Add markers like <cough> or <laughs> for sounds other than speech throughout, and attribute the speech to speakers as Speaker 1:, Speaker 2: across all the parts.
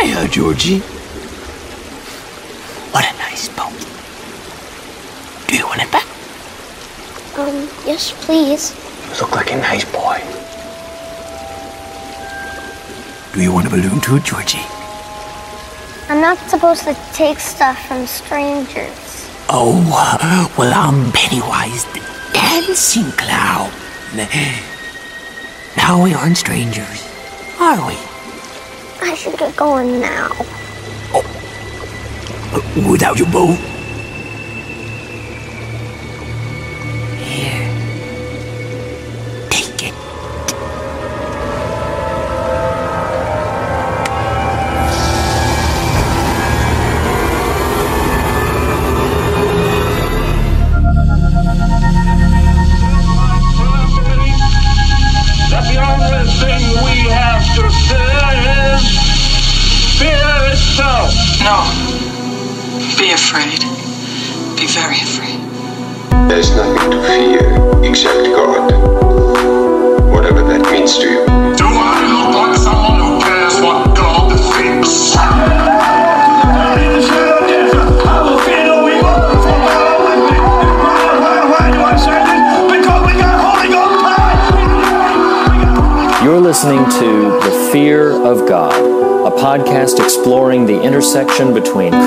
Speaker 1: Hiya, Georgie. What a nice boat. Do you want it back?
Speaker 2: Um, yes, please.
Speaker 1: You look like a nice boy. Do you want a balloon too, Georgie?
Speaker 2: I'm not supposed to take stuff from strangers.
Speaker 1: Oh, well, I'm Pennywise the dancing clown. Now we aren't strangers, are we?
Speaker 2: I should get going now. Oh.
Speaker 1: Without your boat?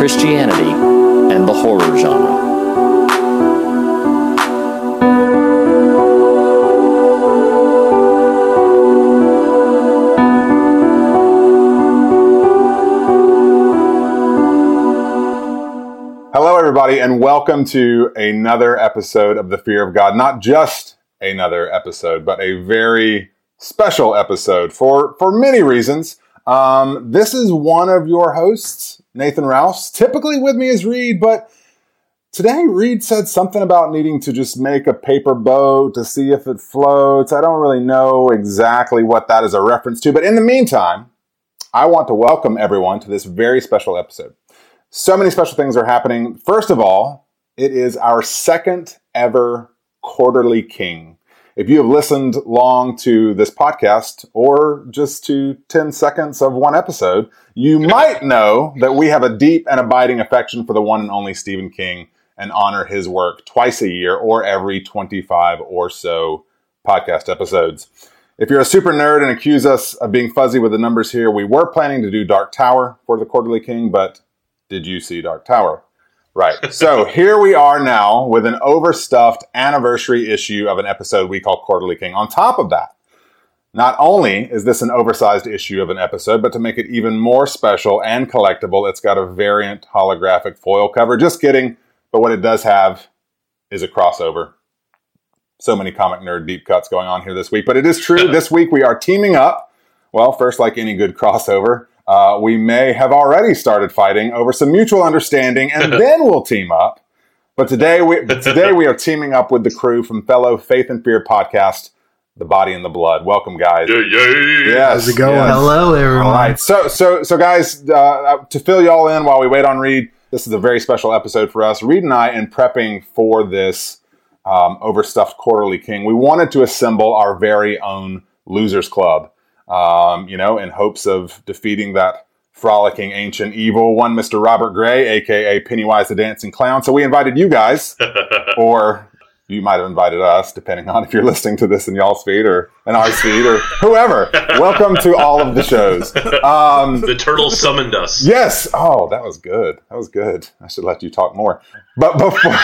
Speaker 3: Christianity and the horror genre.
Speaker 4: Hello, everybody, and welcome to another episode of The Fear of God. Not just another episode, but a very special episode for, for many reasons. Um, this is one of your hosts, Nathan Rouse. Typically with me is Reed, but today Reed said something about needing to just make a paper boat to see if it floats. I don't really know exactly what that is a reference to, but in the meantime, I want to welcome everyone to this very special episode. So many special things are happening. First of all, it is our second ever quarterly king. If you have listened long to this podcast or just to 10 seconds of one episode, you might know that we have a deep and abiding affection for the one and only Stephen King and honor his work twice a year or every 25 or so podcast episodes. If you're a super nerd and accuse us of being fuzzy with the numbers here, we were planning to do Dark Tower for the Quarterly King, but did you see Dark Tower? Right. <laughs> So here we are now with an overstuffed anniversary issue of an episode we call Quarterly King. On top of that, not only is this an oversized issue of an episode, but to make it even more special and collectible, it's got a variant holographic foil cover. Just kidding. But what it does have is a crossover. So many comic nerd deep cuts going on here this week. But it is true. <laughs> this week we are teaming up. Well, first, like any good crossover, uh, we may have already started fighting over some mutual understanding, and <laughs> then we'll team up. But today, we but today we are teaming up with the crew from fellow Faith and Fear podcast, The Body and the Blood. Welcome, guys.
Speaker 5: Yeah, yeah.
Speaker 4: Yes,
Speaker 6: How's it going?
Speaker 4: yes.
Speaker 6: Hello, everyone.
Speaker 4: All right, so so so guys, uh, to fill y'all in while we wait on Reed, this is a very special episode for us. Reed and I, in prepping for this um, overstuffed quarterly king, we wanted to assemble our very own losers club. Um, you know, in hopes of defeating that frolicking ancient evil one, Mister Robert Gray, aka Pennywise the Dancing Clown. So we invited you guys, <laughs> or you might have invited us, depending on if you're listening to this in y'all's feed or in our feed or whoever. Welcome to all of the shows. Um,
Speaker 7: The turtle summoned us.
Speaker 4: Yes. Oh, that was good. That was good. I should let you talk more. But before,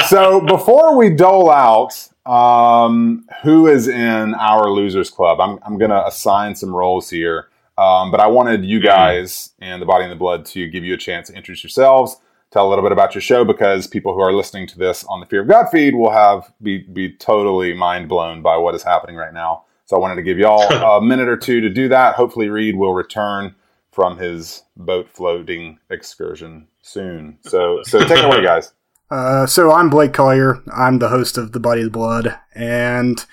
Speaker 4: <laughs> so before we dole out um, who is in our losers club, I'm I'm gonna assign some roles here. Um, but I wanted you guys and the body and the blood to give you a chance to introduce yourselves, tell a little bit about your show, because people who are listening to this on the Fear of God feed will have be be totally mind blown by what is happening right now. So I wanted to give y'all <laughs> a minute or two to do that. Hopefully, Reed will return from his boat floating excursion soon. So, so take it away, guys.
Speaker 6: Uh, so I'm Blake Collier. I'm the host of The Body of the Blood, and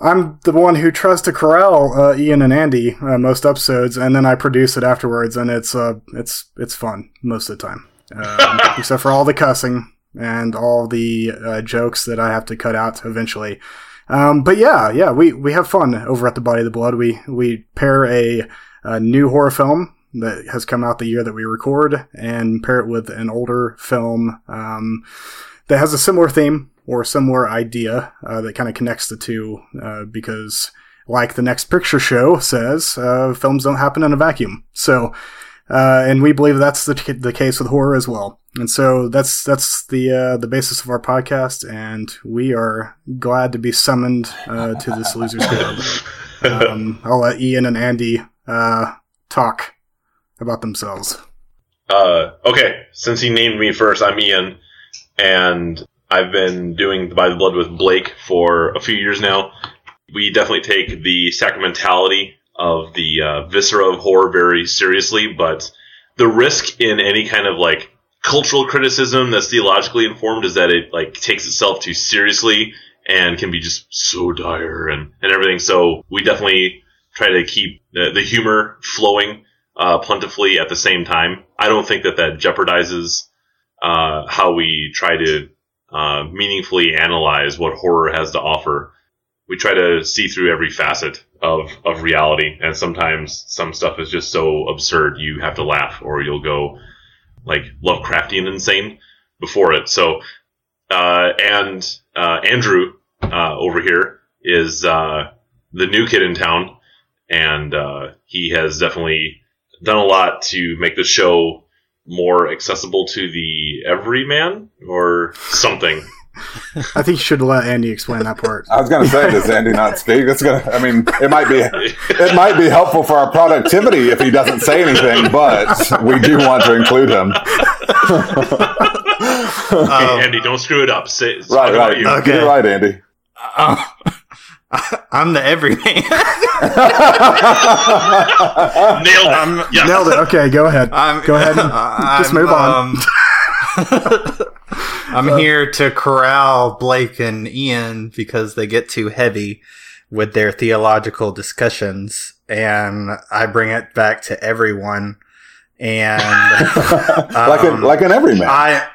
Speaker 6: I'm the one who tries to corral uh, Ian and Andy uh, most episodes, and then I produce it afterwards, and it's uh, it's it's fun most of the time, um, <laughs> except for all the cussing and all the uh, jokes that I have to cut out eventually. Um, but yeah, yeah, we, we have fun over at the Body of the Blood. We we pair a, a new horror film that has come out the year that we record and pair it with an older film um, that has a similar theme or similar idea uh, that kind of connects the two uh, because like the next picture show says uh, films don't happen in a vacuum. So uh, and we believe that's the, the case with horror as well. And so that's that's the uh, the basis of our podcast and we are glad to be summoned uh, to this losers club. <laughs> Um, i'll let ian and andy talk about themselves
Speaker 7: okay since he named me first i'm ian and I've been doing By the Blood with Blake for a few years now. We definitely take the sacramentality of the uh, viscera of horror very seriously, but the risk in any kind of like cultural criticism that's theologically informed is that it like takes itself too seriously and can be just so dire and, and everything. So we definitely try to keep the, the humor flowing uh, plentifully at the same time. I don't think that that jeopardizes uh, how we try to uh, meaningfully analyze what horror has to offer. We try to see through every facet of, of reality, and sometimes some stuff is just so absurd you have to laugh, or you'll go like Lovecraftian insane before it. So, uh, and uh, Andrew uh, over here is the new kid in town, and he has definitely done a lot to make the show more accessible to the everyman or something. <laughs>
Speaker 6: I think you should let Andy explain that part.
Speaker 4: I was going to say, does Andy not speak? That's going to. I mean, it might be it might be helpful for our productivity if he doesn't say anything, but we do want to include him.
Speaker 7: um, <laughs> Andy, don't screw it up. Say,
Speaker 4: right, right. Okay. Get it right, Andy. Uh, <laughs>
Speaker 8: I'm the everyman. <laughs> nailed
Speaker 7: it.
Speaker 6: I'm, yes. Nailed it. Okay, go ahead. <laughs> I'm, go ahead. and just move on.
Speaker 8: Um, I'm here to corral Blake and Ian because they get too heavy with their theological discussions, and I bring it back to everyone. And
Speaker 4: like um, a, like an everyman.
Speaker 8: I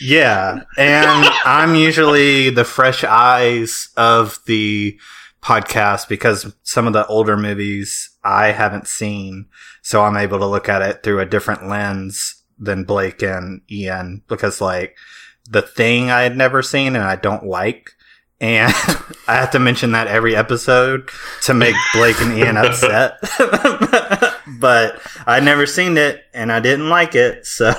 Speaker 8: yeah, and I'm usually the fresh eyes of the podcast because some of the older movies I haven't seen. So I'm able to look at it through a different lens than Blake and Ian because like the thing I had never seen and I don't like. And <laughs> I have to mention that every episode to make Blake and Ian <laughs> upset. <laughs> but I'd never seen it and I didn't like it. So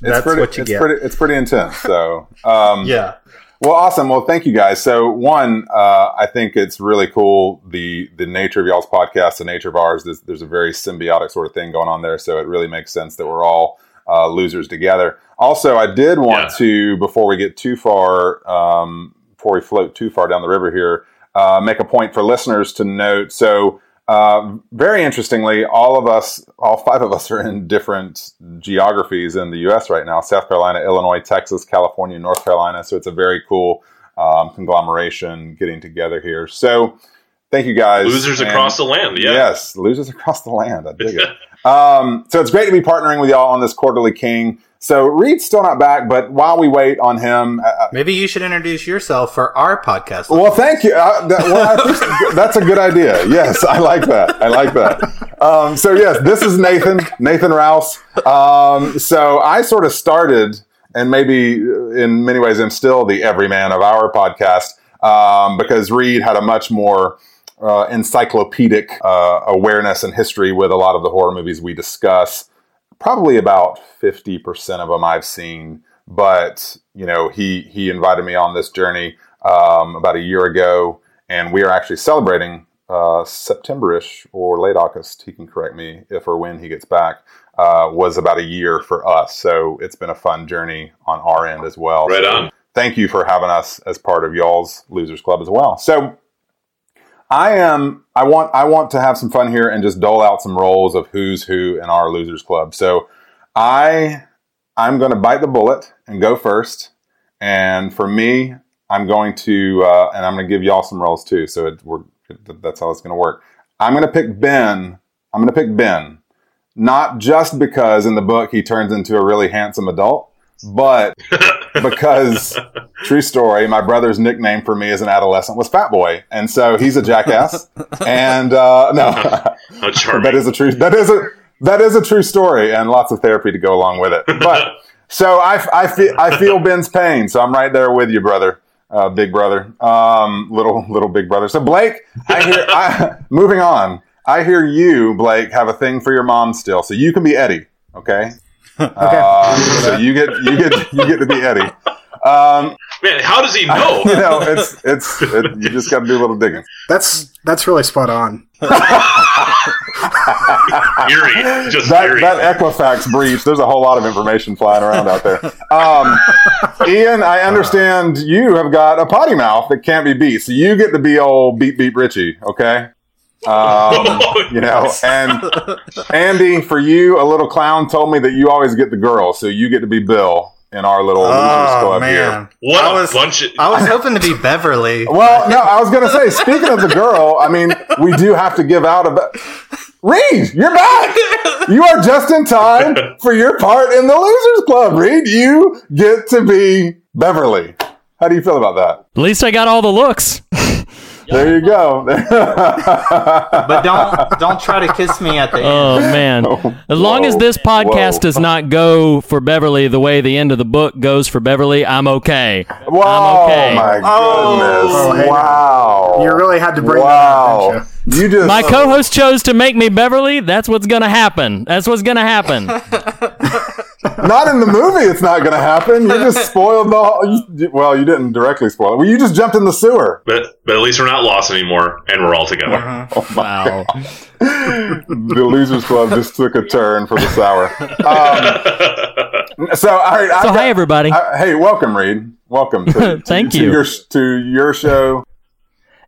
Speaker 8: that's
Speaker 4: pretty,
Speaker 8: what you
Speaker 4: it's
Speaker 8: get.
Speaker 4: Pretty, it's pretty intense. So, um,
Speaker 8: yeah.
Speaker 4: Well, awesome. Well, thank you guys. So, one, uh, I think it's really cool the the nature of y'all's podcast, the nature of ours. There's, there's, a very symbiotic sort of thing going on there. So, it really makes sense that we're all uh, losers together. Also, I did want yeah. to before we get too far, um, before we float too far down the river here, uh, make a point for listeners to note. So, uh, very interestingly, all of us, all five of us, are in different geographies in the U.S. right now: South Carolina, Illinois, Texas, California, North Carolina. So it's a very cool um, conglomeration getting together here. So thank you guys.
Speaker 7: Losers and across the land, yeah.
Speaker 4: Yes, losers across the land. I dig it. <laughs> um, so it's great to be partnering with y'all on this quarterly King. So Reed's still not back, but while we wait on him, uh, uh
Speaker 8: maybe you should introduce yourself for our podcast.
Speaker 4: Well, thank you. Uh, that, well, <laughs> that's a good idea. Yes, I like that. I like that. Um, so yes, this is Nathan, Nathan Rouse. Um, so I sort of started, and maybe in many ways, I'm still the everyman of our podcast um, because Reed had a much more uh, encyclopedic uh, awareness and history with a lot of the horror movies we discuss probably about 50% of them I've seen. But, you know, he, he invited me on this journey um, about a year ago, and we are actually celebrating uh, September-ish or late August. He can correct me if or when he gets back. Uh, was about a year for us, so it's been a fun journey on our end as well.
Speaker 7: Right
Speaker 4: so
Speaker 7: on.
Speaker 4: Thank you for having us as part of y'all's Losers Club as well. So I am. I want. I want to have some fun here and just dole out some roles of who's who in our losers club. So, I I'm going to bite the bullet and go first. And for me, I'm going to uh, and I'm going to give y'all some roles too. So it, we're that's how it's going to work. I'm going to pick Ben. I'm going to pick Ben, not just because in the book he turns into a really handsome adult, but <laughs> <laughs> because true story, my brother's nickname for me as an adolescent was Fat Boy, and so he's a jackass. <laughs> and uh, no, <laughs>
Speaker 7: how charming.
Speaker 4: that is a true. That is a That is a true story, and lots of therapy to go along with it. But so I, I feel I feel Ben's pain, so I'm right there with you, brother, uh, big brother, um, little little big brother. So Blake, I hear. I, moving on, I hear you, Blake, have a thing for your mom still, so you can be Eddie. Okay. Um, so you get you get you get to be Eddie. Um,
Speaker 7: Man, how does he know? <laughs>
Speaker 4: you know, it's it's it, you just got to do a little digging.
Speaker 6: That's that's really spot on. <laughs>
Speaker 7: eerie, just
Speaker 4: that,
Speaker 7: eerie.
Speaker 4: that Equifax breach, there's a whole lot of information flying around out there. Um, Ian, I understand you have got a potty mouth that can't be beat, so you get to be old beat beat Richie, okay? Um, <laughs> you know, and Andy, for you, a little clown told me that you always get the girl, so you get to be Bill in our little losers
Speaker 8: Oh
Speaker 4: club
Speaker 8: man,
Speaker 4: here.
Speaker 7: What
Speaker 8: I
Speaker 7: a
Speaker 8: was,
Speaker 7: bunch of-
Speaker 8: I was <laughs> hoping to be Beverly.
Speaker 4: Well, no, I was going to say, speaking of the girl, I mean, we do have to give out a. Be- Reed, you're back. You are just in time for your part in the Losers Club. Reed, you get to be Beverly. How do you feel about that?
Speaker 9: At least I got all the looks.
Speaker 4: There you go. <laughs>
Speaker 8: But don't don't try to kiss me at the oh, end.
Speaker 9: Oh man! <laughs> As long as this podcast
Speaker 4: Whoa.
Speaker 9: does not go for Beverly the way the end of the book goes for Beverly, I'm okay.
Speaker 4: Whoa,
Speaker 9: I'm okay.
Speaker 4: my oh, goodness.
Speaker 6: Oh, hey.
Speaker 4: wow.
Speaker 6: You really had to bring
Speaker 4: wow.
Speaker 6: that up, didn't
Speaker 4: You just
Speaker 9: My co-host chose to make me Beverly. That's what's gonna happen. That's what's gonna happen. <laughs>
Speaker 4: not in the movie. It's not going to happen. You just <laughs> spoiled the. Whole, you, well, you didn't directly spoil it. Well, you just jumped in the sewer.
Speaker 7: but, but at least we're not lost anymore, and we're all together.
Speaker 4: Oh my
Speaker 9: Wow.
Speaker 4: the Losers Club just took a turn for the sour. Um, <laughs> so, all right.
Speaker 9: So
Speaker 4: I've
Speaker 9: hi everybody.
Speaker 4: I- hey, welcome, Reed. Welcome. To, <laughs>
Speaker 9: Thank
Speaker 4: to
Speaker 9: you.
Speaker 4: Your, to your show.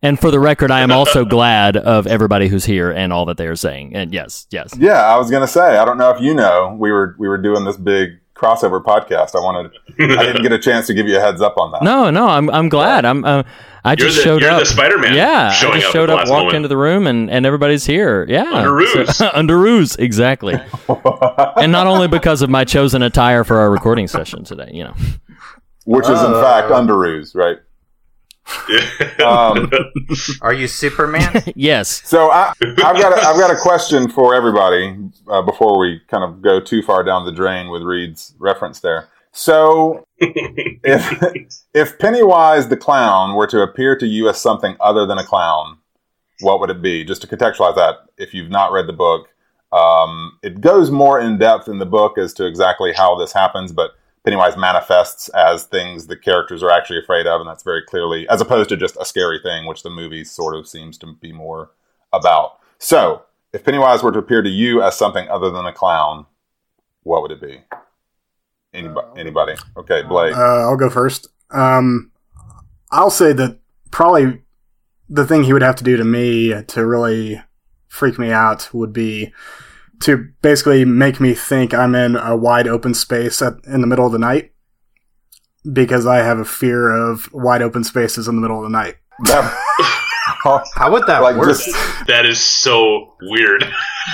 Speaker 9: And for the record, I am also <laughs> glad of everybody who's here and all that they are saying. And yes, yes.
Speaker 4: Yeah, I was gonna say. I don't know if you know, we were we were doing this big crossover podcast. I wanted. I didn't get a chance to give you a heads up on that.
Speaker 9: No, no, I'm I'm glad. I'm uh, I
Speaker 7: You're
Speaker 9: just
Speaker 7: the-
Speaker 9: showed
Speaker 7: you're
Speaker 9: up.
Speaker 7: the Spider-Man
Speaker 9: Yeah, I just
Speaker 7: up
Speaker 9: showed up, walked
Speaker 7: moment.
Speaker 9: into the room, and and everybody's here. Yeah,
Speaker 7: Underoos.
Speaker 9: So- <laughs> underoos, exactly. <laughs> and not only because of my chosen attire for our recording session today. You know,
Speaker 4: Which is in
Speaker 8: Uh.
Speaker 4: fact underoos, right? Um, <laughs>
Speaker 8: Are you Superman? <laughs>
Speaker 9: yes.
Speaker 4: So I, I've got a, I've got a question for everybody uh, before we kind of go too far down the drain with Reed's reference there. So <laughs> if if Pennywise the clown were to appear to you as something other than a clown, what would it be? Just to contextualize that, if you've not read the book, um, it goes more in depth in the book as to exactly how this happens, but Pennywise manifests as things the characters are actually afraid of, and that's very clearly, as opposed to just a scary thing, which the movie sort of seems to be more about. So, if Pennywise were to appear to you as something other than a clown, what would it be? Anybody? Anybody? Okay, Blake.
Speaker 6: Uh, I'll go first. Um, I'll say that probably the thing he would have to do to me to really freak me out would be to basically make me think I'm in a wide open space at, in the middle of the night because I have a fear of wide open spaces in the middle of the night.
Speaker 8: How would that
Speaker 4: like
Speaker 8: work?
Speaker 4: just
Speaker 7: that is so weird.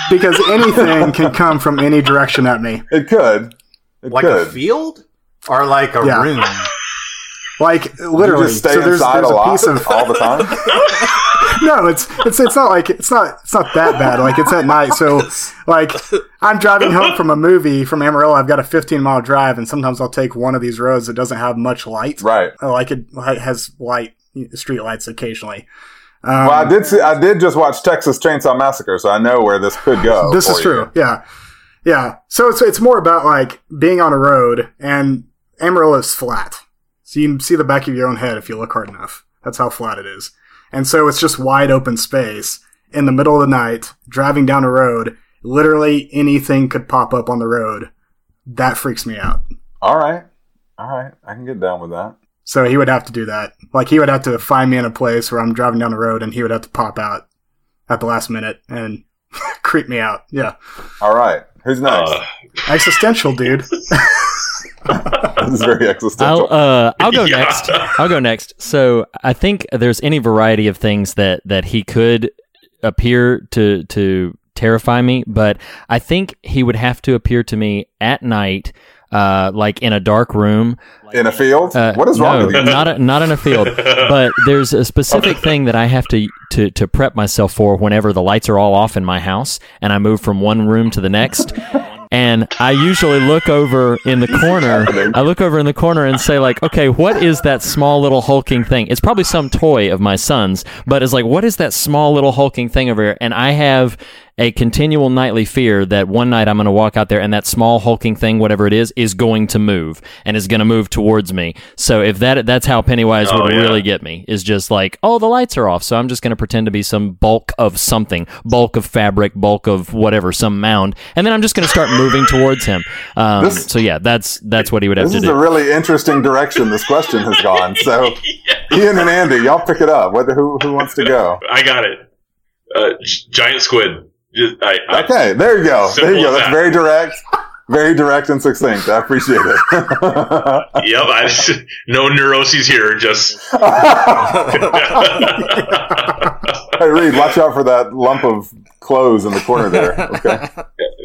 Speaker 6: Because <laughs> anything can come from any direction at me.
Speaker 4: it could. It
Speaker 8: like
Speaker 4: could.
Speaker 8: a field or like a
Speaker 6: Yeah.
Speaker 8: room?
Speaker 6: Like
Speaker 4: You
Speaker 6: literally, so there's,
Speaker 4: inside
Speaker 6: there's
Speaker 4: a
Speaker 6: a
Speaker 4: lot
Speaker 6: piece of
Speaker 4: all the time. <laughs>
Speaker 6: no, it's it's it's not like it's not it's not that bad. Like it's at night, so like I'm driving home from a movie from Amarillo. I've got a 15 mile drive, and sometimes I'll take one of these roads that doesn't have much light.
Speaker 4: right.
Speaker 6: Like it has light street lights occasionally. Um,
Speaker 4: Well, I did see. I did just watch Texas Chainsaw Massacre, so I know where this could go. <laughs>
Speaker 6: this is
Speaker 4: for
Speaker 6: true. Yeah, yeah. So it's it's more about like being on a road, and Amarillo is flat, so you can see the back of your own head if you look hard enough. That's how flat it is, and so it's just wide open space in the middle of the night, driving down a road. Literally anything could pop up on the road. That freaks me out.
Speaker 4: All right, all right, I can get down with that.
Speaker 6: So he would have to do that. Like he would have to find me in a place where I'm driving down the road, and he would have to pop out at the last minute and <laughs> creep me out. Yeah,
Speaker 4: All right, who's next?
Speaker 7: Uh,
Speaker 6: existential, dude. <laughs>
Speaker 4: this is very existential.
Speaker 9: I'll uh, I'll go <laughs>
Speaker 7: Yeah.
Speaker 9: next. I'll go next. So I think there's any variety of things that that he could appear to to terrify me, but I think he would have to appear to me at night uh, like in a dark room.
Speaker 4: In a field?
Speaker 9: Uh,
Speaker 4: what is wrong
Speaker 9: no,
Speaker 4: with you?
Speaker 9: Not a, not in a field, <laughs> but there's a specific thing that I have to, to to prep myself for whenever the lights are all off in my house and I move from one room to the next. And I usually look over in the corner. I look over in the corner and say, like, okay, what is that small little hulking thing? It's probably some toy of my son's, but it's like, what is that small little hulking thing over here? And I have a continual nightly fear that one night I'm going to walk out there and that small hulking thing, whatever it is, is going to move and is going to move towards me. So if that that's how Pennywise
Speaker 7: Oh,
Speaker 9: would
Speaker 7: yeah.
Speaker 9: really get me is just like, oh, the lights are off, so I'm just going to pretend to be some bulk of something, bulk of fabric, bulk of whatever, some mound, and then I'm just going to start moving towards him. Um,
Speaker 4: This-
Speaker 9: so yeah, that's that's what he would have to do.
Speaker 4: This is a really interesting direction this question has gone. So, <laughs> Ian and Andy, y'all pick it up. Whether who who wants to go?
Speaker 7: I got it. Uh, giant squid. Just, I, I,
Speaker 4: Okay, there you go. There you go. That's
Speaker 7: that.
Speaker 4: very direct, very direct and succinct. I appreciate it. <laughs>
Speaker 7: Yep. I, no neuroses here. Just. <laughs> <laughs>
Speaker 4: hey, Reed, watch out for that lump of clothes in the corner there. Okay,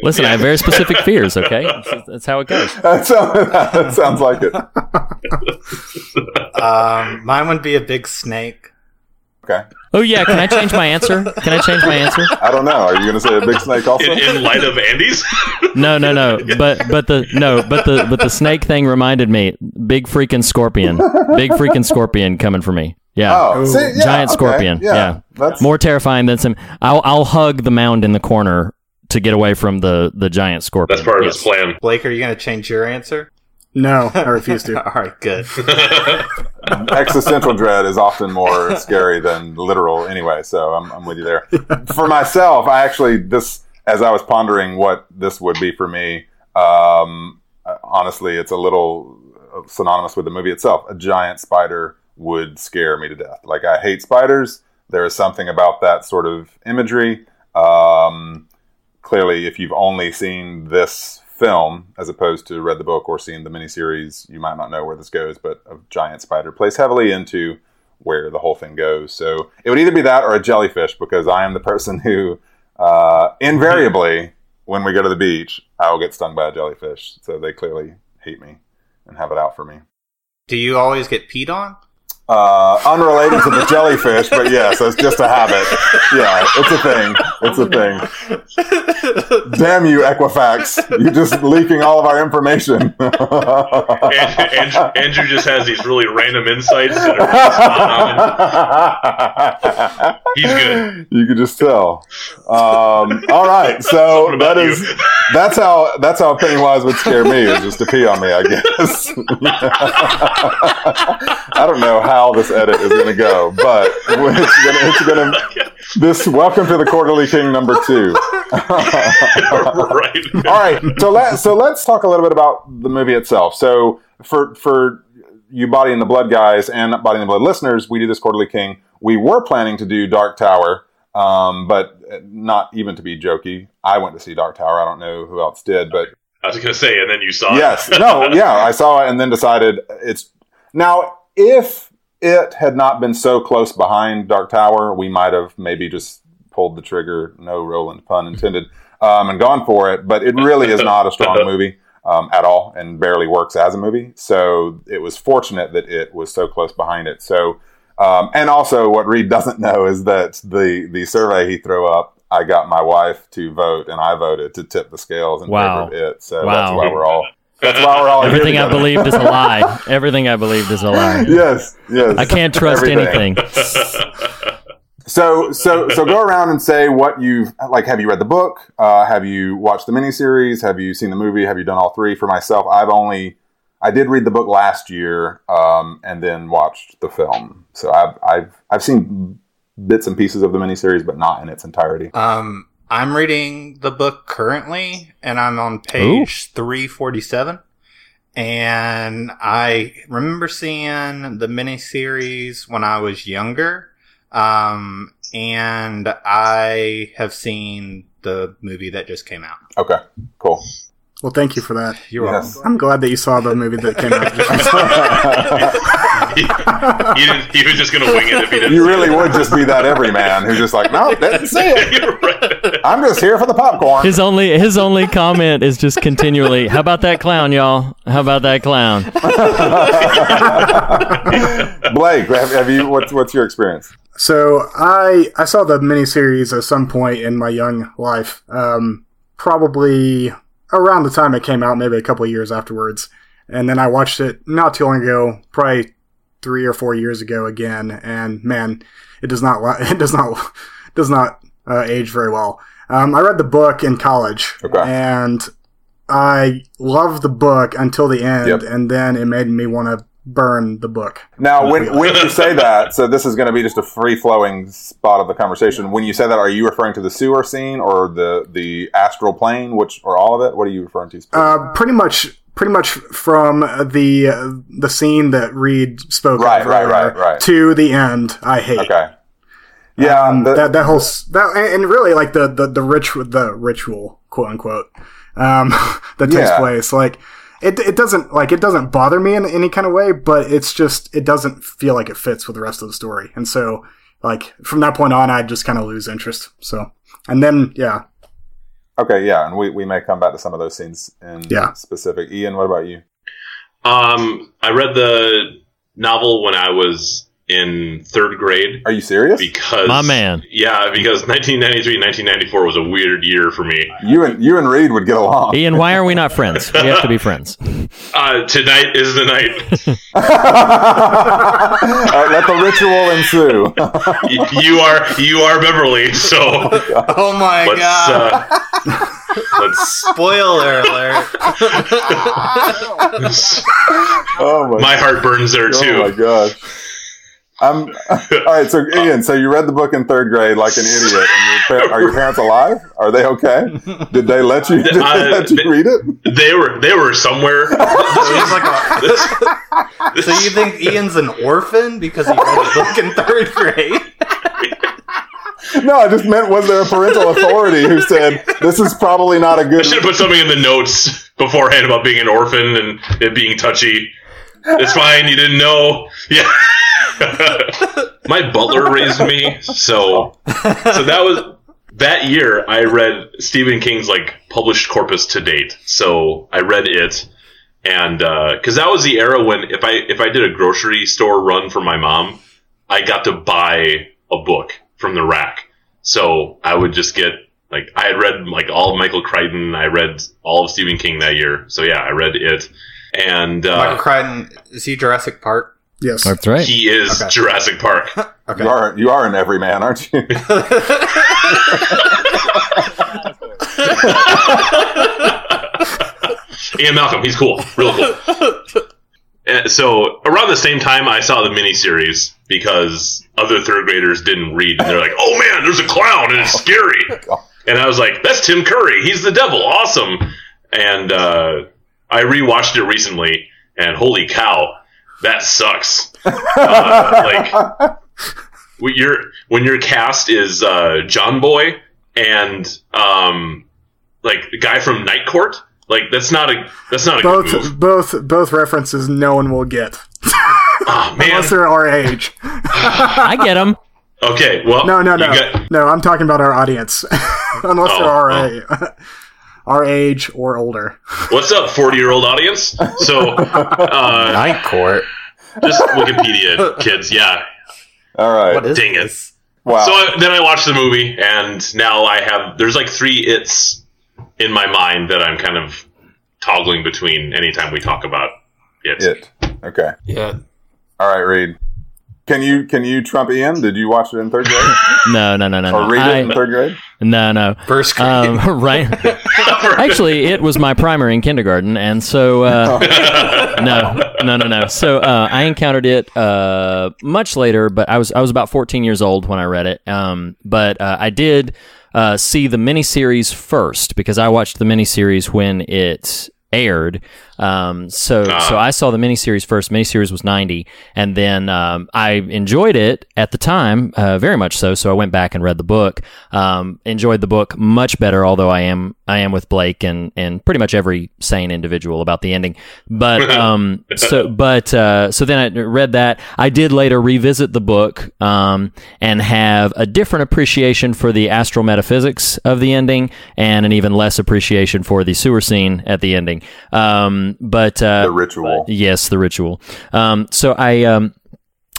Speaker 9: Listen, I have very specific fears. Okay, that's, that's how it goes.
Speaker 4: that sounds, that sounds like it.
Speaker 8: Um, mine would be a big snake.
Speaker 4: Okay,
Speaker 9: Oh yeah, can I change my answer? Can I change my answer?
Speaker 4: I don't know. Are you going to say a big snake also?
Speaker 7: In, in light of Andy's?
Speaker 9: No, no, no. <laughs> But but the no, but the but the snake thing reminded me. Big freaking scorpion. Big freaking scorpion coming for me. Yeah.
Speaker 4: Oh, see, yeah,
Speaker 9: Giant
Speaker 4: okay,
Speaker 9: scorpion.
Speaker 4: yeah,
Speaker 9: Yeah.
Speaker 4: that's-
Speaker 9: More terrifying than some. I'll I'll hug the mound in the corner to get away from the the giant scorpion.
Speaker 7: That's part of
Speaker 9: Yes.
Speaker 7: his plan.
Speaker 8: Blake, are you going to change your answer?
Speaker 6: No, I refuse to. <laughs>
Speaker 8: All right, good. <laughs>
Speaker 4: existential dread is often more scary than literal anyway so I'm, I'm with you there. <laughs> For myself i actually this as i was pondering what this would be for me um, honestly it's a little synonymous with the movie itself. A giant spider would scare me to death. Like i hate spiders. There is something about that sort of imagery. Um, clearly if you've only seen this film as opposed to read the book or seen the miniseries, you might not know where this goes, but a giant spider plays heavily into where the whole thing goes. So it would either be that or a jellyfish because I am the person who uh, invariably, when we go to the beach, I will get stung by a jellyfish. So they clearly hate me and have it out for me.
Speaker 8: Do you always get peed on?
Speaker 4: Uh, unrelated to the jellyfish, but yes, it's just a habit. Yeah, it's a thing. It's a thing. Damn you, Equifax! You're just leaking all of our information.
Speaker 7: Andrew, Andrew just has these really random insights that are. He's good.
Speaker 4: You could just tell. Um, all right, so <laughs> that is
Speaker 7: you.
Speaker 4: that's how that's how Pennywise would scare me is just to pee on me. I guess. <laughs> I don't know how this edit is going to go, but <laughs> it's going to it's going to this. Welcome to the quarterly king number two. <laughs>
Speaker 7: right.
Speaker 4: All right, so let so let's talk a little bit about the movie itself. So for for you Body and the Blood guys and Body and the Blood listeners, we do this quarterly king. We were planning to do Dark Tower, um, but not even to be jokey. I went to see Dark Tower. I don't know who else did, but
Speaker 7: I was going to say, and then you saw
Speaker 4: yes,
Speaker 7: it.
Speaker 4: Yes, no, yeah, I saw it and then decided it's now if it had not been so close behind Dark Tower, we might have maybe just pulled the trigger. No Roland pun intended, um, and gone for it. But it really is not a strong movie um, at all, and barely works as a movie. So it was fortunate that it was so close behind it. So. Um, and also, what Reed doesn't know is that the the survey he threw up, I got my wife to vote, and I voted to tip the scales in
Speaker 9: Wow.
Speaker 4: favor of it. So
Speaker 9: Wow.
Speaker 4: that's why we're all. That's why we're all here
Speaker 9: Everything I believed is a lie. <laughs> Everything I believed is a lie.
Speaker 4: yes, yes.
Speaker 9: I can't trust
Speaker 4: Everything.
Speaker 9: anything. <laughs>
Speaker 4: So, so, so go around and say what you've like. Have you read the book? Uh, have you watched the miniseries? Have you seen the movie? Have you done all three? For myself, I've only, I did read the book last year, um, and then watched the film. So I've, I've, I've seen bits and pieces of the miniseries, but not in its entirety.
Speaker 8: Um, I'm reading the book currently, and I'm on page 347. And I remember seeing the miniseries when I was younger. Um, and I have seen the movie that just came out.
Speaker 4: Okay, cool.
Speaker 6: Well, thank you for that.
Speaker 8: You're
Speaker 4: Yes.
Speaker 6: I'm glad that you saw the movie that came out.
Speaker 7: he, he didn't, he was just going to wing it if he didn't.
Speaker 4: You really would just be that everyman who's just like, no, didn't see it. <laughs>
Speaker 7: Right.
Speaker 4: I'm just here for the popcorn.
Speaker 9: His only his only comment is just continually, "How about that clown, y'all? How about that clown?" <laughs>
Speaker 4: Blake, have, have you? What's what's your experience?
Speaker 6: So I I saw the miniseries at some point in my young life, um, probably around the time it came out, maybe a couple of years afterwards, and then I watched it not too long ago, probably three or four years ago again, and man, it does not <laughs> it does not does not uh, age very well. Um, I read the book in college,
Speaker 4: Okay.
Speaker 6: and I loved the book until the end,
Speaker 4: Yep.
Speaker 6: and then it made me want to burn the book.
Speaker 4: Now, when when you say that, so this is going to be just a free flowing spot of the conversation. When you say that, are you referring to the sewer scene or the the astral plane, which or all of it? What are you referring to?
Speaker 6: Uh, pretty much, pretty much from the uh, the scene that Reed spoke
Speaker 4: Right,
Speaker 6: of
Speaker 4: right, right, right.
Speaker 6: to the end. I hate.
Speaker 4: Okay. Yeah,
Speaker 6: Um,
Speaker 4: the-
Speaker 6: that that whole that and really like the the the ritual the ritual quote unquote um, <laughs> that takes
Speaker 4: Yeah.
Speaker 6: place like. It, it doesn't like it doesn't bother me in any kind of way, but it's just it doesn't feel like it fits with the rest of the story, and so like from that point on, I just kind of lose interest. So, and then yeah,
Speaker 4: okay, yeah, and we, we may come back to some of those scenes in
Speaker 6: Yeah.
Speaker 4: specific. Ian, what about you?
Speaker 7: Um, I read the novel when I was in third grade
Speaker 4: Are you serious?
Speaker 7: because
Speaker 9: My man.
Speaker 7: Yeah, because 1993 1994 was a weird year for me.
Speaker 4: You and you and Reed would get along.
Speaker 9: Ian, why are we not friends? We have to be friends. <laughs>
Speaker 7: Uh, tonight is the night. <laughs>
Speaker 4: All right, let the ritual ensue.
Speaker 7: Y- <laughs> you are you are Beverly, so
Speaker 8: Oh my
Speaker 7: let's
Speaker 8: god!
Speaker 7: uh, let's
Speaker 8: Spoiler alert!
Speaker 4: oh my,
Speaker 7: my heart burns there too.
Speaker 4: oh my gosh. I'm <laughs> all right. So Ian, so you read the book in third grade like an idiot. And your par- are your parents alive? Are they okay? Did they let you? <laughs> Did they
Speaker 7: Uh,
Speaker 4: let you
Speaker 7: they-
Speaker 4: read it?
Speaker 7: They were they were somewhere. <laughs>
Speaker 8: So he's like a- so you think Ian's an orphan because he read a book in third grade?
Speaker 4: No, I just meant was there a parental authority who said this is probably not a good?
Speaker 7: should have put something in the notes beforehand about being an orphan and it being touchy. It's fine. You didn't know. Yeah. <laughs> My butler raised me, so so that was that year. I read Stephen King's like published corpus to date. So I read it, and uh, because that was the era when if I if I did a grocery store run for my mom, I got to buy a book from the rack. So I would just get like I had read like all of Michael Crichton. I read all of Stephen King that year. So yeah, I read it, and
Speaker 8: Michael
Speaker 7: uh,
Speaker 8: Crichton is he Jurassic Park?
Speaker 6: yes,
Speaker 9: That's right.
Speaker 7: he is
Speaker 8: Okay.
Speaker 7: Jurassic Park. <laughs>
Speaker 8: Okay.
Speaker 4: You are you are an everyman, aren't you? <laughs>
Speaker 7: Ian Malcolm, he's cool, real cool. Uh, so around the same time, I saw the miniseries because other third graders didn't read, and they're like, "Oh man, there's a clown and it's scary." <laughs> And I was like, "That's Tim Curry. He's the devil. Awesome!" And uh, I rewatched it recently, and holy cow, that sucks. <laughs> Uh, like when your when your cast is uh, John Boy and um, like the guy from Night Court. Like that's not a that's not a good move.
Speaker 6: both both both references no one will get
Speaker 7: Oh <laughs> man.
Speaker 6: unless they're our age. <laughs>
Speaker 9: I get them.
Speaker 7: Okay, well,
Speaker 6: No, no, no,
Speaker 7: got-
Speaker 6: no. I'm talking about our audience, unless
Speaker 7: Oh,
Speaker 6: they're our
Speaker 7: oh.
Speaker 6: A- our age or older. <laughs>
Speaker 7: what's up, forty-year-old audience? So, uh,
Speaker 8: Night Court.
Speaker 7: just Wikipedia kids, yeah.
Speaker 4: All right.
Speaker 8: What is
Speaker 7: Dang it.
Speaker 8: this?
Speaker 4: wow.
Speaker 7: So I, then I watched the movie, and now I have there's like three its in my mind that I'm kind of toggling between anytime we talk about it.
Speaker 4: it. Okay.
Speaker 8: Yeah.
Speaker 4: All right, Reed. Can you can you trump Ian? Did you watch it in third grade <laughs>
Speaker 9: No, no, no, no,
Speaker 4: or
Speaker 9: no.
Speaker 4: read
Speaker 9: I-
Speaker 4: it in third grade?
Speaker 9: no, no.
Speaker 8: First grade.
Speaker 9: Um, <laughs> right. <laughs> Actually, it was my primary in kindergarten, and so uh, no, no, no, no. So uh, I encountered it uh, much later, but I was I was about 14 years old when I read it. Um, but uh, I did uh, see the miniseries first because I watched the miniseries when it aired. Um, so so I saw the miniseries first. Miniseries was 90, and then um, I enjoyed it at the time, uh, very much so. So I went back and read the book. Um, enjoyed the book much better, although I am I am with Blake and and pretty much every sane individual about the ending. But <laughs> um, so but uh, so then I read that. I did later revisit the book um, and have a different appreciation for the astral metaphysics of the ending, and an even less appreciation for the sewer scene at the ending. Um, but uh,
Speaker 4: The ritual.
Speaker 9: yes, the ritual. Um, so I.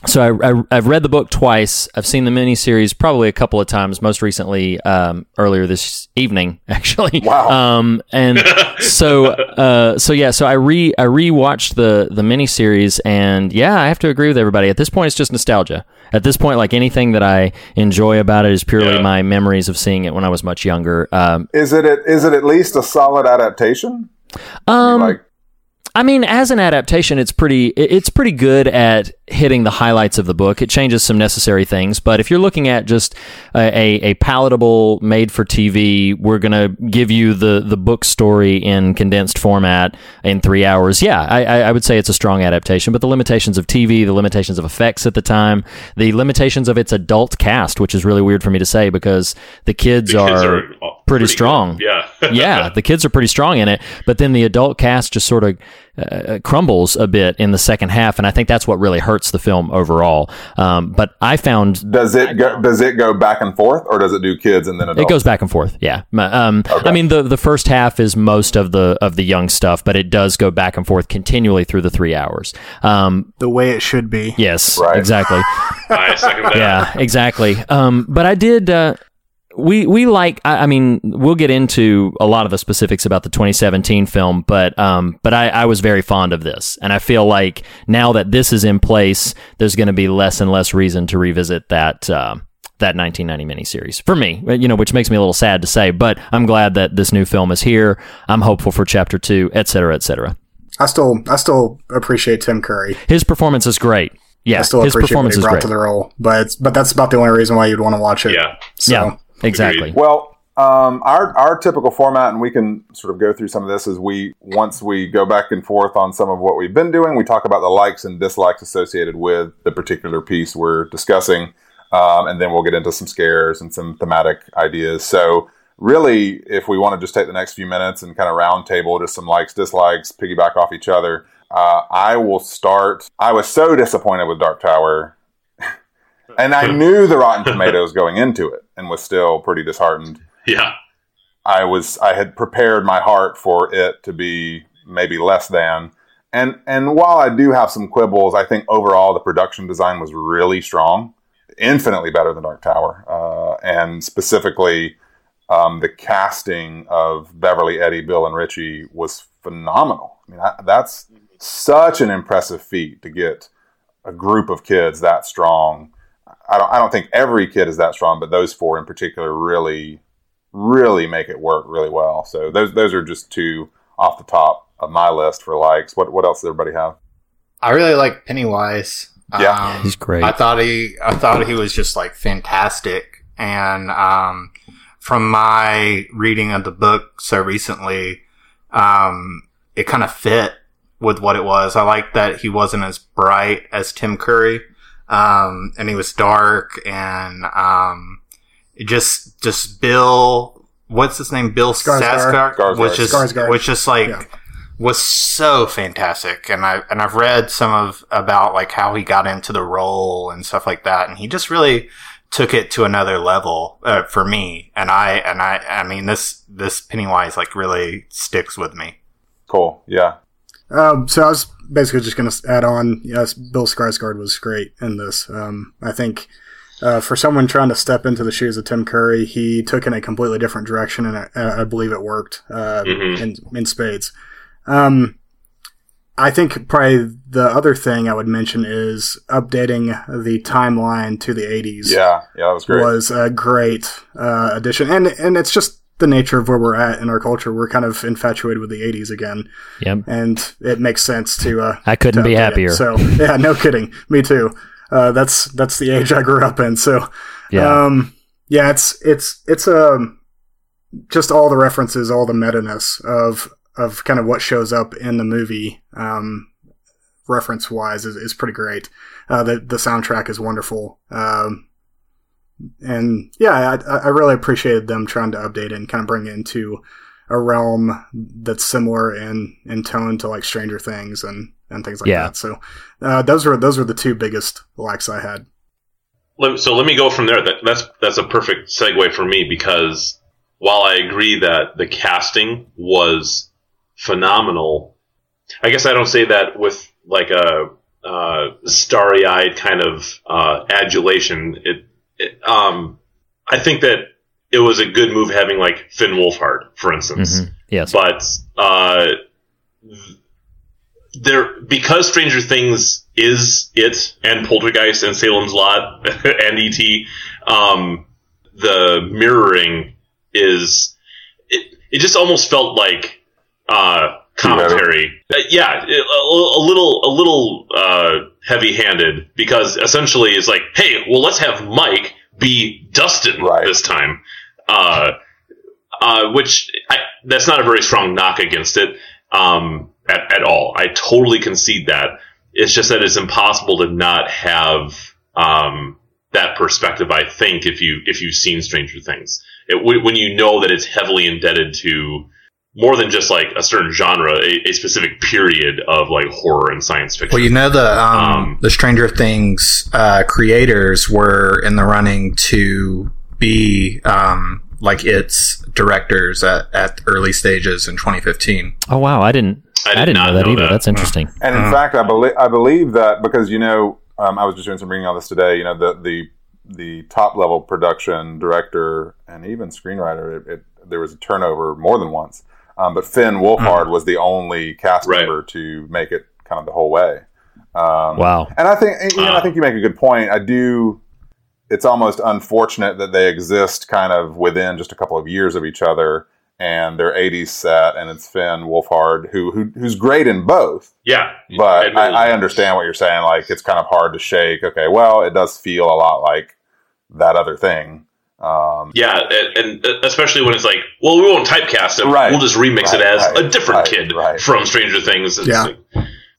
Speaker 9: So I, I, I've read the book twice. I've seen the miniseries probably a couple of times. Most recently, um, earlier this evening, <laughs> actually.
Speaker 4: Wow.
Speaker 9: Um, and <laughs> so, uh, so yeah. So I re I rewatched the the miniseries, and yeah, I have to agree with everybody. At this point, it's just nostalgia. At this point, like anything that I enjoy about it is purely
Speaker 7: Yeah.
Speaker 9: my memories of seeing it when I was much younger. Um,
Speaker 4: Is it is it at least a solid adaptation?
Speaker 9: um,
Speaker 4: like
Speaker 9: I mean, as an adaptation, it's pretty it's pretty good at hitting the highlights of the book. It changes some necessary things, but if you're looking at just a, a, palatable, made for TV, we're gonna give you the the book story in condensed format in three hours. Yeah, I, I would say it's a strong adaptation, but the limitations of TV, the limitations of effects at the time, the limitations of its adult cast, which is really weird for me to say because the kids,
Speaker 7: The kids
Speaker 9: are,
Speaker 7: are
Speaker 9: pretty,
Speaker 7: pretty
Speaker 9: strong.
Speaker 7: good. Yeah. <laughs>
Speaker 9: yeah, the kids are pretty strong in it, but then the adult cast just sort of uh, crumbles a bit in the second half, and I think that's what really hurts the film overall. Um, but I found
Speaker 4: does it go does it go back and forth or does it do kids and then adults?
Speaker 9: it goes back and forth. Yeah. Um,
Speaker 4: Okay.
Speaker 9: I mean, the the first half is most of the of the young stuff, but it does go back and forth continually through the three hours. Um,
Speaker 6: The way it should be.
Speaker 9: yes,
Speaker 4: Right.
Speaker 9: exactly. <laughs>
Speaker 7: I second that.
Speaker 9: yeah, exactly. Um, but I did. Uh, we we like. I, I mean, we'll get into a lot of the specifics about the 2017 film, but um, but I, I was very fond of this, and I feel like now that this is in place, there's going to be less and less reason to revisit that. Uh, that 1990 miniseries for me, you know, which makes me a little sad to say, but I'm glad that this new film is here. I'm hopeful for chapter two, et cetera, et cetera.
Speaker 6: I still I still appreciate Tim Curry.
Speaker 9: His performance is great. Yeah,
Speaker 6: I still
Speaker 9: his
Speaker 6: appreciate what
Speaker 9: performance
Speaker 6: he
Speaker 9: is
Speaker 6: brought
Speaker 9: great.
Speaker 6: to the role, but but that's about the only reason why you'd want to watch it.
Speaker 7: Yeah.
Speaker 6: So,
Speaker 9: yeah, exactly.
Speaker 4: Well, um, our our typical format, and we can sort of go through some of this, is we once we go back and forth on some of what we've been doing, we talk about the likes and dislikes associated with the particular piece we're discussing, um, and then we'll get into some scares and some thematic ideas. So. Really, if we want to just take the next few minutes and kind of roundtable just some likes, dislikes, piggyback off each other, uh, I will start. I was so disappointed with Dark Tower <laughs> and I <laughs> knew the Rotten Tomatoes going into it, and was still pretty disheartened.
Speaker 7: Yeah.
Speaker 4: I was I had prepared my heart for it to be maybe less than. And and while I do have some quibbles, I think overall the production design was really strong, infinitely better than Dark Tower, uh, and specifically um, the casting of Beverly, Eddie, Bill, and Richie was phenomenal. I mean, I, that's such an impressive feat to get a group of kids that strong. I don't, I don't think every kid is that strong, but those four in particular really, really make it work really well. So those those are just two off the top of my list for likes. What what else does everybody have?
Speaker 8: I really like Pennywise.
Speaker 4: Yeah.
Speaker 8: Um,
Speaker 9: He's great.
Speaker 8: I thought he, I thought he was just like fantastic. And, um, from my reading of the book so recently, um, it kind of fit with what it was. I like that he wasn't as bright as Tim Curry. Um, and he was dark and, um, it just, just Bill, what's his name? Bill
Speaker 6: Skarsgård.
Speaker 8: Skarsgård, was just,
Speaker 6: Skarsgård.
Speaker 8: was just like,
Speaker 6: Yeah.
Speaker 8: was so fantastic and I and I've read some of about like how he got into the role and stuff like that and he just really took it to another level uh, for me and I and I I mean this this Pennywise like really sticks with me.
Speaker 4: Cool. Yeah.
Speaker 6: Um, so I was basically just going to add on. Yes, Bill Skarsgård was great in this. Um, I think uh, for someone trying to step into the shoes of Tim Curry, he took in a completely different direction, and I, I believe it worked uh,
Speaker 7: Mhm.
Speaker 6: in in spades. Um, I think probably the other thing I would mention is updating the timeline to the 80s
Speaker 4: Yeah. Yeah. That was great.
Speaker 6: was a great uh, addition, and and it's just the nature of where we're at in our culture. We're kind of infatuated with the '80s again,
Speaker 9: Yep.
Speaker 6: and it makes sense to. Uh,
Speaker 9: I couldn't
Speaker 6: to
Speaker 9: be
Speaker 6: update it.
Speaker 9: happier.
Speaker 6: So yeah, no kidding. Me too. Uh, that's that's the age I grew up in. So
Speaker 9: Yeah.
Speaker 6: um, yeah, it's it's it's um just all the references, all the meta ness of of kind of what shows up in the movie. Um, reference wise is, is pretty great. Uh, the the soundtrack is wonderful. Um, and yeah, I, I really appreciated them trying to update and kind of bring it into a realm that's similar in in tone to like Stranger Things and and things like
Speaker 9: Yeah.
Speaker 6: that. So uh, those were those were the two biggest lacks I had.
Speaker 7: So let me go from there. That, that's that's a perfect segue for me because while I agree that the casting was phenomenal, I guess I don't say that with like a uh, starry-eyed kind of uh, adulation. It, it, um, I think that it was a good move having like Finn Wolfhard, for instance.
Speaker 9: Mhm. Yes.
Speaker 7: But uh, there because Stranger Things is it and Poltergeist and Salem's Lot <laughs> and ET, um, the mirroring is it, it just almost felt like uh, commentary. Uh, yeah, a, a little a little uh, heavy handed because essentially it's like, hey, well, let's have Mike be Dustin this time. Uh, uh, which I, that's not a very strong knock against it um, at, at all. I totally concede that. It's just that it's impossible to not have um, that perspective. I think if you if you've seen Stranger Things, it, when you know that it's heavily indebted to more than just like a certain genre, a, a specific period of like horror and science fiction.
Speaker 8: Well, you know the um, the Stranger Things uh, creators were in the running to be um, like its directors at, at early stages in 2015.
Speaker 9: Oh wow, I didn't.
Speaker 7: I
Speaker 9: I,
Speaker 7: did
Speaker 9: didn't know that
Speaker 7: know
Speaker 9: either.
Speaker 7: that.
Speaker 9: That's interesting.
Speaker 4: And in fact, I believe I believe that because you know um, I was just doing some reading on this today. You know the the the top level production director and even screenwriter. It, it, there was a turnover more than once, um, but Finn Wolfhard was the only cast member to make it kind of the whole way. Um,
Speaker 9: Wow.
Speaker 4: And I think and, you know, I think you make a good point. I do. It's almost unfortunate that they exist kind of within just a couple of years of each other, and they're '80s set, and it's Finn Wolfhard who, who who's great in both.
Speaker 7: Yeah,
Speaker 4: But I, I understand what you're saying. Like it's kind of hard to shake. Okay, well, it does feel a lot like that other thing. Um,
Speaker 7: Yeah, and, and especially when it's like, well, we won't typecast it.
Speaker 4: Right.
Speaker 7: We'll just remix it as
Speaker 4: right,
Speaker 7: a different
Speaker 4: right,
Speaker 7: kid from Stranger Things. It's
Speaker 6: Yeah.
Speaker 7: like-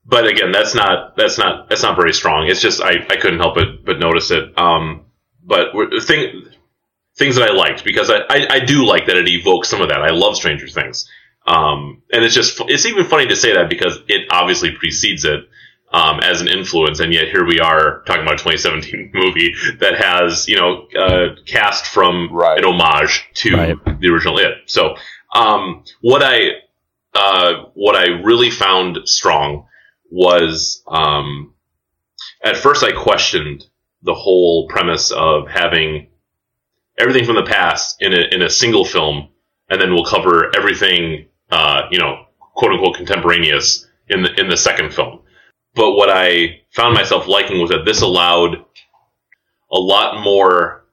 Speaker 7: but again, that's not that's not that's not very strong. It's just I, I couldn't help it but notice it. Um, but we're- thing things that I liked because I, I I do like that it evokes some of that. I love Stranger Things. Um, and it's just it's even funny to say that because it obviously precedes it. Um, as an influence, and yet here we are talking about a 2017 <laughs> movie that has, you know, uh, cast from an homage to the original It. So, um, what I uh, what I really found strong was um, at first I questioned the whole premise of having everything from the past in a in a single film, and then we'll cover everything, uh, you know, quote unquote contemporaneous in the in the second film. But what I found myself liking was that this allowed a lot more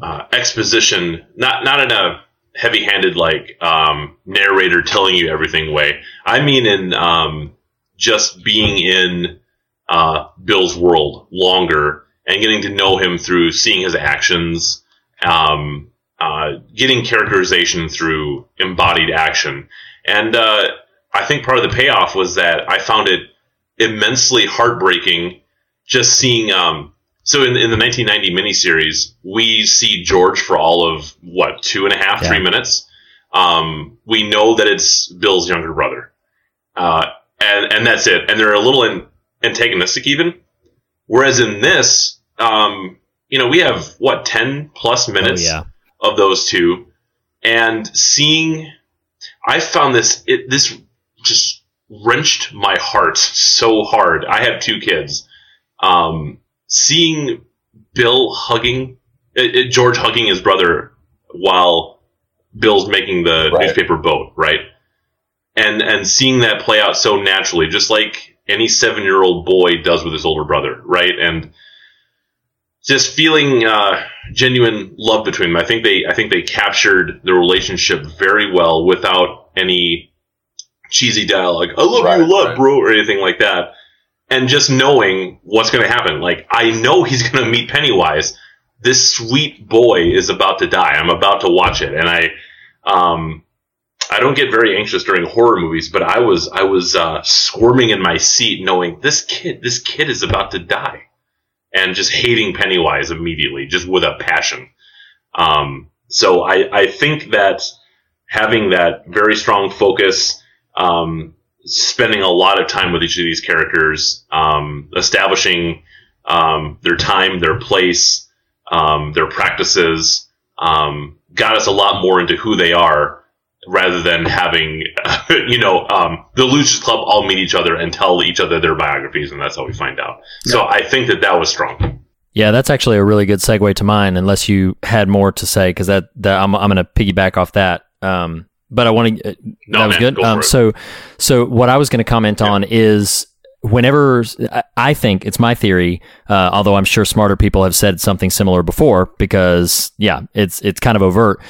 Speaker 7: uh, exposition, not not in a heavy-handed like um, narrator telling you everything way. I mean, in um, just being in uh, Bill's world longer and getting to know him through seeing his actions, um, uh, getting characterization through embodied action, and uh, I think part of the payoff was that I found it immensely heartbreaking just seeing um so in, in the 1990 miniseries we see george for all of what two and a half three minutes? Um we know that it's bill's younger brother. Uh and and that's it. And they're a little an- antagonistic even. Whereas in this um you know we have what 10 plus minutes
Speaker 9: yeah.
Speaker 7: of those two. And seeing i found this it this just wrenched my heart so hard. I have two kids. Um, seeing Bill hugging uh, uh, George hugging his brother while Bill's making the newspaper boat, right? And and seeing that play out so naturally, just like any seven year old boy does with his older brother, right? And just feeling uh, genuine love between them. I think they I think they captured the relationship very well without any cheesy dialogue. I love you love, lot, bro, or anything like that. And just knowing what's going to happen. Like, I know he's going to meet Pennywise. This sweet boy is about to die. I'm about to watch it. And I, um, I don't get very anxious during horror movies, but I was, I was, uh, squirming in my seat knowing this kid, this kid is about to die. And just hating Pennywise immediately, just with a passion. Um, so I, I think that having that very strong focus, um, spending a lot of time with each of these characters, um, establishing um, their time, their place, um, their practices, um, got us a lot more into who they are rather than having, <laughs> you know, um, the Losers Club all meet each other and tell each other their biographies, and that's how we find out. So I think that that was strong.
Speaker 9: Yeah, that's actually a really good segue to mine. Unless you had more to say, because that, that I'm I'm going to piggyback off that. Um, but I want to. Uh,
Speaker 7: No,
Speaker 9: that was
Speaker 7: man,
Speaker 9: good.
Speaker 7: go
Speaker 9: Um, so, so what I was going to comment on is whenever I- I think it's my theory, uh, although I'm sure smarter people have said something similar before, because yeah, it's it's kind of overt.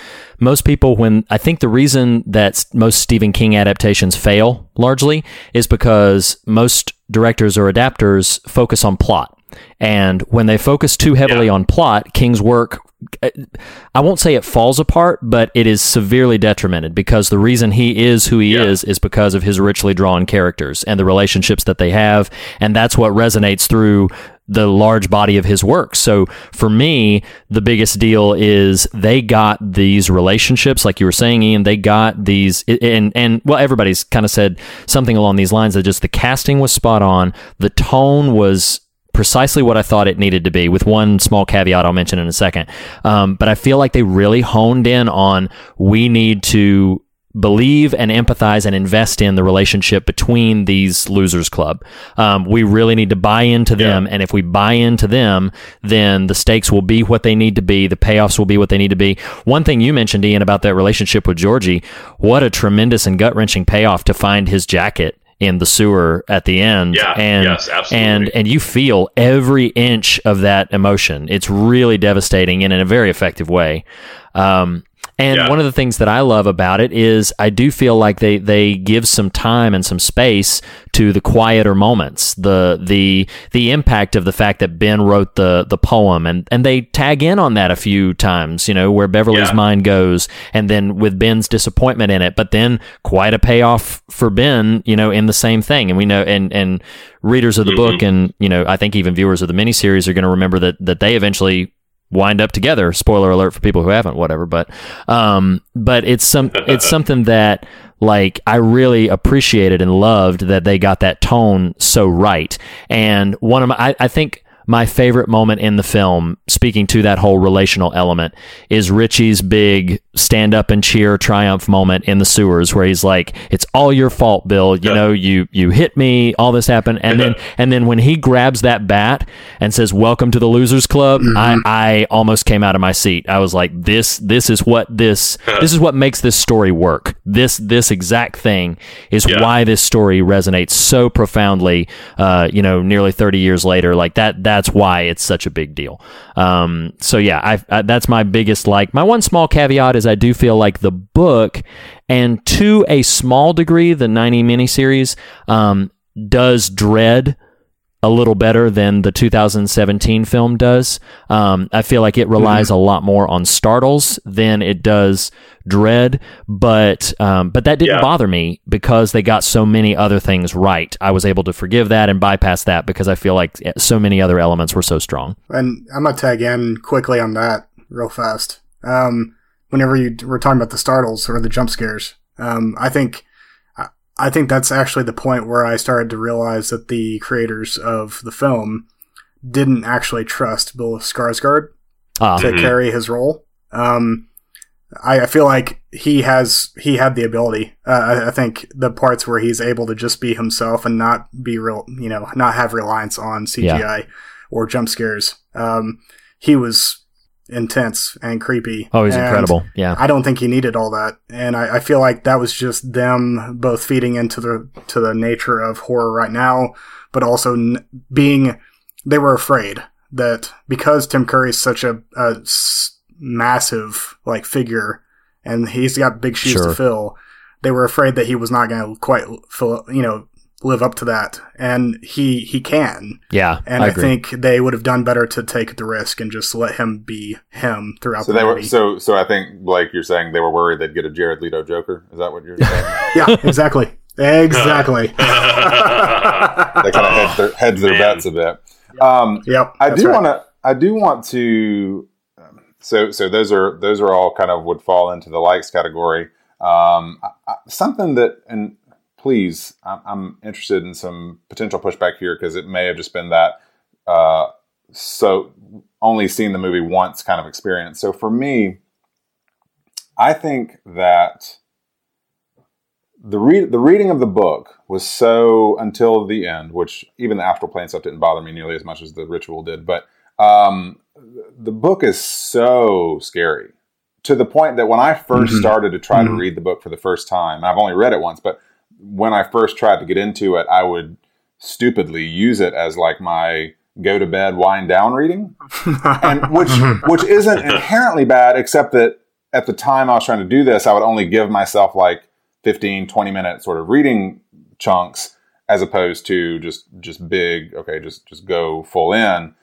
Speaker 9: Most people, when I think the reason that most Stephen King adaptations fail largely is because most directors or adapters focus on plot. And when they focus too heavily on plot, King's work, uh, I won't say it falls apart, but it is severely detrimented because the reason he is who he is is because of his richly drawn characters and the relationships that they have. And that's what resonates through the large body of his work. So for me, the biggest deal is they got these relationships, like you were saying, Ian, they got these, and, and well, everybody's kind of said something along these lines that just the casting was spot on. The tone was precisely what I thought it needed to be, with one small caveat I'll mention in a second. Um, but I feel like they really honed in on we need to believe and empathize and invest in the relationship between these losers club. Um, we really need to buy into them, and if we buy into them, then the stakes will be what they need to be. The payoffs will be what they need to be. One thing you mentioned, Ian, about that relationship with Georgie, what a tremendous and gut wrenching payoff to find his jacket in the sewer at the end.
Speaker 7: Yeah,
Speaker 9: and
Speaker 7: yes, absolutely.
Speaker 9: and and you feel every inch of that emotion. It's really devastating and in a very effective way. Um, and
Speaker 7: Yeah.
Speaker 9: one of the things that I love about it is I do feel like they, they give some time and some space to the quieter moments, the the the impact of the fact that Ben wrote the the poem, and and they tag in on that a few times, you know, where Beverly's
Speaker 7: Yeah.
Speaker 9: mind goes, and then with Ben's disappointment in it, but then quite a payoff for Ben, you know, in the same thing, and we know, and and readers of the mm-hmm. book, and you know, I think even viewers of the miniseries are going to remember that that they eventually wind up together. Spoiler alert for people who haven't, whatever. But um, but it's some <laughs> it's something that like I really appreciated and loved that they got that tone so right. And one of my I, I think my favorite moment in the film, speaking to that whole relational element, is Richie's big stand up and cheer triumph moment in the sewers where he's like, It's all your fault, Bill. You know, you you hit me, all this happened. And then and then when he grabs that bat and says, Welcome to the Losers Club, I, I almost came out of my seat. I was like, This this is what this this is what makes this story work. This this exact thing is
Speaker 7: Yeah.
Speaker 9: why this story resonates so profoundly uh, you know, nearly 30 years later. Like that that that's why it's such a big deal. Um, so yeah, I, I that's my biggest like. My one small caveat is I do feel like the book, and to a small degree, the 90 miniseries um, does dread a little better than the 2017 film does. Um, I feel like it relies a lot more on startles than it does dread, but um, but that didn't
Speaker 7: Yeah.
Speaker 9: bother me because they got so many other things right. I was able to forgive that and bypass that because I feel like so many other elements were so strong.
Speaker 6: And I'm gonna tag in quickly on that real fast. Um, whenever you were talking about the startles or the jump scares, um, I think I- I think that's actually the point where I started to realize that the creators of the film didn't actually trust Bill Skarsgård
Speaker 9: Ah,
Speaker 6: to carry his role. Um, I, I feel like he has he had the ability. Uh, I, I think the parts where he's able to just be himself and not be real, you know, not have reliance on CGI or jump scares. Um, he was intense and creepy.
Speaker 9: oh, he's
Speaker 6: And
Speaker 9: incredible. Yeah.
Speaker 6: I don't think he needed all that, and I, I feel like that was just them both feeding into the to the nature of horror right now, but also n- being they were afraid that because Tim Curry is such a, a s- massive like figure, and he's got big shoes
Speaker 9: Sure.
Speaker 6: to fill, they were afraid that he was not going to quite fill, you know live up to that, and he he can.
Speaker 9: Yeah.
Speaker 6: And
Speaker 9: I
Speaker 6: I, think they would have done better to take the risk and just let him be him throughout
Speaker 4: So
Speaker 6: the
Speaker 4: they were so so. I think Blake, you're saying they were worried they'd get a Jared Leto Joker. Is that what you're <laughs> saying?
Speaker 6: yeah, exactly. Exactly. <laughs>
Speaker 4: they kind of hedged their, hedged their bets a bit. Um,
Speaker 6: Yep.
Speaker 4: I do
Speaker 6: right.
Speaker 4: want to. I do want to. um, So so those are those are all kind of would fall into the likes category. Um, I, I, something that, and please, I'm, I'm, interested in some potential pushback here because it may have just been that uh, so only seen the movie once kind of experience. So for me, I think that the read the reading of the book was so until the end, which even the astral plane stuff didn't bother me nearly as much as the ritual did. But um, the book is so scary to the point that when I 1st mm-hmm. started to try mm-hmm. to read the book for the first time, I've only read it once, but when I first tried to get into it, I would stupidly use it as like my go to bed, wind down reading, <laughs> and which which isn't inherently bad, except that at the time I was trying to do this, I would only give myself like 15, 20 minute sort of reading chunks as opposed to just just big, okay, just just go full in.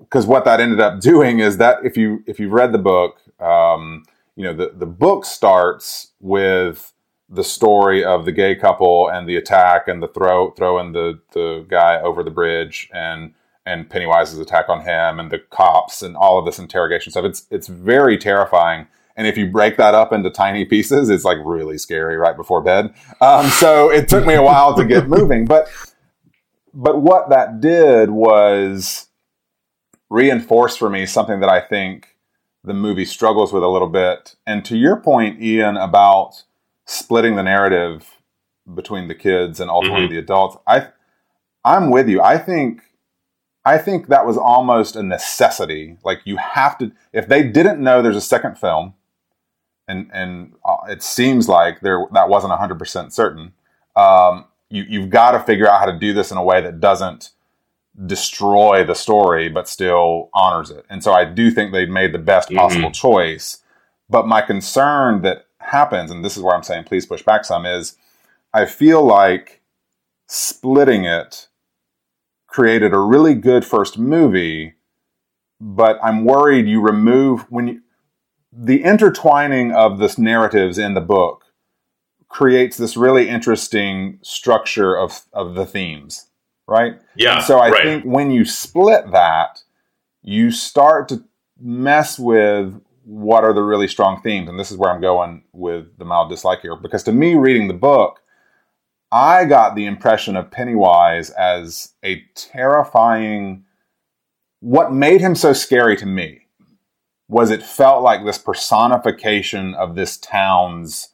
Speaker 4: Because what that ended up doing is that if you if you've read the book, um, you know the the book starts with the story of the gay couple and the attack and the throw throwing the the guy over the bridge and and Pennywise's attack on him and the cops and all of this interrogation stuff. It's it's very terrifying. And if you break that up into tiny pieces, it's like really scary right before bed. Um, so it took me a while to get moving, but but what that did was reinforce for me something that I think the movie struggles with a little bit. And to your point, Ian, about splitting the narrative between the kids and ultimately mm-hmm. the adults, I I'm with you. I think I think that was almost a necessity. Like you have to, if they didn't know there's a second film, and and uh, it seems like there that wasn't 100 percent certain. Um, you you've got to figure out how to do this in a way that doesn't destroy the story, but still honors it. And so I do think they made the best mm-hmm. possible mm-hmm. choice. But my concern that happens, and this is where I'm saying please push back some, is I feel like splitting it created a really good first movie, but I'm worried you remove when you, the intertwining of this narratives in the book creates this really interesting structure of of the themes, right?
Speaker 7: Yeah.
Speaker 4: And so I
Speaker 7: right.
Speaker 4: think when you split that, you start to mess with what are the really strong themes, and this is where I'm going with the mild dislike here, because to me, reading the book I got the impression of Pennywise as a terrifying. What made him so scary to me was it felt like this personification of this town's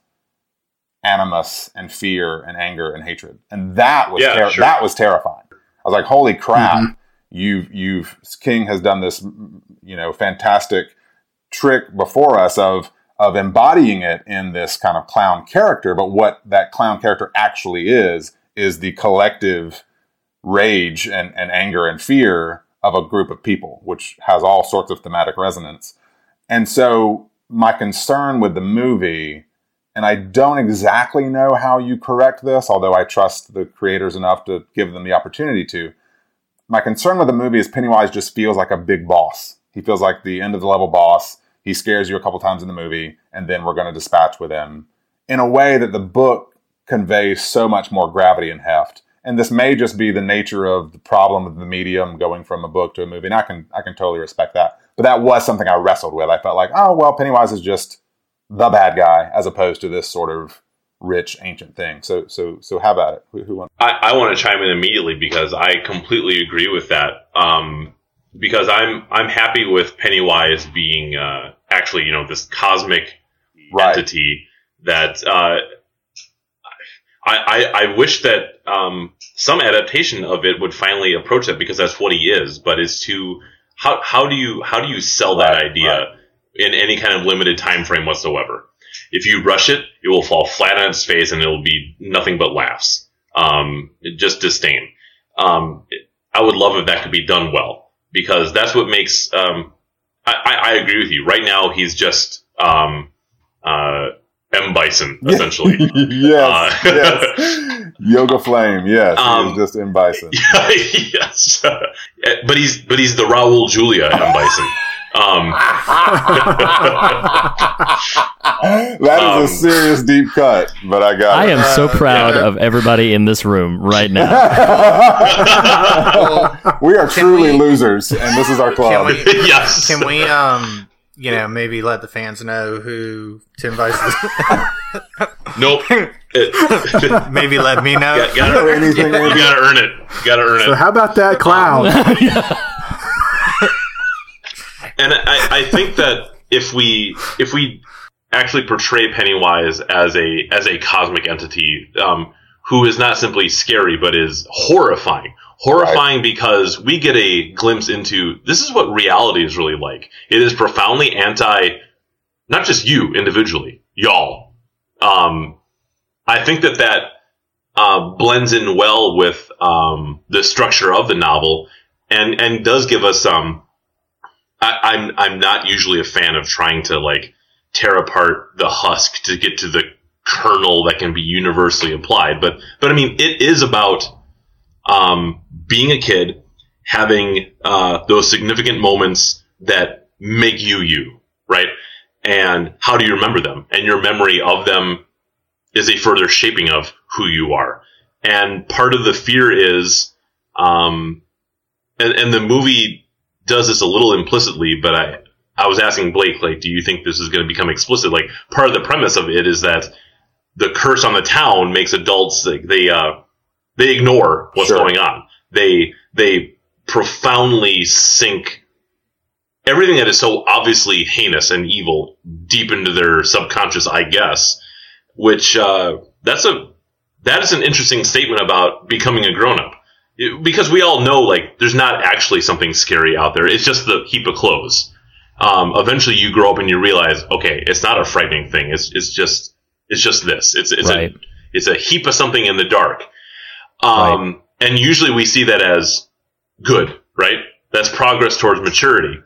Speaker 4: animus and fear and anger and hatred, and that was
Speaker 7: yeah, ter- sure.
Speaker 4: that was terrifying. I was like, "Holy crap! Mm-hmm. You've you've King has done this, you know, fantastic trick before us of." of embodying it in this kind of clown character. But what that clown character actually is, is the collective rage and, and anger and fear of a group of people, which has all sorts of thematic resonance. And so my concern with the movie, and I don't exactly know how you correct this, although I trust the creators enough to give them the opportunity to. My concern with the movie is Pennywise just feels like a big boss. He feels like the end of the level boss he scares you a couple times in the movie, and then we're going to dispatch with him in a way that the book conveys so much more gravity and heft. And this may just be the nature of the problem of the medium going from a book to a movie. And I can I can totally respect that. But that was something I wrestled with. I felt like, oh well, Pennywise is just the bad guy as opposed to this sort of rich ancient thing. So so so how about it? Who, who wants?
Speaker 7: I, I want to chime in immediately because I completely agree with that. Um, because I'm I'm happy with Pennywise being uh, actually you know this cosmic right. entity that uh, I, I, I wish that um, some adaptation of it would finally approach that because that's what he is. But is to how how do you how do you sell that right, idea right. in any kind of limited time frame whatsoever? If you rush it, it will fall flat on its face and it will be nothing but laughs, um, just disdain. Um, I would love if that could be done well because that's what makes. Um, I, I, agree with you. Right now, he's just um, uh, M Bison <laughs> essentially.
Speaker 4: yes, uh, yes. <laughs> Yoga Flame. Yes, um, just M Bison. <laughs>
Speaker 7: yes, but he's but he's the Raul Julia M Bison. Um, <laughs>
Speaker 4: that is um, a serious deep cut, but I got.
Speaker 9: I
Speaker 4: it.
Speaker 9: am so proud yeah. of everybody in this room right now. <laughs>
Speaker 4: we are truly we, losers, and this is our <laughs> club.
Speaker 8: Can we,
Speaker 7: yes.
Speaker 8: Can we um you know, maybe let the fans know who Tim Vice is.
Speaker 7: Nope.
Speaker 8: Maybe let me know.
Speaker 7: you gotta, you gotta earn it. You gotta earn it.
Speaker 6: So how about that clown?
Speaker 7: And I, I think that if we if we actually portray Pennywise as a as a cosmic entity um, who is not simply scary but is horrifying, horrifying because we get a glimpse into this is what reality is really like. It is profoundly anti, not just you individually, y'all. Um, I think that that uh, blends in well with um, the structure of the novel, and and does give us um. I, I'm I'm not usually a fan of trying to like tear apart the husk to get to the kernel that can be universally applied, but but I mean it is about um, being a kid, having uh, those significant moments that make you you, right? And how do you remember them? And your memory of them is a further shaping of who you are. And part of the fear is, um, and, and the movie does this a little implicitly, but I, I was asking Blake, like, do you think this is going to become explicit? Like, part of the premise of it is that the curse on the town makes adults like, they uh, they ignore what's
Speaker 4: Sure.
Speaker 7: going on. They they profoundly sink everything that is so obviously heinous and evil deep into their subconscious, I guess. Which uh, that's a that is an interesting statement about becoming a grown up because we all know like there's not actually something scary out there. It's just the heap of clothes. Um, eventually, you grow up and you realize, okay, it's not a frightening thing. It's it's just it's just this. It's it's
Speaker 9: Right.
Speaker 7: a it's a heap of something in the dark. Um, and usually we see that as good, right? That's progress towards maturity.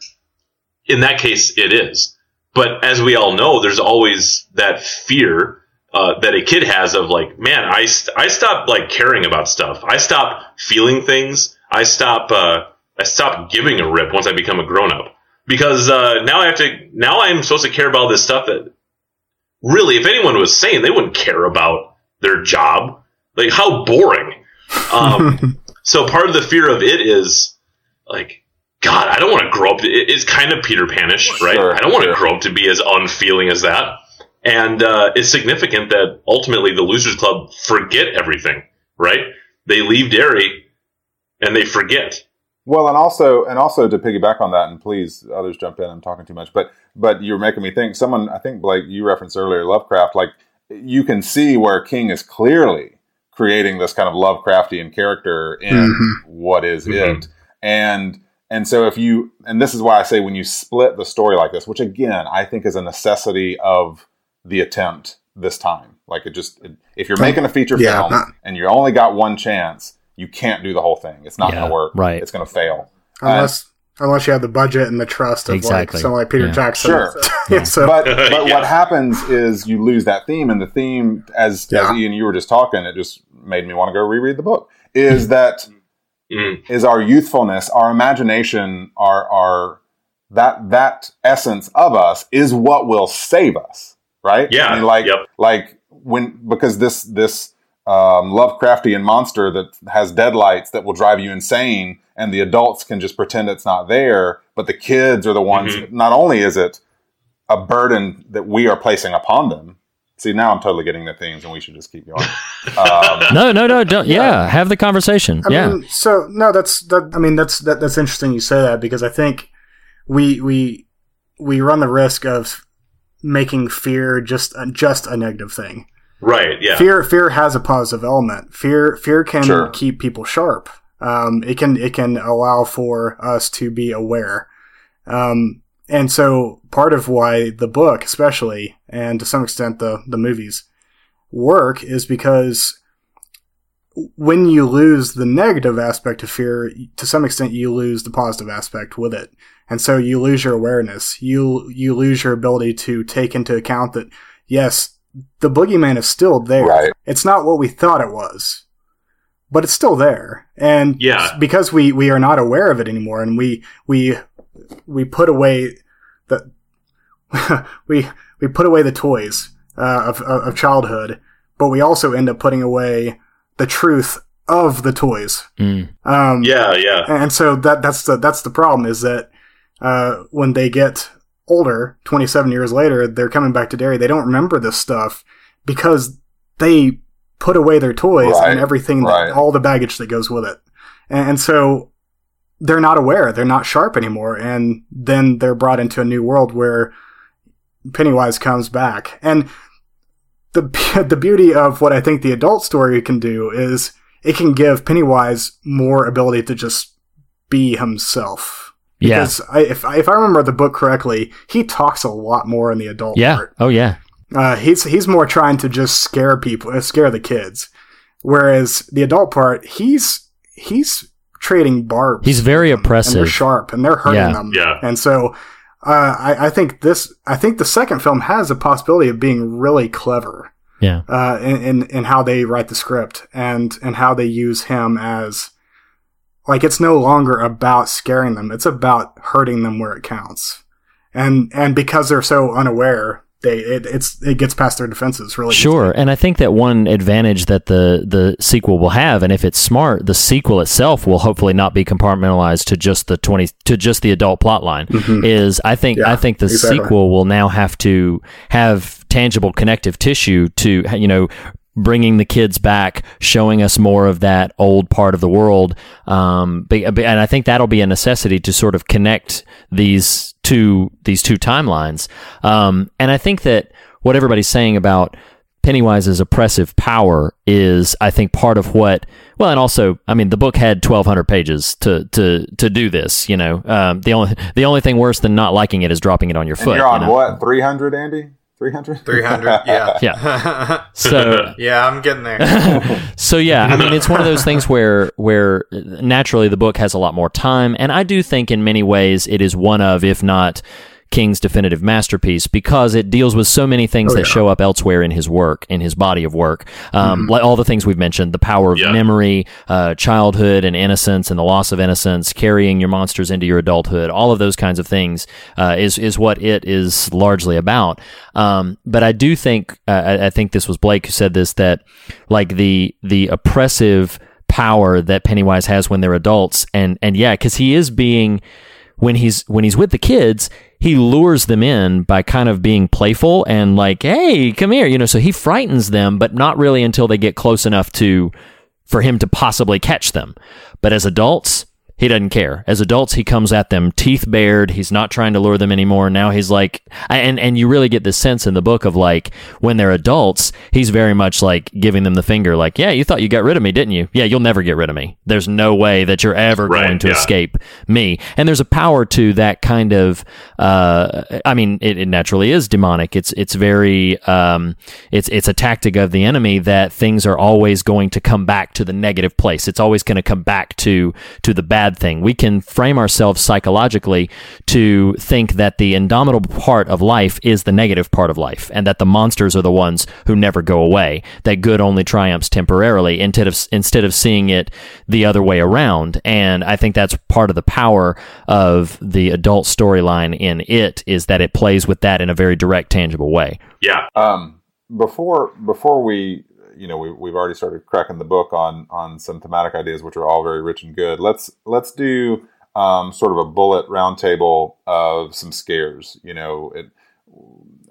Speaker 7: In that case, it is. But as we all know, there's always that fear uh, that a kid has of like, man, I, st- I stop like caring about stuff. I stop feeling things. I stop uh, I stop giving a rip once I become a grown up because uh, now I have to now I'm supposed to care about all this stuff that really, if anyone was sane, they wouldn't care about their job. Like how boring. Um, <laughs> so part of the fear of it is like, God, I don't want to grow up. It, it's kind of Peter Panish, right?
Speaker 4: Sure,
Speaker 7: I don't want to
Speaker 4: sure.
Speaker 7: grow up to be as unfeeling as that. And uh, it's significant that ultimately the Losers Club forget everything, right? They leave Derry and they forget.
Speaker 4: Well, and also, and also to piggyback on that, and please, others jump in. I'm talking too much, but but you're making me think. Someone, I think, Blake, you referenced earlier, Lovecraft. Like you can see where King is clearly creating this kind of Lovecraftian character in
Speaker 6: Mhm.
Speaker 4: what is
Speaker 7: Mhm.
Speaker 4: it, and and so if you, and this is why I say when you split the story like this, which again I think is a necessity of the attempt this time. Like it just, it, if you're making a feature
Speaker 6: Yeah,
Speaker 4: film
Speaker 6: not-
Speaker 4: and you only got one chance, you can't do the whole thing. It's not
Speaker 9: Yeah,
Speaker 4: going to work.
Speaker 9: right.
Speaker 4: It's going to fail.
Speaker 6: unless unless you have the budget and the trust of
Speaker 9: Exactly.
Speaker 6: like someone like Peter
Speaker 9: Yeah.
Speaker 6: Jackson.
Speaker 4: Sure. <laughs>
Speaker 6: yeah, so
Speaker 4: but <laughs> but
Speaker 7: Yeah.
Speaker 4: what happens is you lose that theme, and the theme, as,
Speaker 6: Yeah.
Speaker 4: as Ian, you were just talking, it just made me want to go reread the book. Is that
Speaker 7: Mm.
Speaker 4: is our youthfulness, our imagination, our our that that essence of us is what will save us, right?
Speaker 7: Yeah,
Speaker 4: I mean, like
Speaker 7: yep.
Speaker 4: like when because this this um, Lovecraftian monster that has deadlights that will drive you insane, and the adults can just pretend it's not there, but the kids are the ones.
Speaker 7: Mhm.
Speaker 4: Not only is it a burden that we are placing upon them. See, now I'm totally getting the themes, and we should just keep going. <laughs> Um,
Speaker 9: No, no, no, don't. Yeah, have the conversation.
Speaker 6: I
Speaker 9: yeah.
Speaker 6: mean, so no, that's that. I mean, that's that, that's interesting you say that because I think we we we run the risk of making fear just a, just a negative thing.
Speaker 7: Right, yeah.
Speaker 6: Fear fear has a positive element. Fear fear can
Speaker 4: Sure.
Speaker 6: keep people sharp. Um, it can it can allow for us to be aware. Um, and so part of why the book, especially, and to some extent the the movies, work is because when you lose the negative aspect of fear, to some extent you lose the positive aspect with it. And so you lose your awareness. You you lose your ability to take into account that yes, the boogeyman is still there.
Speaker 4: Right.
Speaker 6: It's not what we thought it was. But it's still there. And
Speaker 7: Yeah.
Speaker 6: because we, we are not aware of it anymore and we we we put away the <laughs> we we put away the toys uh, of, of of childhood, but we also end up putting away the truth of the toys.
Speaker 9: Mm.
Speaker 6: Um,
Speaker 7: yeah, yeah.
Speaker 6: and so that that's the that's the problem is that uh, when they get older, 27 years later, they're coming back to Derry. They don't remember this stuff because they put away their toys
Speaker 4: Right,
Speaker 6: and everything,
Speaker 4: right.
Speaker 6: that, all the baggage that goes with it. And, and so they're not aware, they're not sharp anymore. And then they're brought into a new world where Pennywise comes back. And the, <laughs> the beauty of what I think the adult story can do is it can give Pennywise more ability to just be himself.
Speaker 9: Yeah.
Speaker 6: Because I, if, I, if I remember the book correctly, he talks a lot more in the adult part.
Speaker 9: Yeah.
Speaker 6: part.
Speaker 9: Oh yeah.
Speaker 6: Uh, he's he's more trying to just scare people, uh, scare the kids, whereas the adult part, he's he's trading barbs.
Speaker 9: He's very
Speaker 6: and they're
Speaker 9: oppressive.
Speaker 6: sharp, and they're hurting
Speaker 9: Yeah.
Speaker 6: them.
Speaker 7: Yeah.
Speaker 6: and so uh, I, I think this, I think the second film has a possibility of being really clever
Speaker 9: Yeah.
Speaker 6: uh, in, in in how they write the script and and how they use him as like it's no longer about scaring them; it's about hurting them where it counts. And and because they're so unaware, they it, it's it gets past their defenses really.
Speaker 9: Sure, and I think that one advantage that the the sequel will have, and if it's smart, the sequel itself will hopefully not be compartmentalized to just the twenty to just the adult plot line. Is I think
Speaker 6: Mm-hmm. Yeah,
Speaker 9: I think the
Speaker 6: exactly.
Speaker 9: sequel will now have to have tangible connective tissue to you know bringing the kids back, showing us more of that old part of the world. Um, and I think that'll be a necessity to sort of connect these two these two timelines. Um, and I think that what everybody's saying about Pennywise's oppressive power is, I think, part of what. Well, and also, I mean, the book had twelve hundred pages to to to do this. You know, um, the only the only thing worse than not liking it is dropping it on your
Speaker 4: And
Speaker 9: foot.
Speaker 4: you're on
Speaker 9: you know?
Speaker 4: what? 300, Andy? 300?
Speaker 8: 300, <laughs> yeah.
Speaker 9: Yeah. <laughs> So
Speaker 8: yeah, I'm getting there. <laughs>
Speaker 9: so yeah, I mean, it's one of those things where where naturally the book has a lot more time, and I do think in many ways it is one of, if not. King's definitive masterpiece because it deals with so many things
Speaker 6: Oh,
Speaker 9: that
Speaker 6: yeah.
Speaker 9: show up elsewhere in his work, in his body of work. Um, Like all the things we've mentioned, the power of
Speaker 7: Yeah.
Speaker 9: memory, uh, childhood and innocence, and the loss of innocence, carrying your monsters into your adulthood. All of those kinds of things uh, is is what it is largely about. Um, but I do think uh, I, I think this was Blake who said this that like the the oppressive power that Pennywise has when they're adults, and and yeah, because he is being when he's when he's with the kids, he lures them in by kind of being playful and like, "Hey, come here," you know. So he frightens them, but not really until they get close enough to for him to possibly catch them. But as adults, he doesn't care. As adults, he comes at them teeth bared. He's not trying to lure them anymore. Now he's like, and and you really get this sense in the book of like when they're adults, he's very much like giving them the finger, like, yeah, you thought you got rid of me, didn't you? Yeah, you'll never get rid of me. There's no way that you're ever
Speaker 7: Right,
Speaker 9: going to
Speaker 7: yeah.
Speaker 9: escape me. And there's a power to that kind of. Uh, I mean, it, it naturally is demonic. It's it's very. Um, it's it's a tactic of the enemy that things are always going to come back to the negative place. It's always going to come back to to the bad thing. We can frame ourselves psychologically to think that the indomitable part of life is the negative part of life, and that the monsters are the ones who never go away. That good only triumphs temporarily, instead of instead of seeing it the other way around. And I think that's part of the power of the adult storyline in it is that it plays with that in a very direct, tangible way.
Speaker 7: Yeah.
Speaker 4: Um, before before we, you know, we, we've already started cracking the book on on some thematic ideas, which are all very rich and good. Let's let's do um, sort of a bullet roundtable of some scares. You know, it,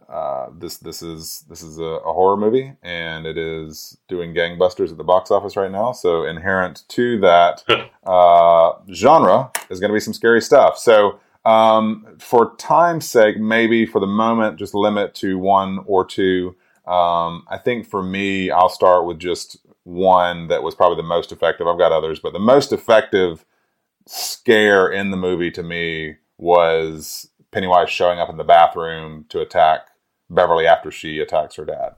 Speaker 4: uh, this this is this is a, a horror movie, and it is doing gangbusters at the box office right now. So inherent to that <laughs> uh, genre is going to be some scary stuff. So um, for time's sake, maybe for the moment, just limit to one or two. Um, I think for me, I'll start with just one that was probably the most effective. I've got others, but the most effective scare in the movie to me was Pennywise showing up in the bathroom to attack Beverly after she attacks her dad.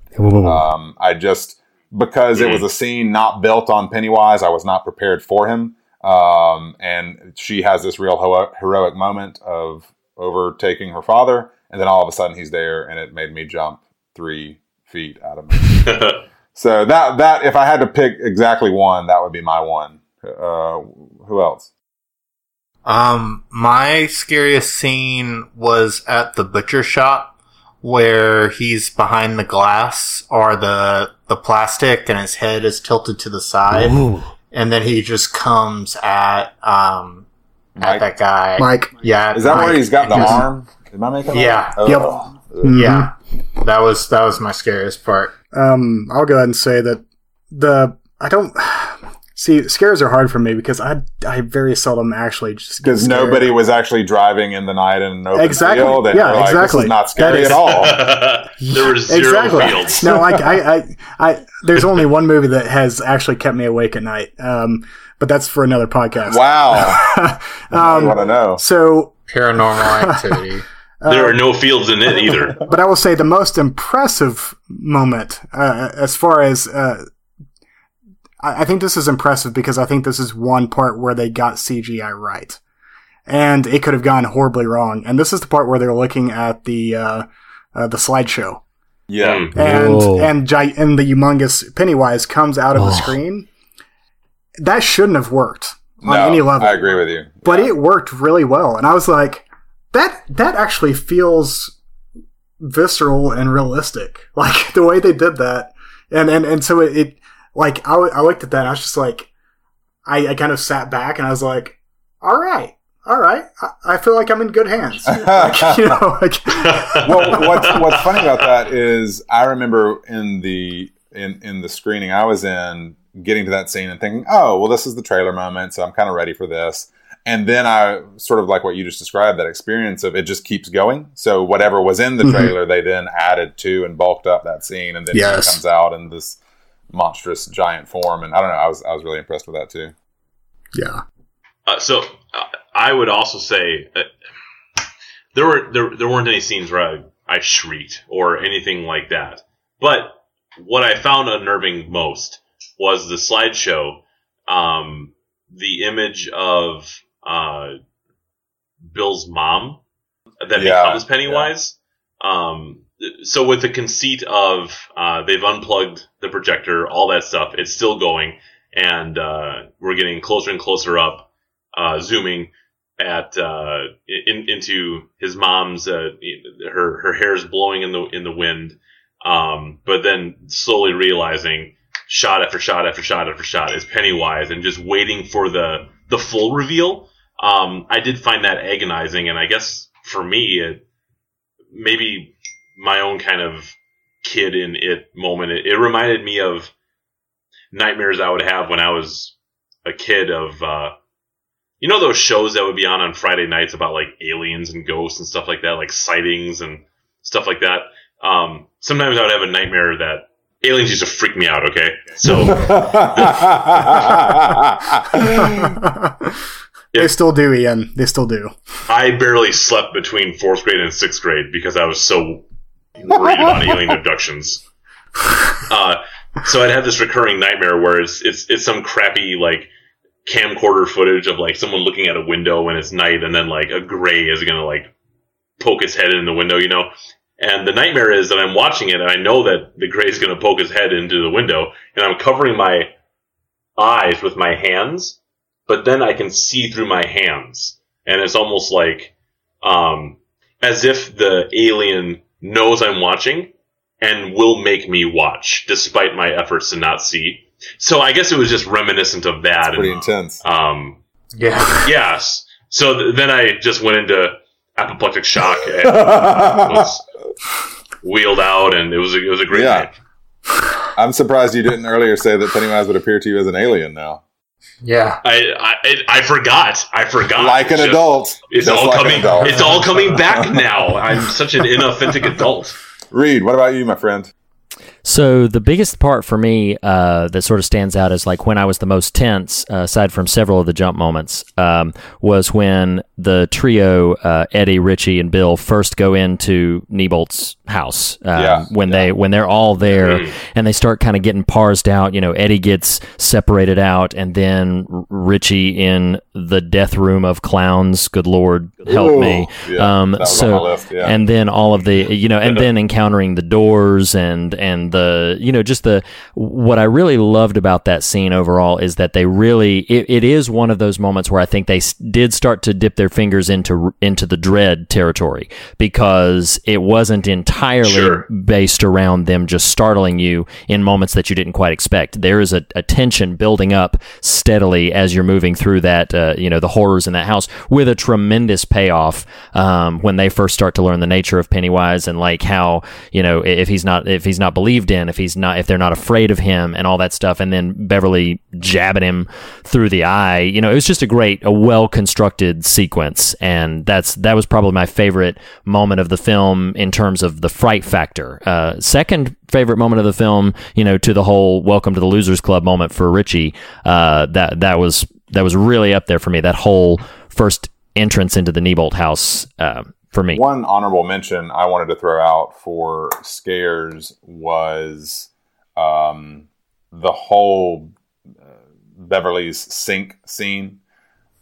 Speaker 4: Um, I just because it was a scene not built on Pennywise, I was not prepared for him. Um, and she has this real hero- heroic moment of overtaking her father, and then all of a sudden he's there, and it made me jump three feet out of me. <laughs> so that that if I had to pick exactly one, that would be my one. Uh, who else?
Speaker 8: Um, my scariest scene was at the butcher shop where he's behind the glass or the the plastic and his head is tilted to the side. And then he just comes at um
Speaker 4: Mike?
Speaker 8: at that guy.
Speaker 6: Mike.
Speaker 8: Yeah.
Speaker 4: Is that where he's got the
Speaker 8: And
Speaker 4: arm? Am I making?
Speaker 8: Yeah.
Speaker 4: That?
Speaker 6: Yep.
Speaker 4: Oh.
Speaker 8: Yeah, that was that was my scariest part.
Speaker 6: Um, I'll go ahead and say that the I don't <sighs> see scares are hard for me because I I very seldom actually just
Speaker 4: Because nobody was actually driving in the night in an open
Speaker 6: Exactly.
Speaker 4: field, and
Speaker 6: Yeah,
Speaker 4: like,
Speaker 6: exactly.
Speaker 4: this is not scary
Speaker 6: is-
Speaker 4: at all. <laughs>
Speaker 7: there were zero
Speaker 6: exactly.
Speaker 7: fields.
Speaker 6: no, like I, I, I, there's <laughs> only one movie that has actually kept me awake at night. Um, but that's for another podcast.
Speaker 4: Wow, <laughs> I
Speaker 6: Um,
Speaker 4: want to know.
Speaker 6: so,
Speaker 8: Paranormal activity.
Speaker 7: There are no fields in it either. <laughs>
Speaker 6: but I will say the most impressive moment, uh, as far as, uh, I, I think this is impressive because I think this is one part where they got CGI right. And it could have gone horribly wrong. And this is the part where they're looking at the, uh, uh, the slideshow.
Speaker 4: Yeah,
Speaker 7: Mm.
Speaker 6: and
Speaker 9: Whoa.
Speaker 6: and gi- and the humongous Pennywise comes out of the screen. That shouldn't have worked on
Speaker 4: no,
Speaker 6: any level,
Speaker 4: I agree with you.
Speaker 6: but it worked really well. And I was like, that that actually feels visceral and realistic, <laughs> like the way they did that. And and and so it, it like I, I looked at that, and I was just like, I, I kind of sat back, and I was like, all right. All right, I, I feel like I'm in good hands. <laughs> Like, you know, <laughs> like,
Speaker 4: well, what's what's funny about that is I remember in the in in the screening I was in, getting to that scene and thinking, oh, well, this is the trailer moment, so I'm kind of ready for this. And then I sort of like what you just described, that experience of it just keeps going. So whatever was in the
Speaker 6: Mhm.
Speaker 4: trailer, they then added to and bulked up that scene, and then
Speaker 6: Yes.
Speaker 4: he comes out in this monstrous giant form. And I don't know, I was I was really impressed with that too.
Speaker 6: yeah.
Speaker 7: Uh, so uh, I would also say that there were there, there weren't any scenes where I, I shrieked or anything like that. But what I found unnerving most was the slideshow, um, the image of uh, Bill's mom that
Speaker 4: Yeah,
Speaker 7: becomes Pennywise. Um, so with the conceit of uh, they've unplugged the projector, all that stuff, it's still going, and uh, we're getting closer and closer up, uh, zooming at uh, in, into his mom's. Uh, her her hair's blowing in the in the wind, um, but then slowly realizing, shot after shot after shot after shot is Pennywise, and just waiting for the the full reveal. Um, I did find that agonizing, and I guess for me, it maybe my own kind of kid in it moment. It, it reminded me of nightmares I would have when I was a kid of uh, you know those shows that would be on on Friday nights about like aliens and ghosts and stuff like that, like sightings and stuff like that. Um, sometimes I would have a nightmare that aliens used to freak me out. Okay, so <laughs> <laughs> <laughs>
Speaker 6: they still do, Ian. They still do.
Speaker 7: I barely slept between fourth grade and sixth grade because I was so worried about <laughs> alien abductions. Uh, so I'd have this recurring nightmare where it's it's it's some crappy like camcorder footage of like someone looking at a window when it's night, and then like a gray is gonna like poke his head in the window, you know. And the nightmare is that I'm watching it, and I know that the gray is gonna poke his head into the window, and I'm covering my eyes with my hands, but then I can see through my hands, and it's almost like um, as if the alien knows I'm watching and will make me watch despite my efforts to not see. So I guess it was just reminiscent of that.
Speaker 4: Pretty
Speaker 7: and,
Speaker 4: intense.
Speaker 7: um,
Speaker 8: Yeah. <laughs>
Speaker 7: yes. So th- then I just went into apoplectic shock <laughs> and was wheeled out, and it was a, it was a great
Speaker 4: Yeah.
Speaker 7: night.
Speaker 4: I'm surprised you didn't earlier say that Pennywise would appear to you as an alien now,
Speaker 8: Yeah.
Speaker 7: I, I I- I forgot. I forgot.
Speaker 4: like an
Speaker 7: just-
Speaker 4: adult.
Speaker 7: It's all
Speaker 4: like
Speaker 7: coming.
Speaker 4: adult.
Speaker 7: It's all coming back now. I'm such an inauthentic adult.
Speaker 4: Reed, what about you, my friend?
Speaker 9: So the biggest part for me uh, that sort of stands out is like when I was the most tense, uh, aside from several of the jump moments, um, was when the trio uh, Eddie, Richie, and Bill first go into Neibolt's house. Um,
Speaker 4: Yeah,
Speaker 9: when they when they're all there
Speaker 7: Mhm.
Speaker 9: and they start kind of getting parsed out. You know, Eddie gets separated out, and then R- Richie in the death room of clowns. Good Lord, help
Speaker 4: Ooh,
Speaker 9: me.
Speaker 4: yeah,
Speaker 9: um, so
Speaker 4: list, yeah.
Speaker 9: and then all of the you know and then encountering the doors and and the you know just the what I really loved about that scene overall is that they really it, it is one of those moments where I think they did start to dip their fingers into into the dread territory because it wasn't entirely
Speaker 7: Sure.
Speaker 9: based around them just startling you in moments that you didn't quite expect. There is a, a tension building up steadily as you're moving through that, uh, you know, the horrors in that house with a tremendous payoff um, when they first start to learn the nature of Pennywise and like how you know if he's not if he's not believed in, if he's not if they're not afraid of him and all that stuff, and then Beverly jabbing him through the eye. You know, it was just a great, a well constructed sequence, and that's that was probably my favorite moment of the film in terms of the fright factor. Uh, second favorite moment of the film, you know, to the whole "Welcome to the Losers Club" moment for Richie. Uh, that that was that was really up there for me. That whole first entrance into the Neibolt house uh, for me.
Speaker 4: One honorable mention I wanted to throw out for scares was um, the whole uh, Beverly's sink scene.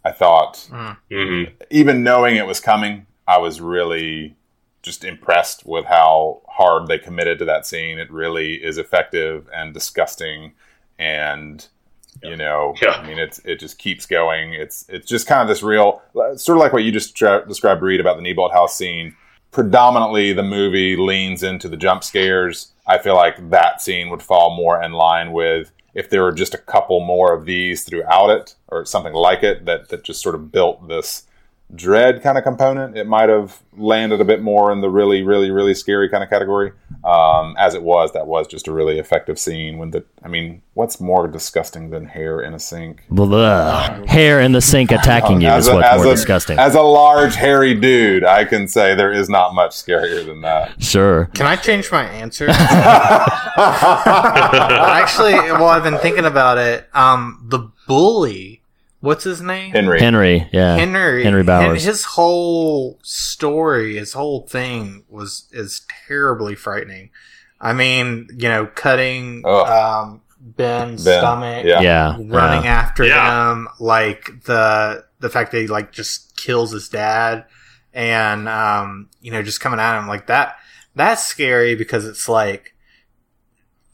Speaker 4: I thought,
Speaker 7: hmm
Speaker 4: even knowing it was coming, I was really just impressed with how hard they committed to that scene. It really is effective and disgusting, and you know,
Speaker 7: Yeah.
Speaker 4: I mean, it's it just keeps going. It's it's just kind of this real, sort of like what you just tra- described, Reed, about the Neibolt House scene. Predominantly, the movie leans into the jump scares. I feel like that scene would fall more in line with if there were just a couple more of these throughout it, or something like it, that that just sort of built this dread kind of component, it might have landed a bit more in the really, really, really scary kind of category. Um, as it was, that was just a really effective scene. When the, I mean, what's more disgusting than hair in a sink?
Speaker 9: Blah. Hair in the sink attacking you <laughs>
Speaker 4: as
Speaker 9: is
Speaker 4: a,
Speaker 9: what's more
Speaker 4: a-
Speaker 9: disgusting.
Speaker 4: As a large, hairy dude, I can say there is not much scarier than that.
Speaker 9: sure.
Speaker 8: Can I change my answer? <laughs> Actually, well, I've been thinking about it. Um, the bully, what's his name?
Speaker 4: Henry.
Speaker 9: Henry, yeah.
Speaker 8: Henry.
Speaker 9: Henry Bowers.
Speaker 8: His whole story, his whole thing was is terribly frightening. I mean, you know, cutting
Speaker 4: Ugh.
Speaker 8: um, Ben's
Speaker 4: Ben,
Speaker 8: stomach,
Speaker 4: yeah.
Speaker 9: yeah.
Speaker 8: running
Speaker 9: yeah.
Speaker 8: after
Speaker 7: Yeah.
Speaker 8: him, like the the fact that he like just kills his dad, and um, you know, just coming at him like that. That's scary because it's like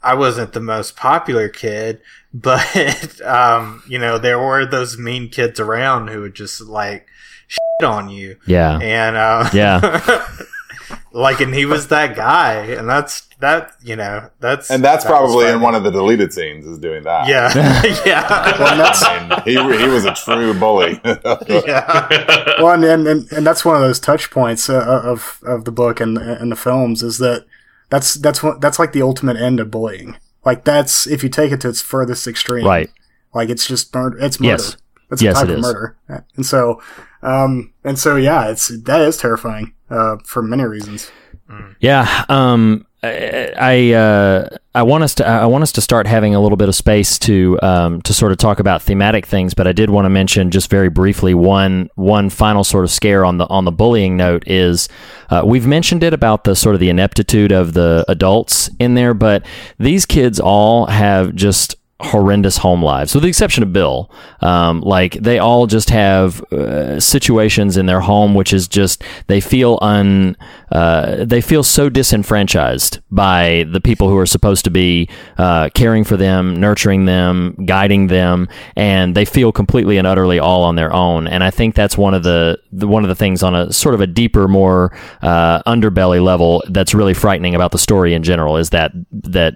Speaker 8: I wasn't the most popular kid, <laughs> but um, you know, there were those mean kids around who would just like shit on you,
Speaker 9: Yeah.
Speaker 8: and uh,
Speaker 9: Yeah. <laughs>
Speaker 8: like, and he was that guy, and that's that. You know, that's
Speaker 4: And that's
Speaker 8: that
Speaker 4: probably in one of the deleted scenes is doing that.
Speaker 8: Yeah, <laughs> yeah,
Speaker 4: I mean, he, he was a true bully.
Speaker 8: yeah.
Speaker 6: well, and, and, and, and that's one of those touch points uh, of of the book and and the films is that that's that's what that's like the ultimate end of bullying. Like that's if you take it to its furthest extreme,
Speaker 9: Right.
Speaker 6: Like it's just murder. It's murder.
Speaker 9: Yes.
Speaker 6: It's
Speaker 9: Yes,
Speaker 6: a type
Speaker 9: it
Speaker 6: of
Speaker 9: is.
Speaker 6: murder. And so, um, and so yeah, it's that is terrifying uh, for many reasons.
Speaker 9: Yeah, um, I I, uh, I want us to I want us to start having a little bit of space to um, to sort of talk about thematic things, but I did want to mention just very briefly one one final sort of scare on the on the bullying note is uh, we've mentioned it about the sort of the ineptitude of the adults in there, but these kids all have just horrendous home lives, with the exception of Bill. Um, like they all just have uh, situations in their home which is just they feel un uh, they feel so disenfranchised by the people who are supposed to be uh, caring for them, nurturing them, guiding them, and they feel completely and utterly all on their own. And I think that's one of the, the one of the things on a sort of a deeper, more uh, underbelly level that's really frightening about the story in general is that that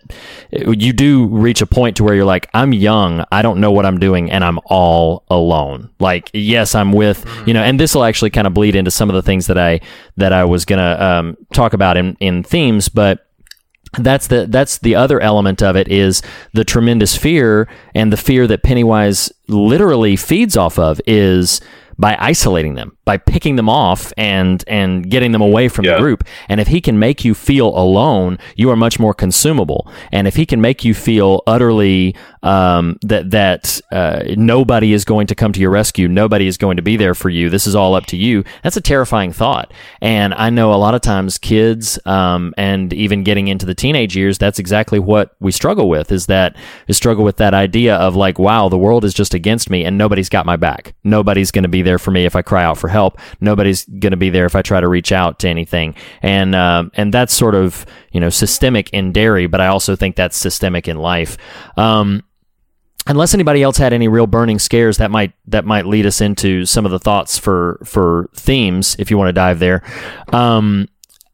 Speaker 9: you do reach a point to where you're like, I'm young, I don't know what I'm doing, and I'm all alone. Like, yes, I'm with you know, and this will actually kind of bleed into some of the things that I that I was gonna um, talk about in in themes, but that's the that's the other element of it is the tremendous fear and the fear that Pennywise literally feeds off of is by isolating them, by picking them off and and getting them away from
Speaker 7: Yeah.
Speaker 9: the group. And if he can make you feel alone, you are much more consumable. And if he can make you feel utterly um, that that uh, nobody is going to come to your rescue, nobody is going to be there for you. This is all up to you. That's a terrifying thought. And I know a lot of times kids um, and even getting into the teenage years, that's exactly what we struggle with. Is that we struggle with that idea of like, wow, the world is just against me, and nobody's got my back. Nobody's going to be there there for me if I cry out for help. Nobody's going to be there if I try to reach out to anything. And um, and that's sort of you know systemic in Derry, but I also think that's systemic in life. Um, unless anybody else had any real burning scares that might that might lead us into some of the thoughts for for themes if you want to dive there um,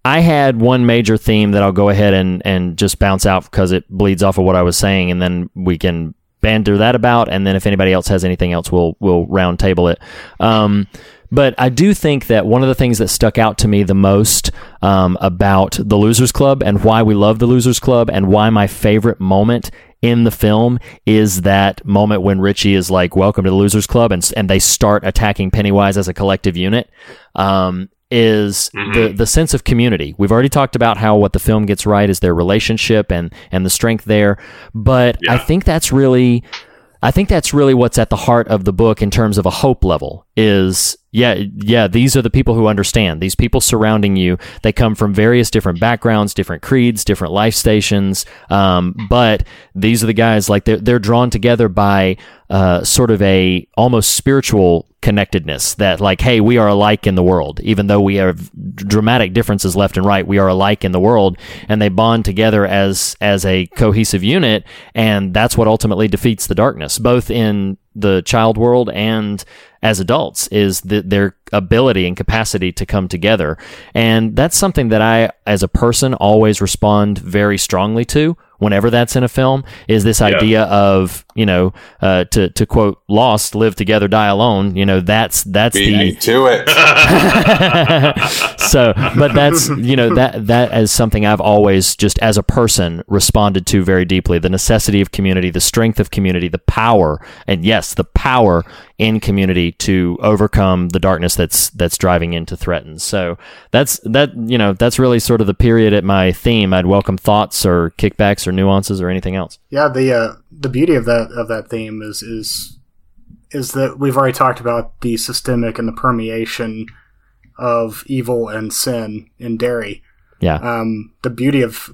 Speaker 9: I had one major theme that I'll go ahead and and just bounce out because it bleeds off of what I was saying and then we can banter that about and then if anybody else has anything else we'll we'll round table it um, but I do think that one of the things that stuck out to me the most um, about the Losers Club and why we love the Losers Club and why my favorite moment in the film is that moment when Richie is like, "Welcome to the Losers Club," and and they start attacking Pennywise as a collective unit. Um, is the the sense of community. We've already talked about how what the film gets right is their relationship and and the strength there, but I think that's really I think that's really what's at the heart of the book in terms of a hope level is yeah, yeah, these are the people who understand. These people surrounding you, they come from various different backgrounds, different creeds, different life stations. Um, but these are the guys like they're, they're drawn together by uh, sort of a almost spiritual connectedness that like, hey, we are alike in the world, even though we have dramatic differences left and right. We are alike in the world, and they bond together as as a cohesive unit, and that's what ultimately defeats the darkness, both in the child world and as adults is the, their ability and capacity to come together. And that's something that I, as a person, always respond very strongly to whenever that's in a film is this idea of, you know, uh, to, to quote Lost, live together, die alone. You know, that's, that's
Speaker 4: Beat
Speaker 9: the,
Speaker 4: to it. <laughs>
Speaker 9: so, but that's, <laughs> you know, that, that is something I've always just as a person responded to very deeply. The necessity of community, the strength of community, the power, and yes, the power in community to overcome the darkness that's, that's driving in to threaten. So that's, that, you know, that's really sort of the period at my theme. I'd welcome thoughts or kickbacks or nuances or anything else.
Speaker 6: Yeah, the uh, the beauty of that of that theme is is is that we've already talked about the systemic and the permeation of evil and sin in Derry.
Speaker 9: Yeah.
Speaker 6: Um, the beauty of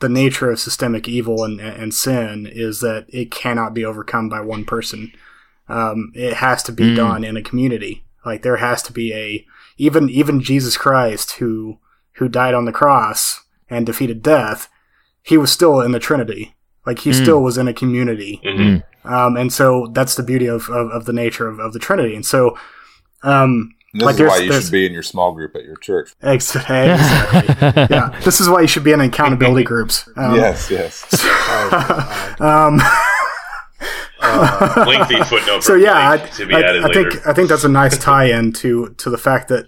Speaker 6: the nature of systemic evil and, and sin is that it cannot be overcome by one person. Um, it has to be
Speaker 9: Mm.
Speaker 6: done in a community. Like there has to be a even even Jesus Christ who who died on the cross and defeated death. He was still in the Trinity. Like he
Speaker 9: Mm.
Speaker 6: still was in a community.
Speaker 7: Mhm.
Speaker 6: Um, and so that's the beauty of, of, of the nature of, of the Trinity. And so, um,
Speaker 4: This
Speaker 6: like
Speaker 4: is why you should be in your small group at your church.
Speaker 6: Ex- <laughs> exactly. yeah, this is why you should be in accountability <laughs> groups. Um,
Speaker 4: yes, yes. <laughs>
Speaker 6: um,
Speaker 7: Lengthy footnote.
Speaker 6: so yeah, I,
Speaker 7: to be
Speaker 6: I-
Speaker 7: added
Speaker 6: I
Speaker 7: later.
Speaker 6: think I think that's a nice tie-in to to the fact that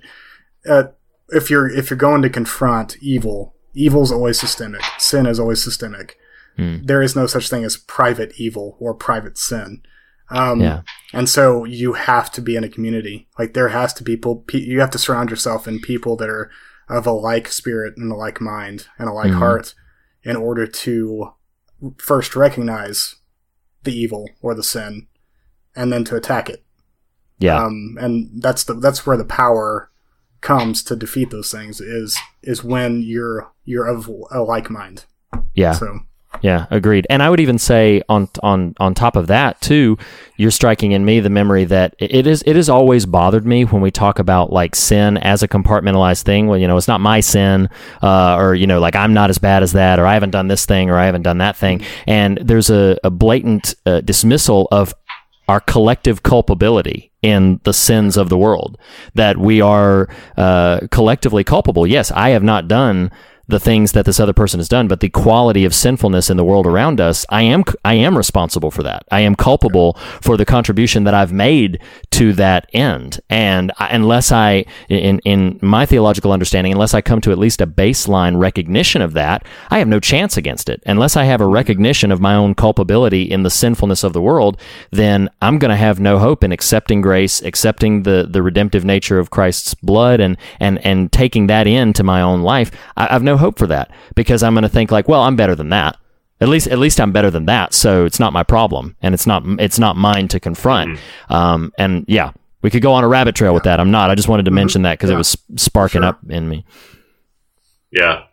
Speaker 6: uh, if you're if you're going to confront evil, evil's always systemic. Sin is always systemic.
Speaker 9: Hmm.
Speaker 6: There is no such thing as private evil or private sin. Um,
Speaker 9: Yeah.
Speaker 6: And so you have to be in a community. Like there has to be people. You have to surround yourself in people that are of a like spirit and a like mind and a like
Speaker 9: Mhm.
Speaker 6: heart, in order to first recognize the evil or the sin, and then to attack it.
Speaker 9: Yeah.
Speaker 6: Um, and that's the that's where the power comes to defeat those things is is when you're you're of a like mind.
Speaker 9: Yeah.
Speaker 6: So
Speaker 9: Yeah, agreed. And I would even say on on on top of that too, you're striking in me the memory that it is it has always bothered me when we talk about like sin as a compartmentalized thing. Well, you know, it's not my sin, uh, or you know, like I'm not as bad as that, or I haven't done this thing, or I haven't done that thing. And there's a, a blatant uh, dismissal of our collective culpability in the sins of the world that we are uh, collectively culpable. Yes, I have not done the things that this other person has done, but the quality of sinfulness in the world around us, I am I am responsible for that. I am culpable for the contribution that I've made to that end. And I, unless I, in in my theological understanding, unless I come to at least a baseline recognition of that, I have no chance against it. Unless I have a recognition of my own culpability in the sinfulness of the world, then I'm going to have no hope in accepting grace, accepting the the redemptive nature of Christ's blood, and and and taking that into my own life. I, I've no hope for that because I'm going to think like, well, I'm better than that. At least, at least I'm better than that. So it's not my problem, and it's not it's not mine to confront. Um, and yeah, we could go on a rabbit trail with that. I'm not. I just wanted to mention that because it was sparking up in me.
Speaker 7: Yeah.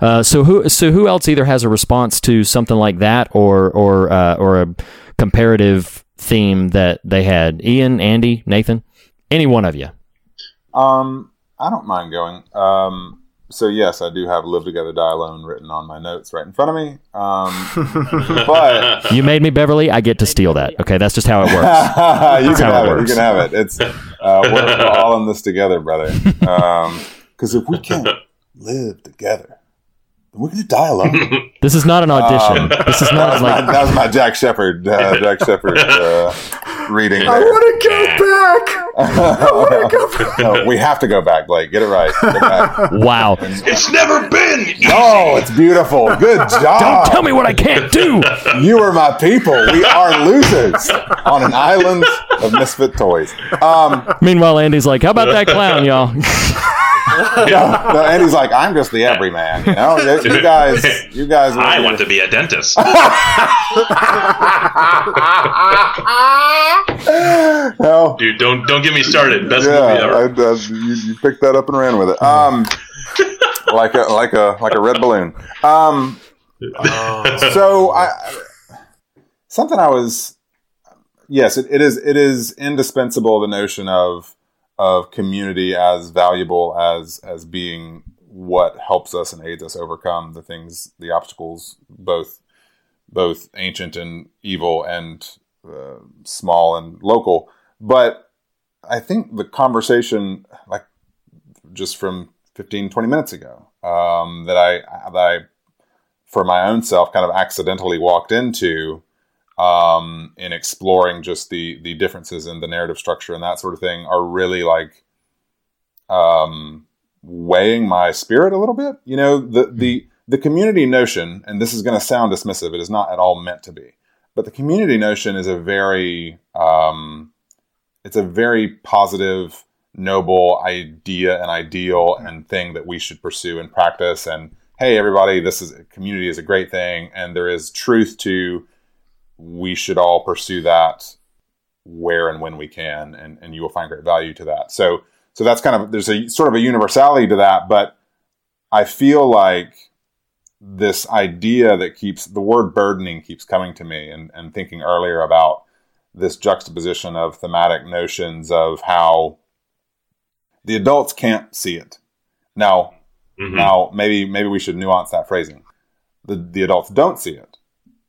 Speaker 9: Uh, so who so who else either has a response to something like that or or uh, or a comparative theme that they had? Ian, Andy, Nathan. Any one of you.
Speaker 4: Um, I don't mind going. Um, so yes, I do have "Live Together, Die Alone" written on my notes right in front of me. Um, but <laughs>
Speaker 9: You made me Beverly. I get to steal that. Okay, that's just how it works. <laughs>
Speaker 4: you can
Speaker 9: how
Speaker 4: have
Speaker 9: it
Speaker 4: it. You can have it. It's uh, we're, we're all in this together, brother. Because if we can't live together, then we're gonna die alone.
Speaker 9: This is not an audition. this is
Speaker 4: that,
Speaker 9: not
Speaker 4: was
Speaker 9: like
Speaker 4: my, that was my Jack Shephard, uh, Jack Shephard uh, reading.
Speaker 6: I want to go back. I want to <laughs> go <laughs> back.
Speaker 4: No, we have to go back, Blake. Get it right. Back. <laughs>
Speaker 9: wow.
Speaker 7: It's never been. easy.
Speaker 4: Oh, it's beautiful. Good job.
Speaker 9: Don't tell me what I can't do.
Speaker 4: You are my people. We are losers on an island of misfit toys. Um,
Speaker 9: Meanwhile, Andy's like, "How about that clown, y'all?" <laughs>
Speaker 4: no, no, Andy's like, I'm just the everyman. You know, you, you <laughs> guys, you guys.
Speaker 7: I want to be a dentist. <laughs>
Speaker 4: No,
Speaker 7: Dude, don't don't get me started. Best movie
Speaker 4: yeah, I,
Speaker 7: ever.
Speaker 4: uh, you, you picked that up and ran with it. Um, like a like a like a red balloon. Um, so I something I was yes, it, it is it is indispensable the notion of of community as valuable as as being what helps us and aids us overcome the things the obstacles both both ancient and evil and uh, small and local. But i think the conversation like just from 15 20 minutes ago um, that i that i for my own self kind of accidentally walked into um, in exploring just the the differences in the narrative structure and that sort of thing are really like um, weighing my spirit a little bit. You know, the the the community notion, and this is going to sound dismissive. It is not at all meant to be, but the community notion is a very um, it's a very positive, noble idea and ideal and thing that we should pursue and practice. And hey, everybody, this is community is a great thing, and there is truth to we should all pursue that where and when we can, and, and you will find great value to that. So, so that's kind of there's a sort of a universality to that, but I feel like this idea that keeps the word burdening keeps coming to me, and, and thinking earlier about this juxtaposition of thematic notions of how the adults can't see it. Now,
Speaker 7: Mhm.
Speaker 4: now maybe maybe we should nuance that phrasing. The the adults don't see it.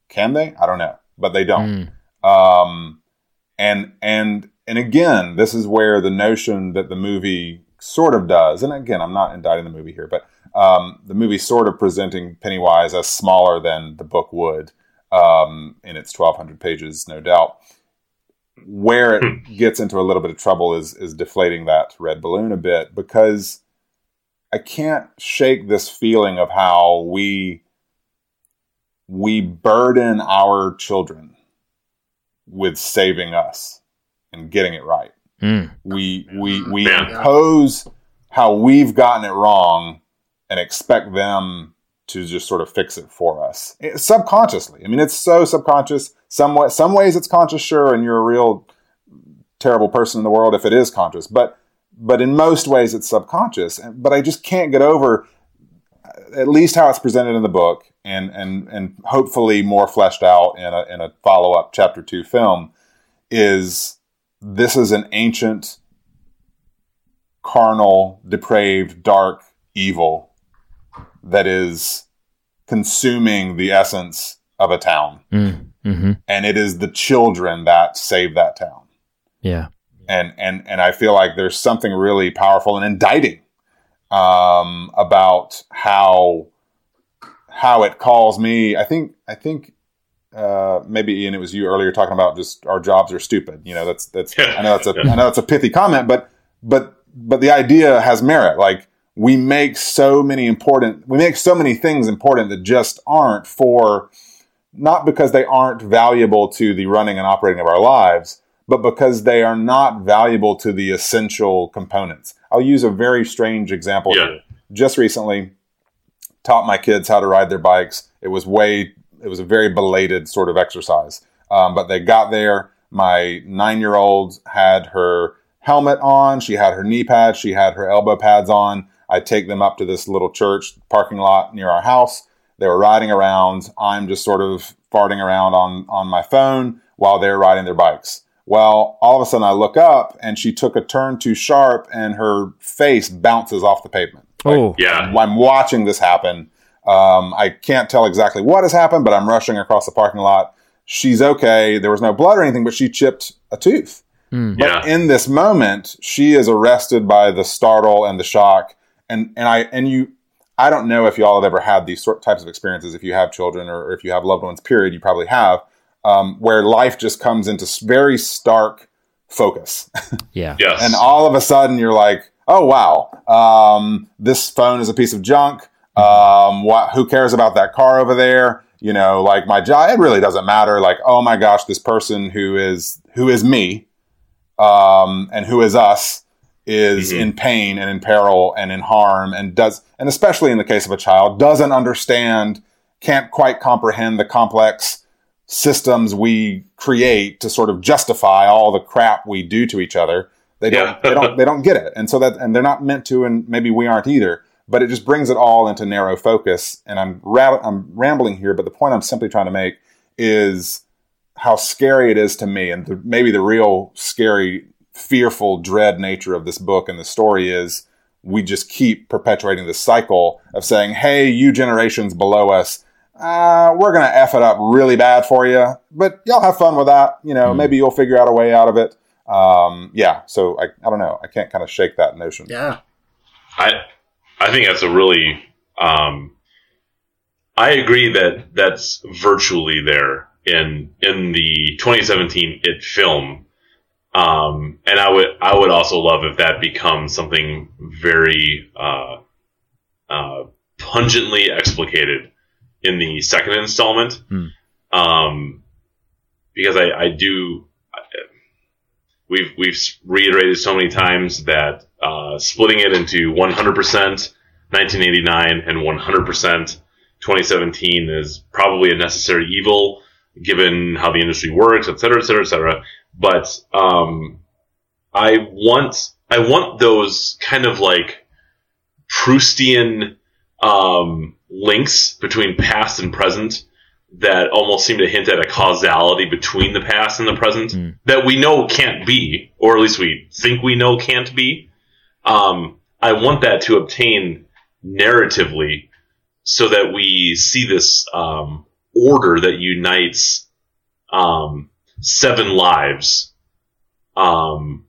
Speaker 4: Can they? I don't know, but they don't. Um, and and and again, this is where the notion that the movie sort of does, and again, I'm not indicting the movie here, but um, the movie sort of presenting Pennywise as smaller than the book would um, in its 1,200 pages, no doubt. Where it gets into a little bit of trouble is is deflating that red balloon a bit because I can't shake this feeling of how we we burden our children with saving us and getting it right.
Speaker 9: Mm.
Speaker 4: We we we
Speaker 7: Yeah.
Speaker 4: impose how we've gotten it wrong and expect them to just sort of fix it for us It- subconsciously. I mean, it's so subconscious. Some way, some ways it's conscious, sure, and you're a real terrible person in the world if it is conscious. But but in most ways it's subconscious. Eh, but I just can't get over eh, at least how it's presented in the book, and and and hopefully more fleshed out in a in a follow up chapter two film. Is this is an ancient, carnal, depraved, dark evil that is consuming the essence of a town,
Speaker 9: Mm. hmm
Speaker 4: and it is the children that save that town
Speaker 9: Yeah.
Speaker 4: and and and I feel like there's something really powerful and indicting um, about how how it calls me. I think I think uh, maybe Ian, it was you earlier talking about just our jobs are stupid. You know, that's that's I know that's a I know that's a pithy comment, but but but the idea has merit. Like we make so many important we make so many things important that just aren't for not because they aren't valuable to the running and operating of our lives, but because they are not valuable to the essential components. I'll use a very strange example
Speaker 7: Yeah.
Speaker 4: here. Just recently, taught my kids how to ride their bikes. It was way, it was a very belated sort of exercise. Um, but they got there. My nine year old had her helmet on. She had her knee pads. She had her elbow pads on. I take them up to this little church parking lot near our house. They were riding around. I'm just sort of farting around on, on my phone while they're riding their bikes. Well, all of a sudden I look up and she took a turn too sharp and her face bounces off the pavement.
Speaker 9: Oh,
Speaker 7: Yeah.
Speaker 4: I'm watching this happen. Um, I can't tell exactly what has happened, but I'm rushing across the parking lot. She's okay. There was no blood or anything, but she chipped a tooth.
Speaker 9: Mm.
Speaker 4: But
Speaker 7: Yeah.
Speaker 4: in this moment, she is arrested by the startle and the shock. And and I and you, I don't know if y'all have ever had these sort types of experiences. If you have children or if you have loved ones, period, you probably have, um, where life just comes into very stark focus. <laughs>
Speaker 9: yeah.
Speaker 7: Yes.
Speaker 4: and all of a sudden you're like, oh wow, um, this phone is a piece of junk. Um, what, who cares about that car over there? You know, like my job, it really doesn't matter. Like, oh my gosh, this person who is who is me, um, and who is us is
Speaker 7: Mhm.
Speaker 4: in pain and in peril and in harm and does and especially in the case of a child doesn't understand can't quite comprehend the complex systems we create to sort of justify all the crap we do to each other they don't
Speaker 7: Yeah.
Speaker 4: they don't <laughs> they don't get it and so that and they're not meant to and maybe we aren't either but it just brings it all into narrow focus and i'm ra- i'm rambling here but the point i'm simply trying to make is how scary it is to me and the, maybe the real scary fearful dread nature of this book and the story is we just keep perpetuating this cycle of saying hey you generations below us uh, we're gonna f it up really bad for you but y'all have fun with that you know
Speaker 9: Hmm.
Speaker 4: maybe you'll figure out a way out of it um, yeah so I, I don't know i can't kind of shake that notion
Speaker 6: Yeah.
Speaker 7: I I think that's a really um, I agree that that's virtually there in in the 2017 it film. Um, and I would I would also love if that becomes something very uh, uh, pungently explicated in the second installment.
Speaker 9: Hmm.
Speaker 7: Um, because I, I do we've we've reiterated so many times that uh, splitting it into 100% 1989 and 100% 2017 is probably a necessary evil given how the industry works, et cetera, et cetera, et cetera. But um, I want I want those kind of like Proustian um, links between past and present that almost seem to hint at a causality between the past and the present
Speaker 9: Mm.
Speaker 7: that we know can't be, or at least we think we know can't be. Um, I want that to obtain narratively so that we see this um, order that unites um, seven lives um,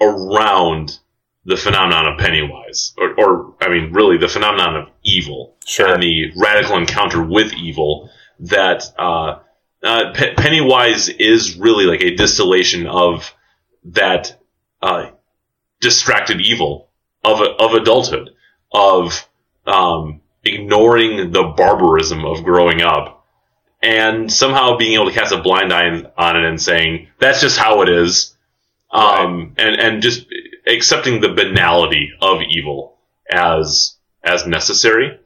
Speaker 7: around the phenomenon of Pennywise, or, or I mean, really the phenomenon of evil
Speaker 4: Sure.
Speaker 7: and the radical encounter with evil. That uh, uh, Pe- Pennywise is really like a distillation of that uh, distracted evil of of adulthood, of um, ignoring the barbarism of growing up, and somehow being able to cast a blind eye on it and saying that's just how it is, um, and and just accepting the banality of evil as as necessary.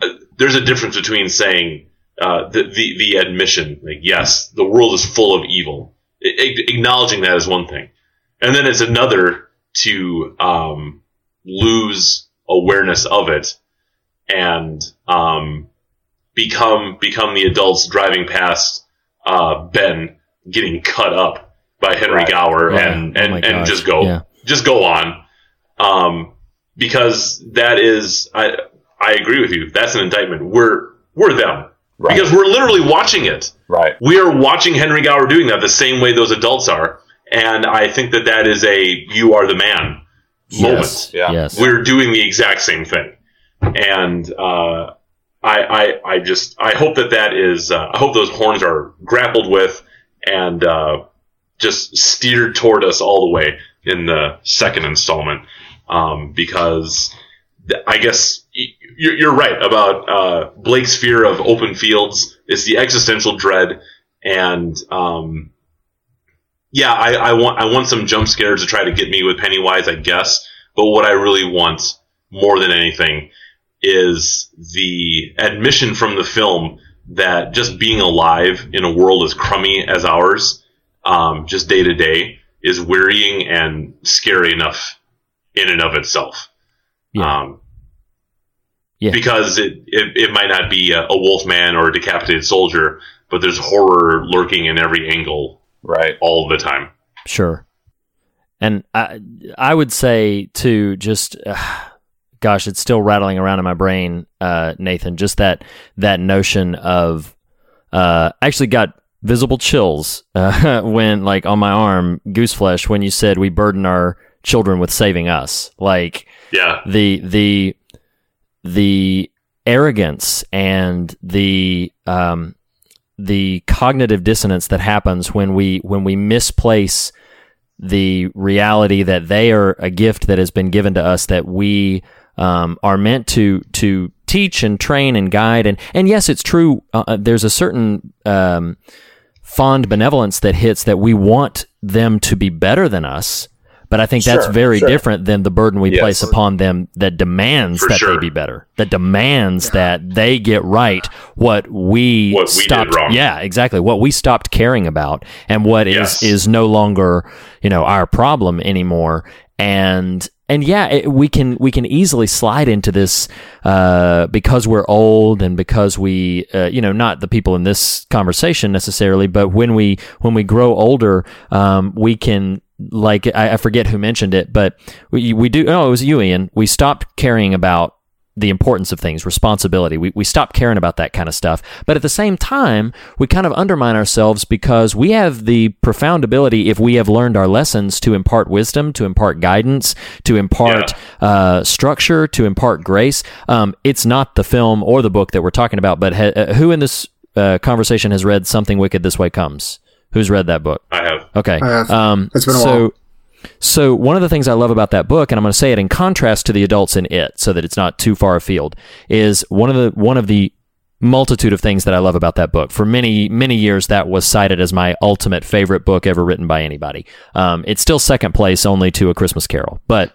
Speaker 7: Uh, there's a difference between saying uh, the, the the admission, like yes, the world is full of evil. I- acknowledging that is one thing, and then it's another to um, lose awareness of it and um, become become the adults driving past uh, Ben getting cut up by Henry
Speaker 4: Right.
Speaker 7: Gower
Speaker 9: Yeah.
Speaker 7: and
Speaker 9: Oh
Speaker 7: and,
Speaker 9: my
Speaker 7: and just go
Speaker 9: Yeah.
Speaker 7: just go on um, because that is I I agree with you that's an indictment we're we're them
Speaker 4: Right.
Speaker 7: because we're literally watching it
Speaker 4: right
Speaker 7: we are watching Henry Gower doing that the same way those adults are and I think that that is a you are the man moment
Speaker 9: Yes.
Speaker 4: Yeah.
Speaker 9: Yes.
Speaker 7: we're doing the exact same thing and uh, I, I I just I hope that that is uh, I hope those horns are grappled with and uh, just steered toward us all the way in the second installment um, because I guess y- you're, you're right about uh, Blake's fear of open fields. It's the existential dread, and um, yeah, I, I want I want some jump scares to try to get me with Pennywise, I guess. But what I really want more than anything is the admission from the film that just being alive in a world as crummy as ours, um, just day to day, is wearying and scary enough in and of itself.
Speaker 9: Yeah.
Speaker 7: Um,
Speaker 9: Yeah.
Speaker 7: Because it, it, it might not be a, a wolf man or a decapitated soldier, but there's horror lurking in every angle
Speaker 4: right
Speaker 7: all the time.
Speaker 9: Sure. And I, I would say too, just uh, gosh, it's still rattling around in my brain, uh, Nathan. Just that that notion of uh, actually got visible chills uh, <laughs> when, like, on my arm, goose flesh, when you said we burden our children with saving us. Like,
Speaker 7: Yeah.
Speaker 9: the the the arrogance and the um, the cognitive dissonance that happens when we when we misplace the reality that they are a gift that has been given to us that we um, are meant to to teach and train and guide. And and yes it's true uh, uh, there's a certain um, fond benevolence that hits that we want them to be better than us but I think that's very
Speaker 7: sure.
Speaker 9: different than the burden we
Speaker 7: Yes.
Speaker 9: place upon them that demands
Speaker 7: For
Speaker 9: that
Speaker 7: sure.
Speaker 9: they be better, that demands that they get right what we
Speaker 7: What we
Speaker 9: stopped. Yeah, exactly. What we stopped caring about, and what is
Speaker 7: Yes.
Speaker 9: is no longer you know our problem anymore. And and yeah, it, we can we can easily slide into this uh, because we're old and because we uh, you know not the people in this conversation necessarily, but when we when we grow older, um, we can like I, I forget who mentioned it, but we we do. Oh, it was you, Ian. We stopped caring about the importance of things, responsibility. We we stop caring about that kind of stuff. But at the same time, we kind of undermine ourselves because we have the profound ability, if we have learned our lessons, to impart wisdom, to impart guidance, to impart uh, structure, to impart grace. Um, it's not the film or the book that we're talking about, but ha- uh, who in this uh, conversation has read Something Wicked This Way Comes? Who's read that book?
Speaker 7: I have.
Speaker 9: Okay.
Speaker 6: I have.
Speaker 9: Um,
Speaker 6: It's been a
Speaker 9: so,
Speaker 6: while.
Speaker 9: so one of the things I love about that book, and I'm going to say it in contrast to the adults in it, so that it's not too far afield, is one of the one of the multitude of things that I love about that book. For many many years, that was cited as my ultimate favorite book ever written by anybody. Um, it's still second place, only to A Christmas Carol, but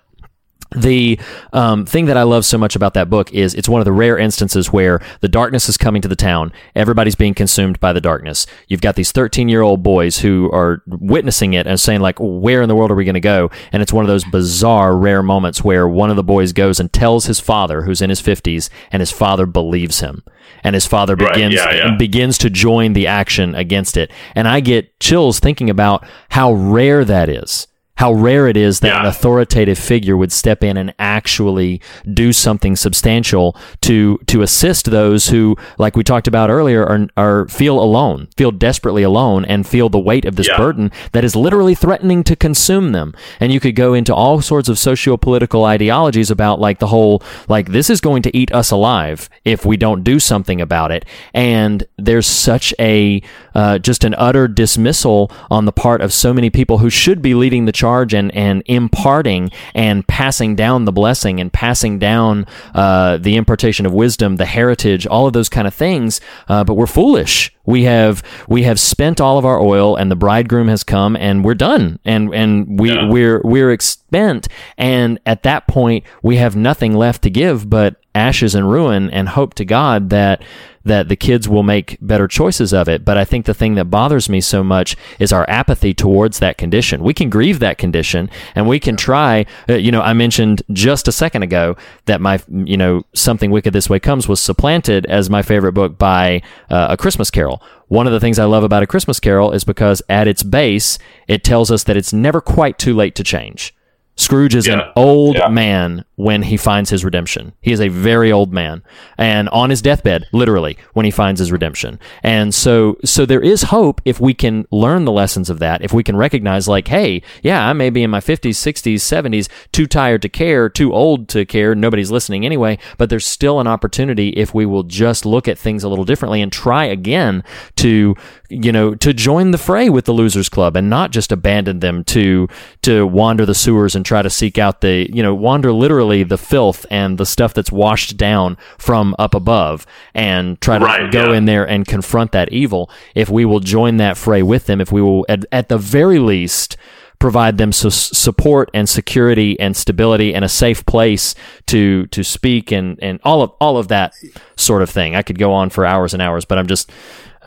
Speaker 9: the um, thing that I love so much about that book is it's one of the rare instances where the darkness is coming to the town. Everybody's being consumed by the darkness. You've got these 13 year old boys who are witnessing it and saying, like, where in the world are we going to go? And it's one of those bizarre, rare moments where one of the boys goes and tells his father, who's in his 50s, and his father believes him. And his father
Speaker 7: Right,
Speaker 9: begins
Speaker 7: yeah, yeah.
Speaker 9: begins to join the action against it. And I get chills thinking about how rare that is. How rare it is that an authoritative figure would step in and actually do something substantial to to assist those who, like we talked about earlier, are, are feel alone, feel desperately alone, and feel the weight of this
Speaker 7: Yeah.
Speaker 9: burden that is literally threatening to consume them. And you could go into all sorts of socio-political ideologies about like the whole like this is going to eat us alive if we don't do something about it. And there's such a uh, just an utter dismissal on the part of so many people who should be leading the charge and and imparting and passing down the blessing and passing down uh, the impartation of wisdom, the heritage, all of those kind of things. Uh, but we're foolish. We have we have spent all of our oil, and the bridegroom has come, and we're done, and and we
Speaker 7: Yeah.
Speaker 9: we're we're expent, and at that point we have nothing left to give but ashes and ruin, and hope to God that that the kids will make better choices of it. But I think the thing that bothers me so much is our apathy towards that condition. We can grieve that condition, and we can try. Uh, you know, I mentioned just a second ago that my you know something wicked this way comes was supplanted as my favorite book by uh, a Christmas Carol. One of the things I love about A Christmas Carol is because at its base, it tells us that it's never quite too late to change. Scrooge is an old
Speaker 7: Yeah.
Speaker 9: man when he finds his redemption. He is a very old man and on his deathbed, literally, when he finds his redemption. And so, so there is hope if we can learn the lessons of that. If we can recognize like, hey, yeah, I may be in my 50s, 60s, 70s, too tired to care, too old to care. Nobody's listening anyway, but there's still an opportunity if we will just look at things a little differently and try again to, you know, to join the fray with the losers club and not just abandon them to, to wander the sewers and try to seek out the, you know, wander literally the filth and the stuff that's washed down from up above and try to
Speaker 7: Right,
Speaker 9: go
Speaker 7: yeah.
Speaker 9: in there and confront that evil. If we will join that fray with them, if we will, at, at the very least, provide them su- support and security and stability and a safe place to to speak and and all of all of that sort of thing. I could go on for hours and hours, but I'm just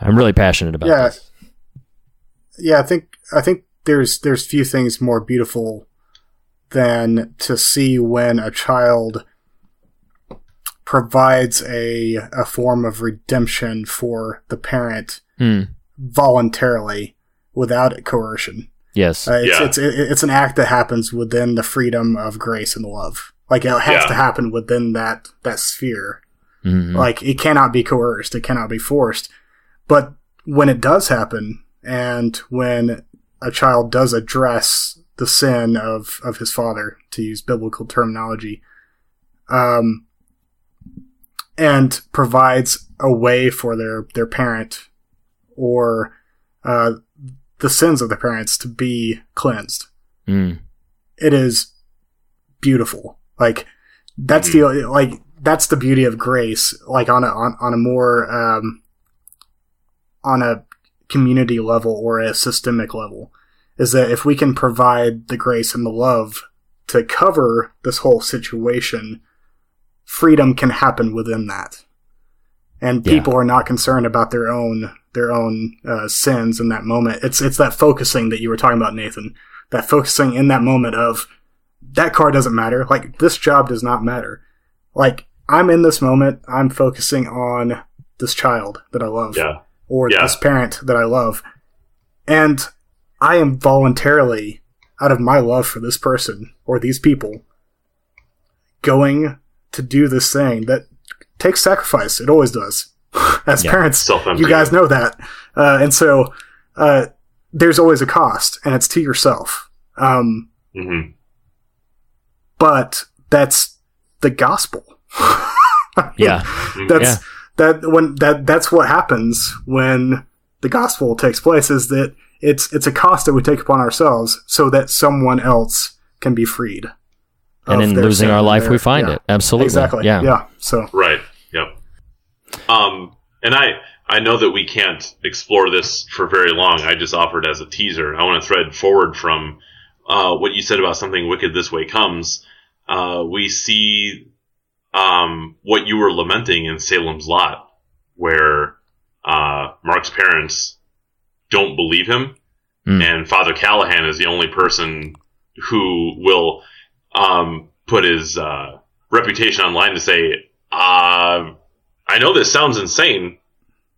Speaker 9: I'm really passionate about
Speaker 6: yeah,
Speaker 9: this.
Speaker 6: yeah. I think I think there's there's few things more beautiful than to see when a child provides a a form of redemption for the parent
Speaker 9: Hmm.
Speaker 6: voluntarily without coercion.
Speaker 9: Yes.
Speaker 6: Uh, it's,
Speaker 7: Yeah.
Speaker 6: it's it- it's an act that happens within the freedom of grace and love. Like it has
Speaker 7: Yeah.
Speaker 6: to happen within that that sphere.
Speaker 9: Mhm.
Speaker 6: Like it cannot be coerced. It cannot be forced. But when it does happen, and when a child does address the sin of of his father, to use biblical terminology, um, and provides a way for their their parent or uh, the sins of the parents to be cleansed.
Speaker 9: Mm.
Speaker 6: It is beautiful. Like that's the like that's the beauty of grace. Like on a on, on a more um, on a community level or a systemic level, is that if we can provide the grace and the love to cover this whole situation, freedom can happen within that and
Speaker 9: Yeah.
Speaker 6: people are not concerned about their own their own uh, sins in that moment. It's it's that focusing that you were talking about, Nathan. That focusing in that moment of that car doesn't matter. Like this job does not matter. Like I'm in this moment. I'm focusing on this child that I love,
Speaker 7: Yeah.
Speaker 6: or
Speaker 7: Yeah.
Speaker 6: this parent that I love, and I am voluntarily out of my love for this person or these people going to do this thing that takes sacrifice. It always does. <laughs> As
Speaker 9: Yeah.
Speaker 6: parents, you guys know that. Uh, and so, uh, there's always a cost and it's to yourself. Um,
Speaker 7: hmm
Speaker 6: but that's the gospel. <laughs>
Speaker 9: Yeah.
Speaker 6: that's
Speaker 9: Yeah.
Speaker 6: that when that that's what happens when the gospel takes place is that it's it's a cost that we take upon ourselves so that someone else can be freed.
Speaker 9: And in losing our life,
Speaker 6: their-
Speaker 9: we find
Speaker 6: yeah.
Speaker 9: it. Absolutely.
Speaker 6: Exactly.
Speaker 9: Yeah.
Speaker 6: Yeah. So
Speaker 7: Right. Yep. Um, and I I know that we can't explore this for very long. I just offered as a teaser. I want to thread forward from uh, what you said about something wicked this way comes. Uh, we see um, what you were lamenting in Salem's Lot, where uh, Mark's parents don't believe him,
Speaker 9: Mm.
Speaker 7: and Father Callahan is the only person who will um, put his uh, reputation online to say, uh, "I know this sounds insane,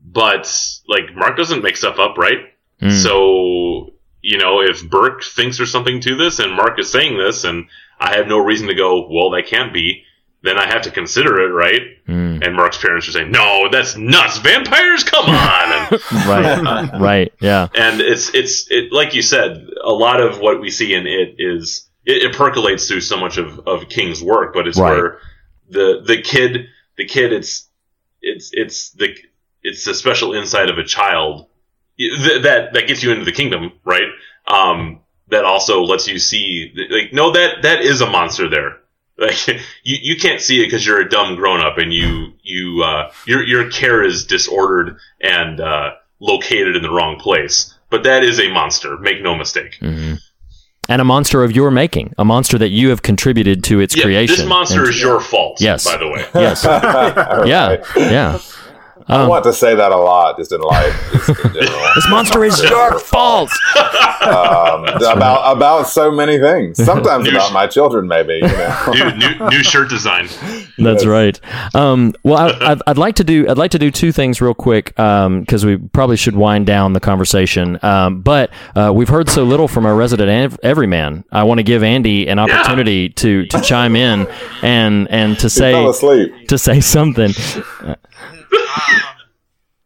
Speaker 7: but like Mark doesn't make stuff up, right?
Speaker 9: Mm.
Speaker 7: So you know, if Burke thinks there's something to this, and Mark is saying this, and I have no reason to go, well, that can't be." Then I have to consider it, right?
Speaker 9: Mm.
Speaker 7: And Mark's parents are saying, "No, that's nuts! Vampires, come <laughs> on!"
Speaker 9: Right. right. Yeah.
Speaker 7: and it's it's it like you said a lot of what we see in it is it, it percolates through so much of, of king's work but it's
Speaker 9: Right.
Speaker 7: where the the kid the kid it's it's it's the it's a special insight of a child th- that that gets you into the kingdom right um that also lets you see like no that that is a monster there <laughs> like you, you can't see it because you're a dumb grown up and you you uh, your your care is disordered and uh, located in the wrong place. But that is a monster. Make no mistake.
Speaker 9: hmm And a monster of your making, a monster that you have contributed to its
Speaker 7: Yeah,
Speaker 9: creation.
Speaker 7: this monster
Speaker 9: And-
Speaker 7: is your fault.
Speaker 9: Yes.
Speaker 7: By the way.
Speaker 9: Yes. <laughs> Yeah. Yeah.
Speaker 4: I
Speaker 9: Um,
Speaker 4: want to say that a lot, just in life, just in <laughs> general.
Speaker 9: this monster is your fault.
Speaker 4: um, about <laughs> about so many things. <laughs> Sometimes
Speaker 7: New
Speaker 4: about
Speaker 7: sh-
Speaker 4: my children, maybe. You know.
Speaker 7: new, new new shirt design.
Speaker 9: That's
Speaker 4: Yes.
Speaker 9: right. Um, well, I, I'd, I'd like to do I'd like to do two things real quick because we probably should wind down the conversation. Um, but uh, we've heard so little from our resident ev- everyman. I want to give Andy an opportunity to to chime in and and to say to say something.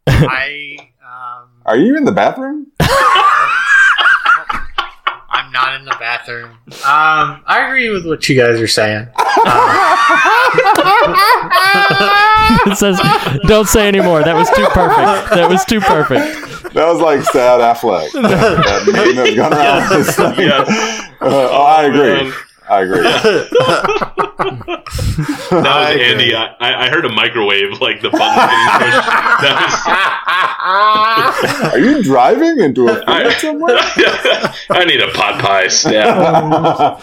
Speaker 8: I um,
Speaker 4: Are you in the bathroom?
Speaker 8: I'm not in the bathroom. Um, I agree with what you guys are saying. <laughs>
Speaker 9: it says, "Don't say anymore." That was too perfect. That was too perfect.
Speaker 4: That was like sad Affleck. <laughs> that meme that was going around. <laughs> It's like-
Speaker 7: Yes.
Speaker 4: Uh, oh, I agree.
Speaker 7: Man.
Speaker 4: I agree. <laughs>
Speaker 7: That <laughs> was Andy. I, I heard a microwave, like the button getting pushed. That
Speaker 4: Are you driving into a field somewhere? <laughs>
Speaker 7: I need a pot pie stab.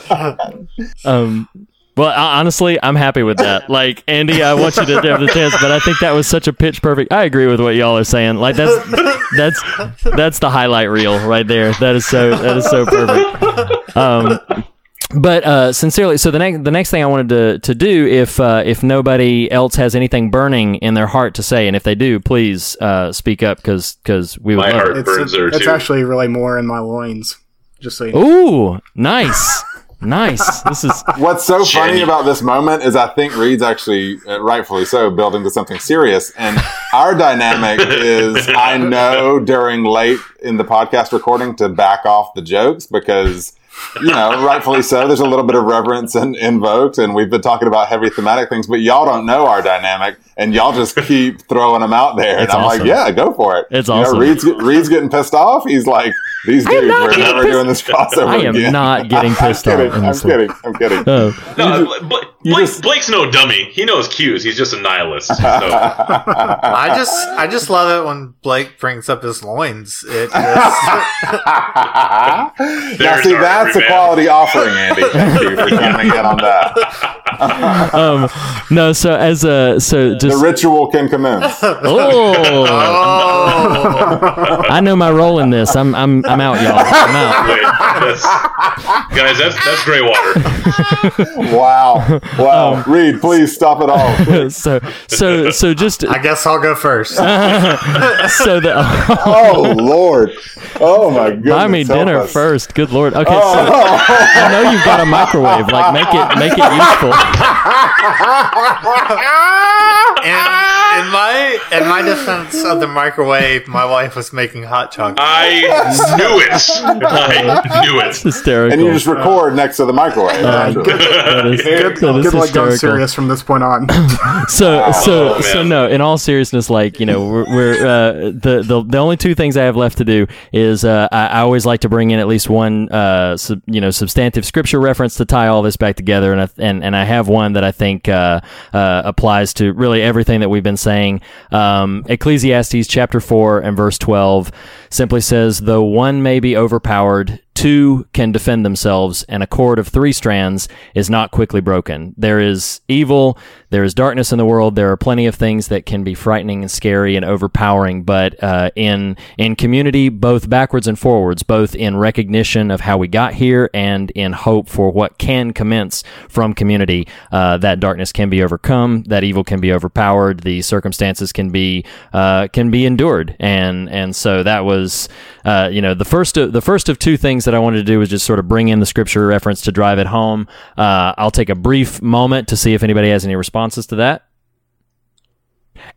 Speaker 9: Um, well, ho- honestly, I'm happy with that. Like Andy, I want you to have the chance, but I think that was such a pitch perfect. I agree with what y'all are saying. Like that's that's that's the highlight reel right there. That is so that is so perfect. Um, but uh, sincerely, so the next the next thing I wanted to, to do, if uh, if nobody else has anything burning in their heart to say, and if they do, please uh, speak up because because we would
Speaker 7: My
Speaker 9: love
Speaker 7: heart
Speaker 9: it.
Speaker 6: it's
Speaker 7: burns there
Speaker 6: it's
Speaker 7: too.
Speaker 6: actually really more in my loins. Just so you know.
Speaker 9: Ooh, nice, nice. This is <laughs>
Speaker 4: What's so funny about this moment is I think Reed's actually, uh, rightfully so, building to something serious. And our dynamic <laughs> is I know during late in the podcast recording to back off the jokes because, you know, rightfully so, there's a little bit of reverence and invoked. And we've been talking about heavy thematic things, but y'all don't know our dynamic and y'all just keep throwing them out there. And
Speaker 9: It's
Speaker 4: I'm
Speaker 9: awesome.
Speaker 4: like, yeah, go for it.
Speaker 9: It's
Speaker 4: You know,
Speaker 9: awesome.
Speaker 4: Reed's, Reed's getting pissed off. He's like, these dudes,
Speaker 9: not
Speaker 4: we're never
Speaker 9: pissed-
Speaker 4: doing this <laughs> crossover
Speaker 9: I am
Speaker 4: again.
Speaker 9: not getting <laughs> pissed
Speaker 4: I'm
Speaker 9: off
Speaker 4: kidding. I'm kidding. I'm kidding.
Speaker 9: oh,
Speaker 7: No, Bla- Bla-
Speaker 4: you uh,
Speaker 7: Blake,
Speaker 4: just-
Speaker 7: Blake's no dummy. He knows cues. He's just a nihilist. So. <laughs>
Speaker 8: I just I just love it when Blake brings up his loins. It just, <laughs>
Speaker 4: now, see,
Speaker 7: our
Speaker 4: that's a
Speaker 7: man.
Speaker 4: quality offering, Andy. <laughs> Thank you for coming in on that.
Speaker 9: um, no. So as a so just The
Speaker 4: ritual can commence.
Speaker 9: oh,
Speaker 8: oh,
Speaker 9: I know my role in this. I'm I'm I'm out, y'all. I'm out.
Speaker 7: Wait, that's, guys, that's that's gray water. <laughs>
Speaker 4: Wow. Wow. Um, Reed, please stop it all. <laughs>
Speaker 9: so so so just
Speaker 8: I guess I'll go first. <laughs>
Speaker 9: so the
Speaker 4: Oh, Lord. Oh, my goodness.
Speaker 9: buy me dinner
Speaker 4: us.
Speaker 9: first. Good lord. Okay, so
Speaker 4: Oh,
Speaker 9: I know you've got a microwave. Like make it make it useful.
Speaker 8: in, in my in my defense of the microwave, my wife was making hot chocolate.
Speaker 7: I knew it. I knew it.
Speaker 9: Hysterical.
Speaker 4: and you just record next to the microwave. naturally.
Speaker 9: that is,
Speaker 6: Good,
Speaker 9: that is <laughs>
Speaker 6: good luck going serious from this point on. <laughs>
Speaker 9: So <laughs> so
Speaker 7: Oh,
Speaker 9: so
Speaker 7: man.
Speaker 9: no. In all seriousness, like you know, we're, we're uh, the the the only two things I have left to do is uh, I, I always like to bring in at least one uh sub, you know substantive scripture reference to tie all this back together, and I, and and I have one that I think uh, uh, applies to really everything that we've been saying. Um, Ecclesiastes chapter four and verse twelve simply says, "Though one may be overpowered." Two can defend themselves, and a cord of three strands is not quickly broken. There is evil, there is darkness in the world. There are plenty of things that can be frightening and scary and overpowering. But uh, in in community, both backwards and forwards, both in recognition of how we got here and in hope for what can commence from community, uh, that darkness can be overcome, that evil can be overpowered, the circumstances can be uh, can be endured, and and so that was uh, you know the first of, the first of two things that I wanted to do was just sort of bring in the scripture reference to drive it home. Uh, I'll take a brief moment to see if anybody has any responses to that.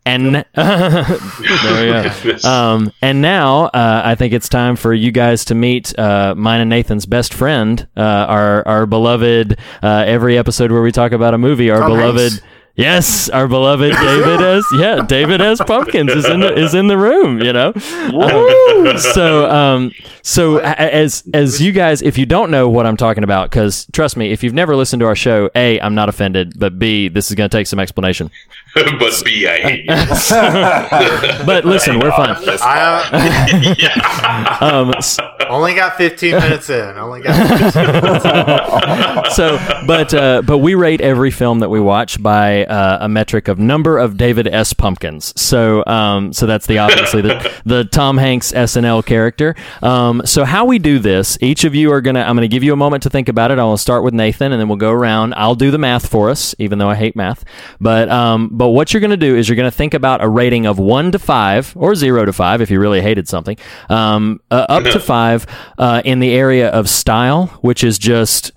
Speaker 9: And <laughs> there we go. <laughs> Um, and now uh, I think it's time for you guys to meet uh, mine and Nathan's best friend, uh, our our beloved. Uh, every episode where we talk about a movie, our
Speaker 6: Tom
Speaker 9: beloved.
Speaker 6: Hanks.
Speaker 9: Yes, our beloved David <laughs> S. Yeah, David S. Pumpkins is in the is in the room. You know, Uh, so um, so as as you guys, if you don't know what I'm talking about, because trust me, if you've never listened to our show, a I'm not offended, but b this is going to take some explanation. <laughs>
Speaker 7: but B, I hate you. <laughs>
Speaker 9: But listen, we're fine.
Speaker 8: I
Speaker 7: yeah.
Speaker 9: Um, s-
Speaker 8: only got 15 minutes in. Only got.
Speaker 9: so, but uh, but we rate every film that we watch by uh, a metric of number of David S. Pumpkins. So, um, so that's the obviously the, <laughs> the Tom Hanks SNL character. Um, so how we do this? Each of you are gonna. I'm gonna give you a moment to think about it. I'll start with Nathan, and then we'll go around. I'll do the math for us, even though I hate math. But um, but what you're gonna do is you're gonna think about a rating of one to five or zero to five if you really hated something, um, uh, up to <laughs> five uh, in the area of style, which is just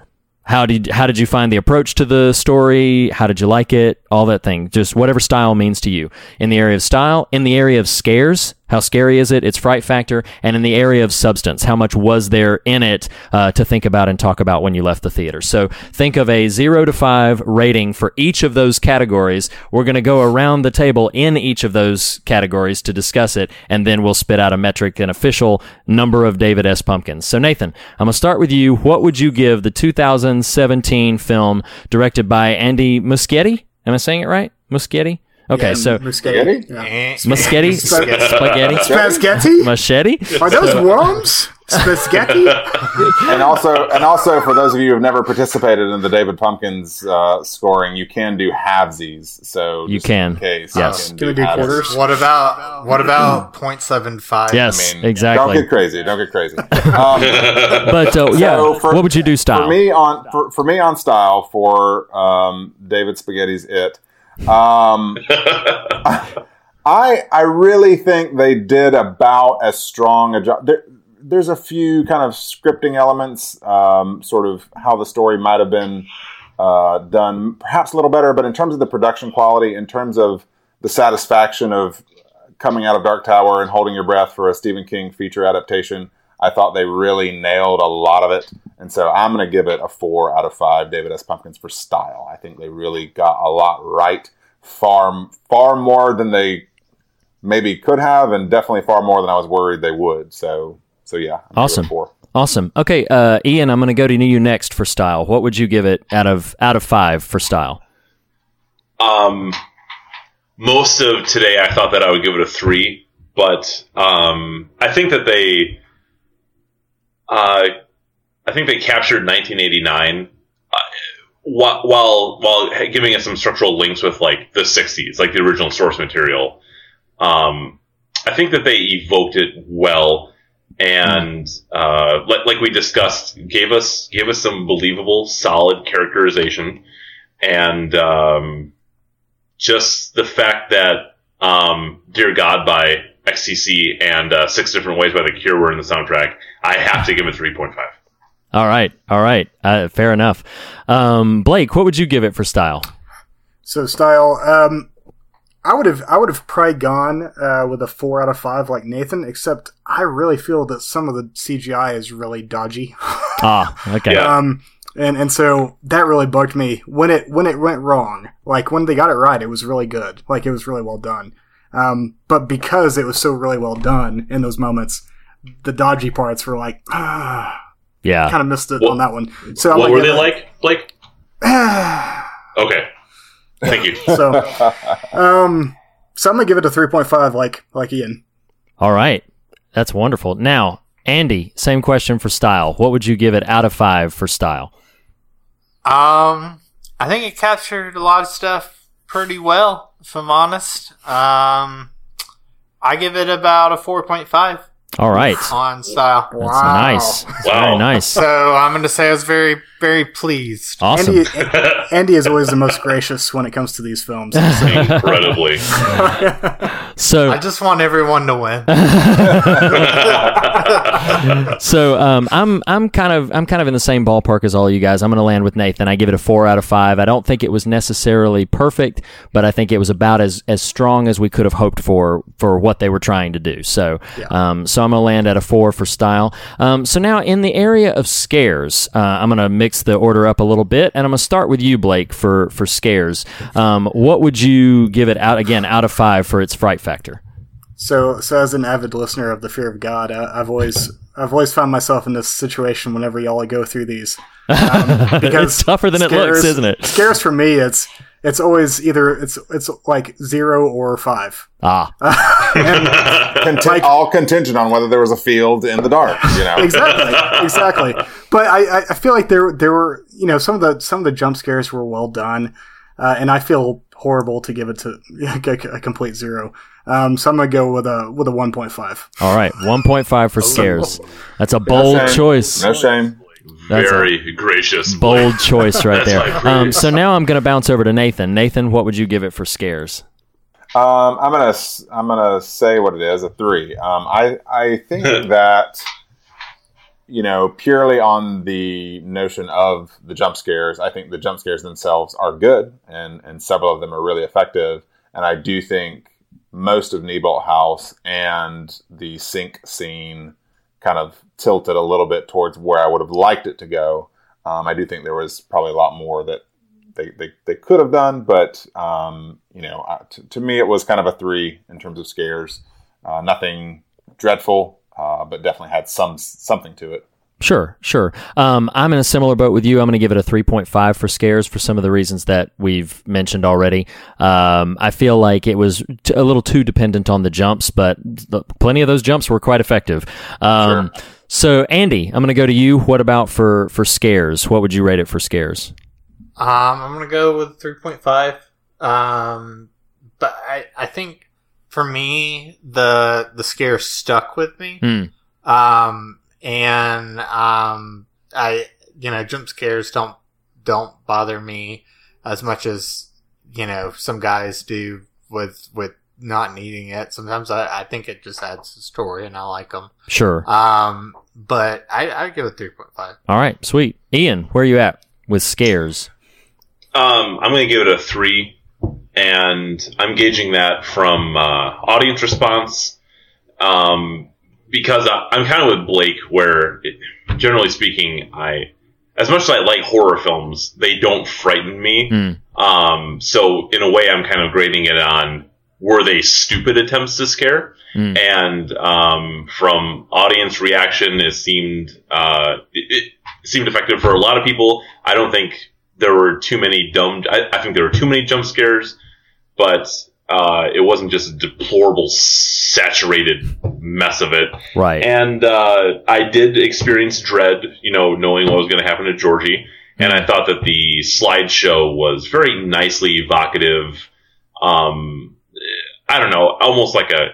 Speaker 9: how did how did you find the approach to the story? How did you like it? All that thing, just whatever style means to you. In the area of style, in the area of scares, how scary is it? Its fright factor, and in the area of substance, how much was there in it uh, to think about and talk about when you left the theater? So think of a zero to five rating for each of those categories. We're going to go around the table in each of those categories to discuss it, and then we'll spit out a metric, an official number of David S. Pumpkins. So Nathan, I'm going to start with you. What would you give the 2017 film directed by Andy Muschietti? Am I saying it right? Muschietti. Okay, so
Speaker 6: Spaghetti?
Speaker 9: Muschietti, <laughs> spaghetti,
Speaker 6: Spaghetti?
Speaker 9: machete.
Speaker 6: Are those worms? Spaghetti? <laughs>
Speaker 4: and also, and also for those of you who have never participated in the David Pumpkins uh, scoring, you can do halvesies. So
Speaker 9: You can.
Speaker 4: in case,
Speaker 9: Yes.
Speaker 4: you
Speaker 6: Can we do
Speaker 4: halvesies.
Speaker 6: quarters?
Speaker 8: What about what about 0.75?
Speaker 9: Yes,
Speaker 4: I mean,
Speaker 9: exactly.
Speaker 4: Don't get crazy. Don't get crazy. <laughs> Um,
Speaker 9: But uh, yeah,
Speaker 4: So for-
Speaker 9: what would you do style?
Speaker 4: For me on for, for me on style for um, David Spaghetti's It. Um, <laughs> I I really think they did about as strong a job. There, there's a few kind of scripting elements, um, sort of how the story might have been uh, done, perhaps a little better. But in terms of the production quality, in terms of the satisfaction of coming out of Dark Tower and holding your breath for a Stephen King feature adaptation, I thought they really nailed a lot of it. And so I'm going to give it a four out of five David S. Pumpkins for style. I think they really got a lot right, far, far more than they maybe could have, and definitely far more than I was worried they would. So, so yeah. I'm gonna give it a
Speaker 9: Awesome.
Speaker 4: Four.
Speaker 9: Awesome. Okay, uh, Ian, I'm going to go to you next for style. What would you give it out of out of five for style?
Speaker 7: Um, most of today, I thought that I would give it a three, but um, I think that they, uh, I think they captured 1989 uh, while while giving us some structural links with like the 60s, like the original source material. Um, I think that they evoked it well, and uh, like, like we discussed, gave us gave us some believable, solid characterization, and um, just the fact that um, "Dear God" by XTC and uh, Six Different Ways by The Cure were in the soundtrack, I have to give it three point five.
Speaker 9: All right, all right, uh, fair enough. Um, Blake, what would you give it for style?
Speaker 6: So style, um, I would have I would have probably gone uh, with a four out of five like Nathan, except I really feel that some of the CGI is really dodgy. <laughs>
Speaker 9: Ah, okay.
Speaker 6: Um, and and so that really bugged me when it when it went wrong. Like when they got it right, it was really good. Like it was really well done. Um, but because it was so really well done in those moments, the dodgy parts were like, ah, <sighs>
Speaker 9: Yeah.
Speaker 6: kind of missed it
Speaker 7: What-
Speaker 6: on that one. So I'm
Speaker 7: what
Speaker 6: gonna
Speaker 7: were they
Speaker 6: give
Speaker 7: like, Blake? <sighs> Okay, thank you.
Speaker 6: So, um, so I'm gonna give it a 3.5, like like Ian.
Speaker 9: All right, that's wonderful. Now, Andy, same question for style. What would you give it out of five for style?
Speaker 8: Um, I think it captured a lot of stuff pretty well, if I'm honest. Um, I give it about a 4.5
Speaker 9: All right,
Speaker 8: on style.
Speaker 9: that's nice. That's Very nice.
Speaker 8: So I'm going to say I was very, very pleased.
Speaker 9: Awesome.
Speaker 6: Andy, Andy is always the most gracious when it comes to these films. <laughs> <laughs>
Speaker 7: Incredibly.
Speaker 9: So,
Speaker 8: I just want everyone to win. <laughs>
Speaker 9: so um, I'm I'm kind of I'm kind of in the same ballpark as all you guys. I'm going to land with Nathan. I give it a four out of five. I don't think it was necessarily perfect, but I think it was about as as strong as we could have hoped for for what they were trying to do. So um, so I'm going to land at a four for style. Um, so now in the area of scares, uh, I'm going to mix the order up a little bit, and I'm going to start with you, Blake, for for scares. Um, what would you give it out again out of five for its fright factor?
Speaker 6: So, so as an avid listener of the Fear of God, I, I've always I've always found myself in this situation whenever y'all go through these. Um, <laughs>
Speaker 9: It's tougher than it looks, isn't it?
Speaker 6: Scares for me, it's it's always either it's it's like zero or five.
Speaker 9: Ah, <laughs>
Speaker 4: Contin- all contingent on whether there was a field in the dark. You know,
Speaker 6: exactly, exactly. But I, I- I feel like there there were you know some of the some of the jump scares were well done, uh, and I feel horrible to give it to <laughs> a, a complete zero. Um, so I'm gonna go with a with a one point five.
Speaker 9: All right, 1.5 for scares. That's a bold
Speaker 4: shame.
Speaker 9: choice.
Speaker 4: No shame.
Speaker 9: That's
Speaker 7: Very gracious.
Speaker 9: bold <laughs> choice right there. Um, so now I'm going to bounce over to Nathan. Nathan, what would you give it for scares?
Speaker 4: Um, I'm gonna s- I'm gonna say what it is a three. Um, I I think <laughs> that you know purely on the notion of the jump scares, I think the jump scares themselves are good, and and several of them are really effective. And I do think most of Neibolt House and the sink scene kind of tilted a little bit towards where I would have liked it to go. Um, I do think there was probably a lot more that they, they, they could have done, but um, you know, uh, to, to me, it was kind of a three in terms of scares. Uh, nothing dreadful, uh, but definitely had some something to it.
Speaker 9: Sure, sure. Um, I'm in a similar boat with you. I'm going to give it a 3.5 for scares for some of the reasons that we've mentioned already. Um, I feel like it was t- a little too dependent on the jumps, but th- plenty of those jumps were quite effective. Um, So, Andy, I'm going to go to you. What about for for scares? What would you rate it for scares?
Speaker 8: Um, I'm gonna go with three point five. Um, but I, I think for me the the scare stuck with me.
Speaker 9: Hmm.
Speaker 8: Um, and um, I you know jump scares don't don't bother me as much as you know some guys do with with not needing it. Sometimes I, I think it just adds to the story, and I like them.
Speaker 9: Sure.
Speaker 8: Um, but I I give it three point five.
Speaker 9: All right, sweet. Ian, where are you at with scares?
Speaker 7: Um, I'm going to give it a three, and I'm gauging that from uh, audience response. Um, because I, I'm kind of with Blake, where it, generally speaking, I, as much as I like horror films, they don't frighten me.
Speaker 9: Hmm.
Speaker 7: Um, so in a way, I'm kind of grading it on were they stupid attempts to scare?
Speaker 9: Mm.
Speaker 7: And um, from audience reaction, it seemed uh, it, it seemed effective for a lot of people. I don't think there were too many dumb. I, I think there were too many jump scares, but uh, it wasn't just a deplorable, saturated mess of it.
Speaker 9: Right.
Speaker 7: And uh, I did experience dread, you know, knowing what was going to happen to Georgie. And I thought that the slideshow was very nicely evocative. Um, I don't know, almost like a.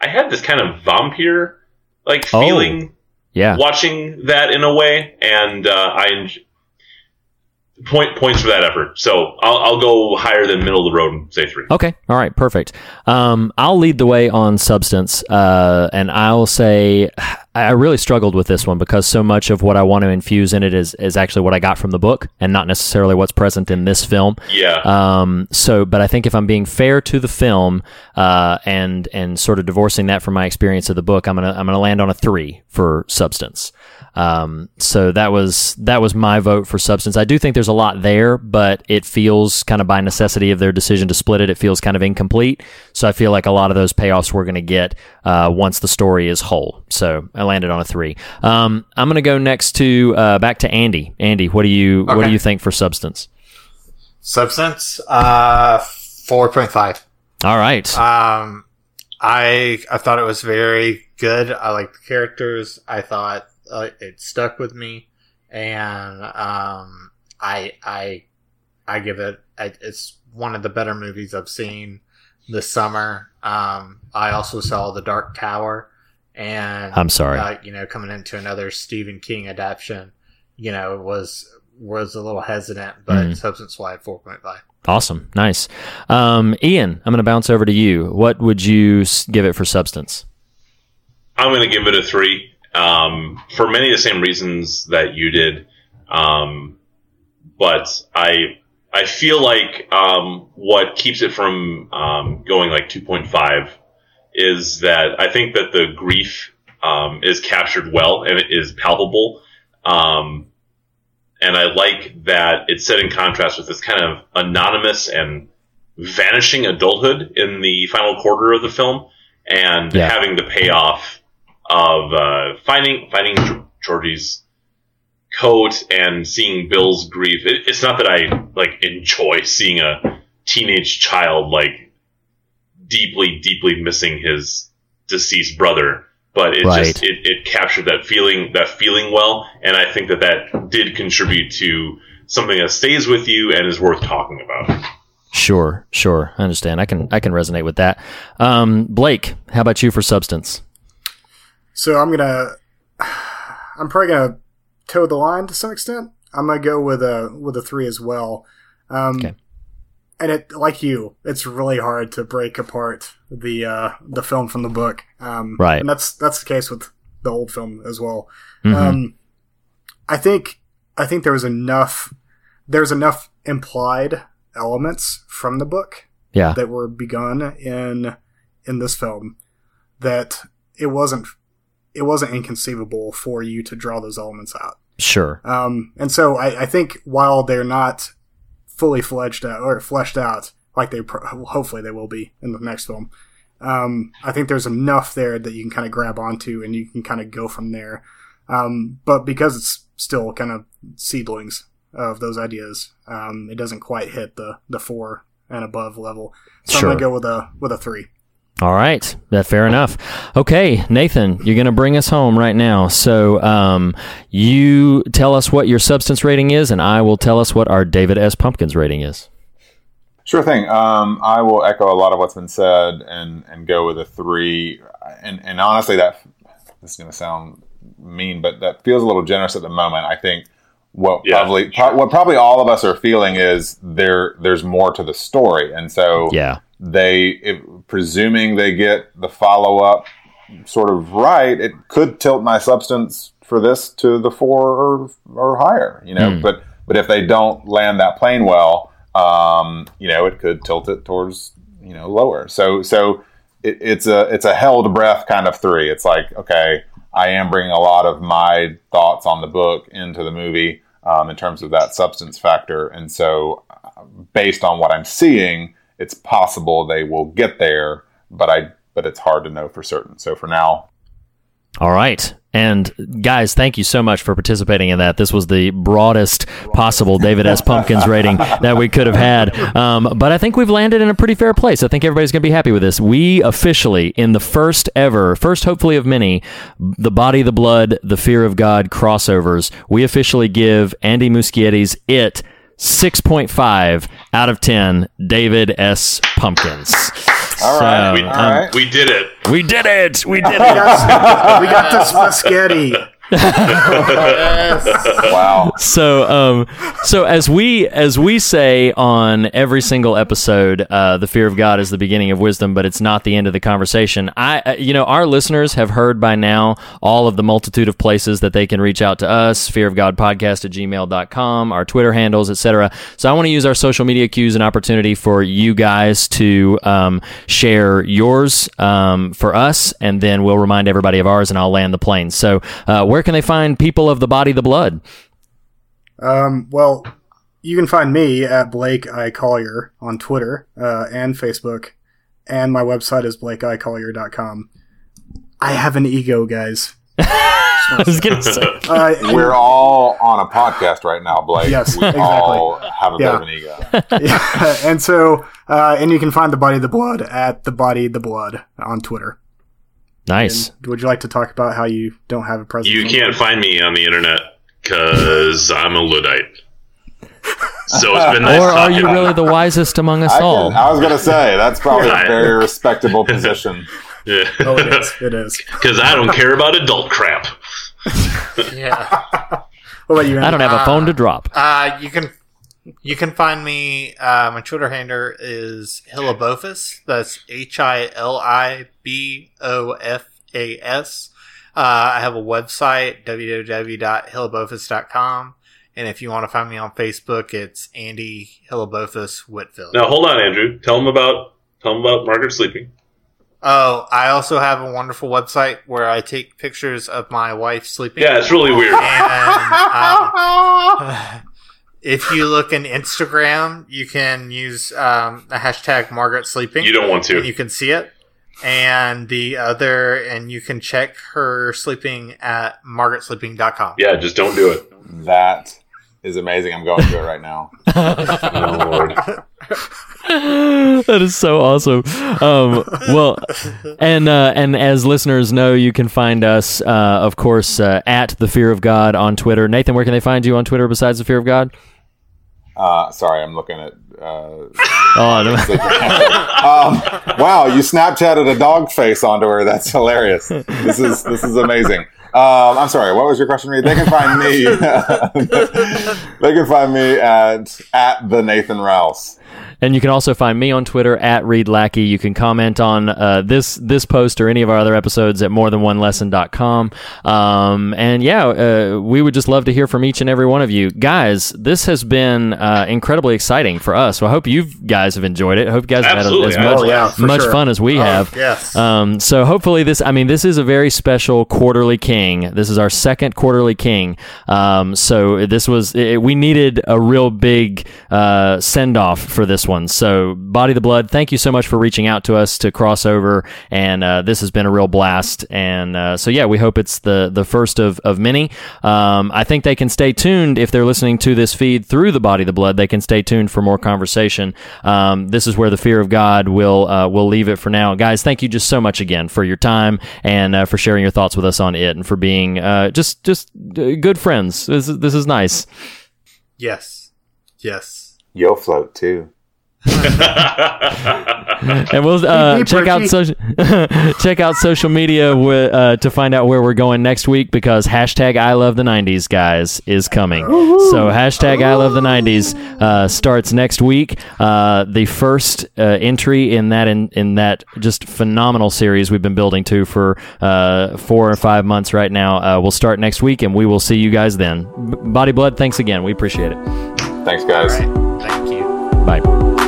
Speaker 7: I had this kind of vampire like
Speaker 9: Oh.
Speaker 7: feeling
Speaker 9: Yeah.
Speaker 7: watching that in a way, and uh, I point points for that effort. So I'll, I'll go higher than middle of the road and say three.
Speaker 9: Okay. All right. Perfect. Um, I'll lead the way on substance, uh, and I'll say I really struggled with this one because so much of what I want to infuse in it is is actually what I got from the book, and not necessarily what's present in this film.
Speaker 7: Yeah.
Speaker 9: Um, so, but I think if I'm being fair to the film, uh, and and sort of divorcing that from my experience of the book, I'm gonna I'm gonna land on a three for substance. Um, so that was that was my vote for substance. I do think there's a lot there, but it feels kind of by necessity of their decision to split it, it feels kind of incomplete. So I feel like a lot of those payoffs we're going to get uh, once the story is whole. So I landed on a three. Um, I'm going to go next to uh, back to Andy. Andy, what do you what do you think for substance?
Speaker 8: Substance, uh, four point five.
Speaker 9: All right.
Speaker 8: Um, I I thought it was very good. I liked the characters. I thought uh, it stuck with me, and um, I I I give it. I, it's one of the better movies I've seen this summer. Um, I also saw The Dark Tower, and
Speaker 9: I'm sorry.
Speaker 8: uh, you know, coming into another Stephen King adaptation, you know, was was a little hesitant, but
Speaker 9: Mhm.
Speaker 8: substance wise, four point five.
Speaker 9: Awesome. Nice. Um, Ian, I'm going to bounce over to you. What would you give it for substance?
Speaker 7: I'm going to give it a three um, for many of the same reasons that you did. Um, but I I feel like um, what keeps it from um, going like 2.5 is that I think that the grief um, is captured well and it is palpable. Um, and I like that it's set in contrast with this kind of anonymous and vanishing adulthood in the final quarter of the film and
Speaker 9: Yeah.
Speaker 7: having the payoff of uh, finding finding Georgie's coat and seeing Bill's grief. It, it's not that I like enjoy seeing a teenage child like deeply, deeply missing his deceased brother, but it
Speaker 9: Right.
Speaker 7: just it, it captured that feeling that feeling well, and I think that that did contribute to something that stays with you and is worth talking about.
Speaker 9: Sure, sure. I understand. I can I can resonate with that. Um, Blake, how about you for substance?
Speaker 6: So I'm gonna, <sighs> I'm probably gonna toe the line to some extent. I'm gonna go with a with a three as well. Um,
Speaker 9: Okay.
Speaker 6: And it, like you, it's really hard to break apart the uh, the film from the book. Um,
Speaker 9: Right.
Speaker 6: And that's that's the case with the old film as well.
Speaker 9: Mhm.
Speaker 6: Um, I think I think there was enough there's enough implied elements from the book
Speaker 9: Yeah.
Speaker 6: that were begun in in this film that it wasn't it wasn't inconceivable for you to draw those elements out.
Speaker 9: Sure.
Speaker 6: Um, and so I, I think while they're not fully fledged out or fleshed out like they pro- hopefully they will be in the next film, um, I think there's enough there that you can kind of grab onto and you can kind of go from there. Um, but because it's still kind of seedlings of those ideas, um, it doesn't quite hit the the four and above level. So
Speaker 9: Sure.
Speaker 6: I'm gonna go with a with a three.
Speaker 9: All right, that fair enough. Okay, Nathan, you're going to bring us home right now. So, um, you tell us what your substance rating is, and I will tell us what our David S. Pumpkins rating is.
Speaker 4: Sure thing. Um, I will echo a lot of what's been said and, and go with a three. And, and honestly, that this is going to sound mean, but that feels a little generous at the moment. I think what
Speaker 7: Yeah,
Speaker 4: probably pro- what probably all of us are feeling is there there's more to the story, and so
Speaker 9: Yeah.
Speaker 4: They, if, presuming they get the follow up sort of right, it could tilt my substance for this to the four or, or higher, you know.
Speaker 9: Hmm.
Speaker 4: But but if they don't land that plane well, um, you know, it could tilt it towards you know lower. So so it, it's a it's a held breath kind of three. It's like okay, I am bringing a lot of my thoughts on the book into the movie um, in terms of that substance factor, and so uh, based on what I'm seeing, it's possible they will get there, but I but it's hard to know for certain. So for now,
Speaker 9: All right. And guys, thank you so much for participating in that. This was the broadest possible David S. Pumpkins rating that we could have had. Um, but I think we've landed in a pretty fair place. I think everybody's going to be happy with this. We officially, in the first ever, first hopefully of many, the Body, the Blood, the Fear of God crossovers, we officially give Andy Muschietti's It 6.5 out of 10 David S. Pumpkins.
Speaker 4: all right,
Speaker 9: So,
Speaker 7: We,
Speaker 4: all right.
Speaker 7: we did it.
Speaker 9: We did it! We did it! <laughs>
Speaker 6: we got the spaghetti.
Speaker 4: Wow.
Speaker 9: so um so as we as we say on every single episode uh the fear of god is the beginning of wisdom but it's not the end of the conversation. I uh, you know our listeners have heard by now all of the multitude of places that they can reach out to us fear of god podcast at gmail.com our twitter handles etc so i want to use our social media cues and opportunity for you guys to um, share yours um, for us and then we'll remind everybody of ours and i'll land the plane. So uh, where can they find people of the body the blood
Speaker 6: Um, well, you can find me at Blake I Collier on Twitter uh, and Facebook, and my website is blakeicollier.com. I have an ego, guys. <laughs>
Speaker 9: I was gonna say. <laughs>
Speaker 6: Uh,
Speaker 4: We're all on a podcast right now, Blake.
Speaker 6: Yes,
Speaker 4: we
Speaker 6: exactly.
Speaker 4: all have a bit of an ego. <laughs>
Speaker 6: yeah, and so, uh, and you can find the body the blood at the body the blood on Twitter.
Speaker 9: Nice.
Speaker 6: And would you like to talk about how you don't have a presence?
Speaker 7: You can't find me on the internet because I'm a Luddite. So it's been nice
Speaker 9: or are you really the wisest among us
Speaker 4: I,
Speaker 9: all?
Speaker 4: can, I was going to say that's probably a <laughs> very respectable position. <laughs>
Speaker 7: Yeah.
Speaker 6: Oh, it is. It is.
Speaker 7: Because I don't care about adult crap.
Speaker 8: Yeah. <laughs>
Speaker 6: What about you?
Speaker 9: I don't have a phone to drop.
Speaker 8: Uh, you can you can find me. Uh, my Twitter handle is Hilabofus. That's H I L I B O F A S. Uh, I have a website www.hilabofus.com, and if you want to find me on Facebook, it's Andy Hilabofus Whitfield.
Speaker 7: Now hold on, Andrew. Tell them about tell them about Margaret sleeping.
Speaker 8: Oh, I also have a wonderful website where I take pictures of my wife sleeping.
Speaker 7: Yeah, it's really weird.
Speaker 8: And um, <laughs> if you look in Instagram, you can use um, the hashtag Margaret Sleeping.
Speaker 7: You don't want to.
Speaker 8: You can see it. And the other, and you can check her sleeping at margaretsleeping.com.
Speaker 7: Yeah, just don't do it.
Speaker 4: That is amazing. I'm going to it right now. <laughs>
Speaker 7: Oh,
Speaker 9: that is so awesome. Um, well, and uh, and as listeners know, you can find us, uh, of course, uh, at the Fear of God on Twitter. Nathan, where can they find you on Twitter besides the Fear of God?
Speaker 4: Uh, sorry, I'm looking at. Uh, <laughs>
Speaker 9: Oh, <laughs> no.
Speaker 4: um, wow, you Snapchatted a dog face onto her. That's hilarious. This is this is amazing. Um, I'm sorry. What was your question, Reed? They can find me. <laughs> <laughs> they can find me at at the Nathan Rouse.
Speaker 9: And you can also find me on Twitter at Reed Lackey. You can comment on uh, this this post or any of our other episodes at morethanonelesson.com. Um, and yeah, uh, we would just love to hear from each and every one of you. Guys, this has been uh, incredibly exciting for us. So I hope you guys have enjoyed it. I hope you guys
Speaker 7: Absolutely.
Speaker 9: have had as much,
Speaker 6: Oh, yeah,
Speaker 9: much
Speaker 6: sure.
Speaker 9: fun as we have.
Speaker 8: Yes.
Speaker 9: Um, so hopefully this, I mean, this is a very special quarterly king. This is our second quarterly king. Um, so this was, it, we needed a real big uh, send off for this one. So Body the Blood, thank you so much for reaching out to us to cross over. And uh, this has been a real blast. And uh, so yeah, we hope it's the, the first of, of many. Um, I think they can stay tuned if they're listening to this feed through the Body the Blood. They can stay tuned for more conversation. Um, this is where the fear of God will uh, will leave it for now, guys. Thank you just so much again for your time and uh, for sharing your thoughts with us on it and for being uh, just just uh, good friends. This this is nice.
Speaker 8: yes. Yes.
Speaker 4: You'll float too. <laughs>
Speaker 9: and we'll uh,
Speaker 6: Beep, beep,
Speaker 9: check out social <laughs> check out social media wi- uh, to find out where we're going next week because hashtag I love the '90s guys is coming. So hashtag I love the '90s uh, starts next week. Uh, the first uh, entry in that in, in that just phenomenal series we've been building to for uh, four or five months right now uh, will start next week, and we will see you guys then. B- Body blood, thanks again. We appreciate it.
Speaker 4: Thanks, guys.
Speaker 8: Thank you.
Speaker 9: Bye.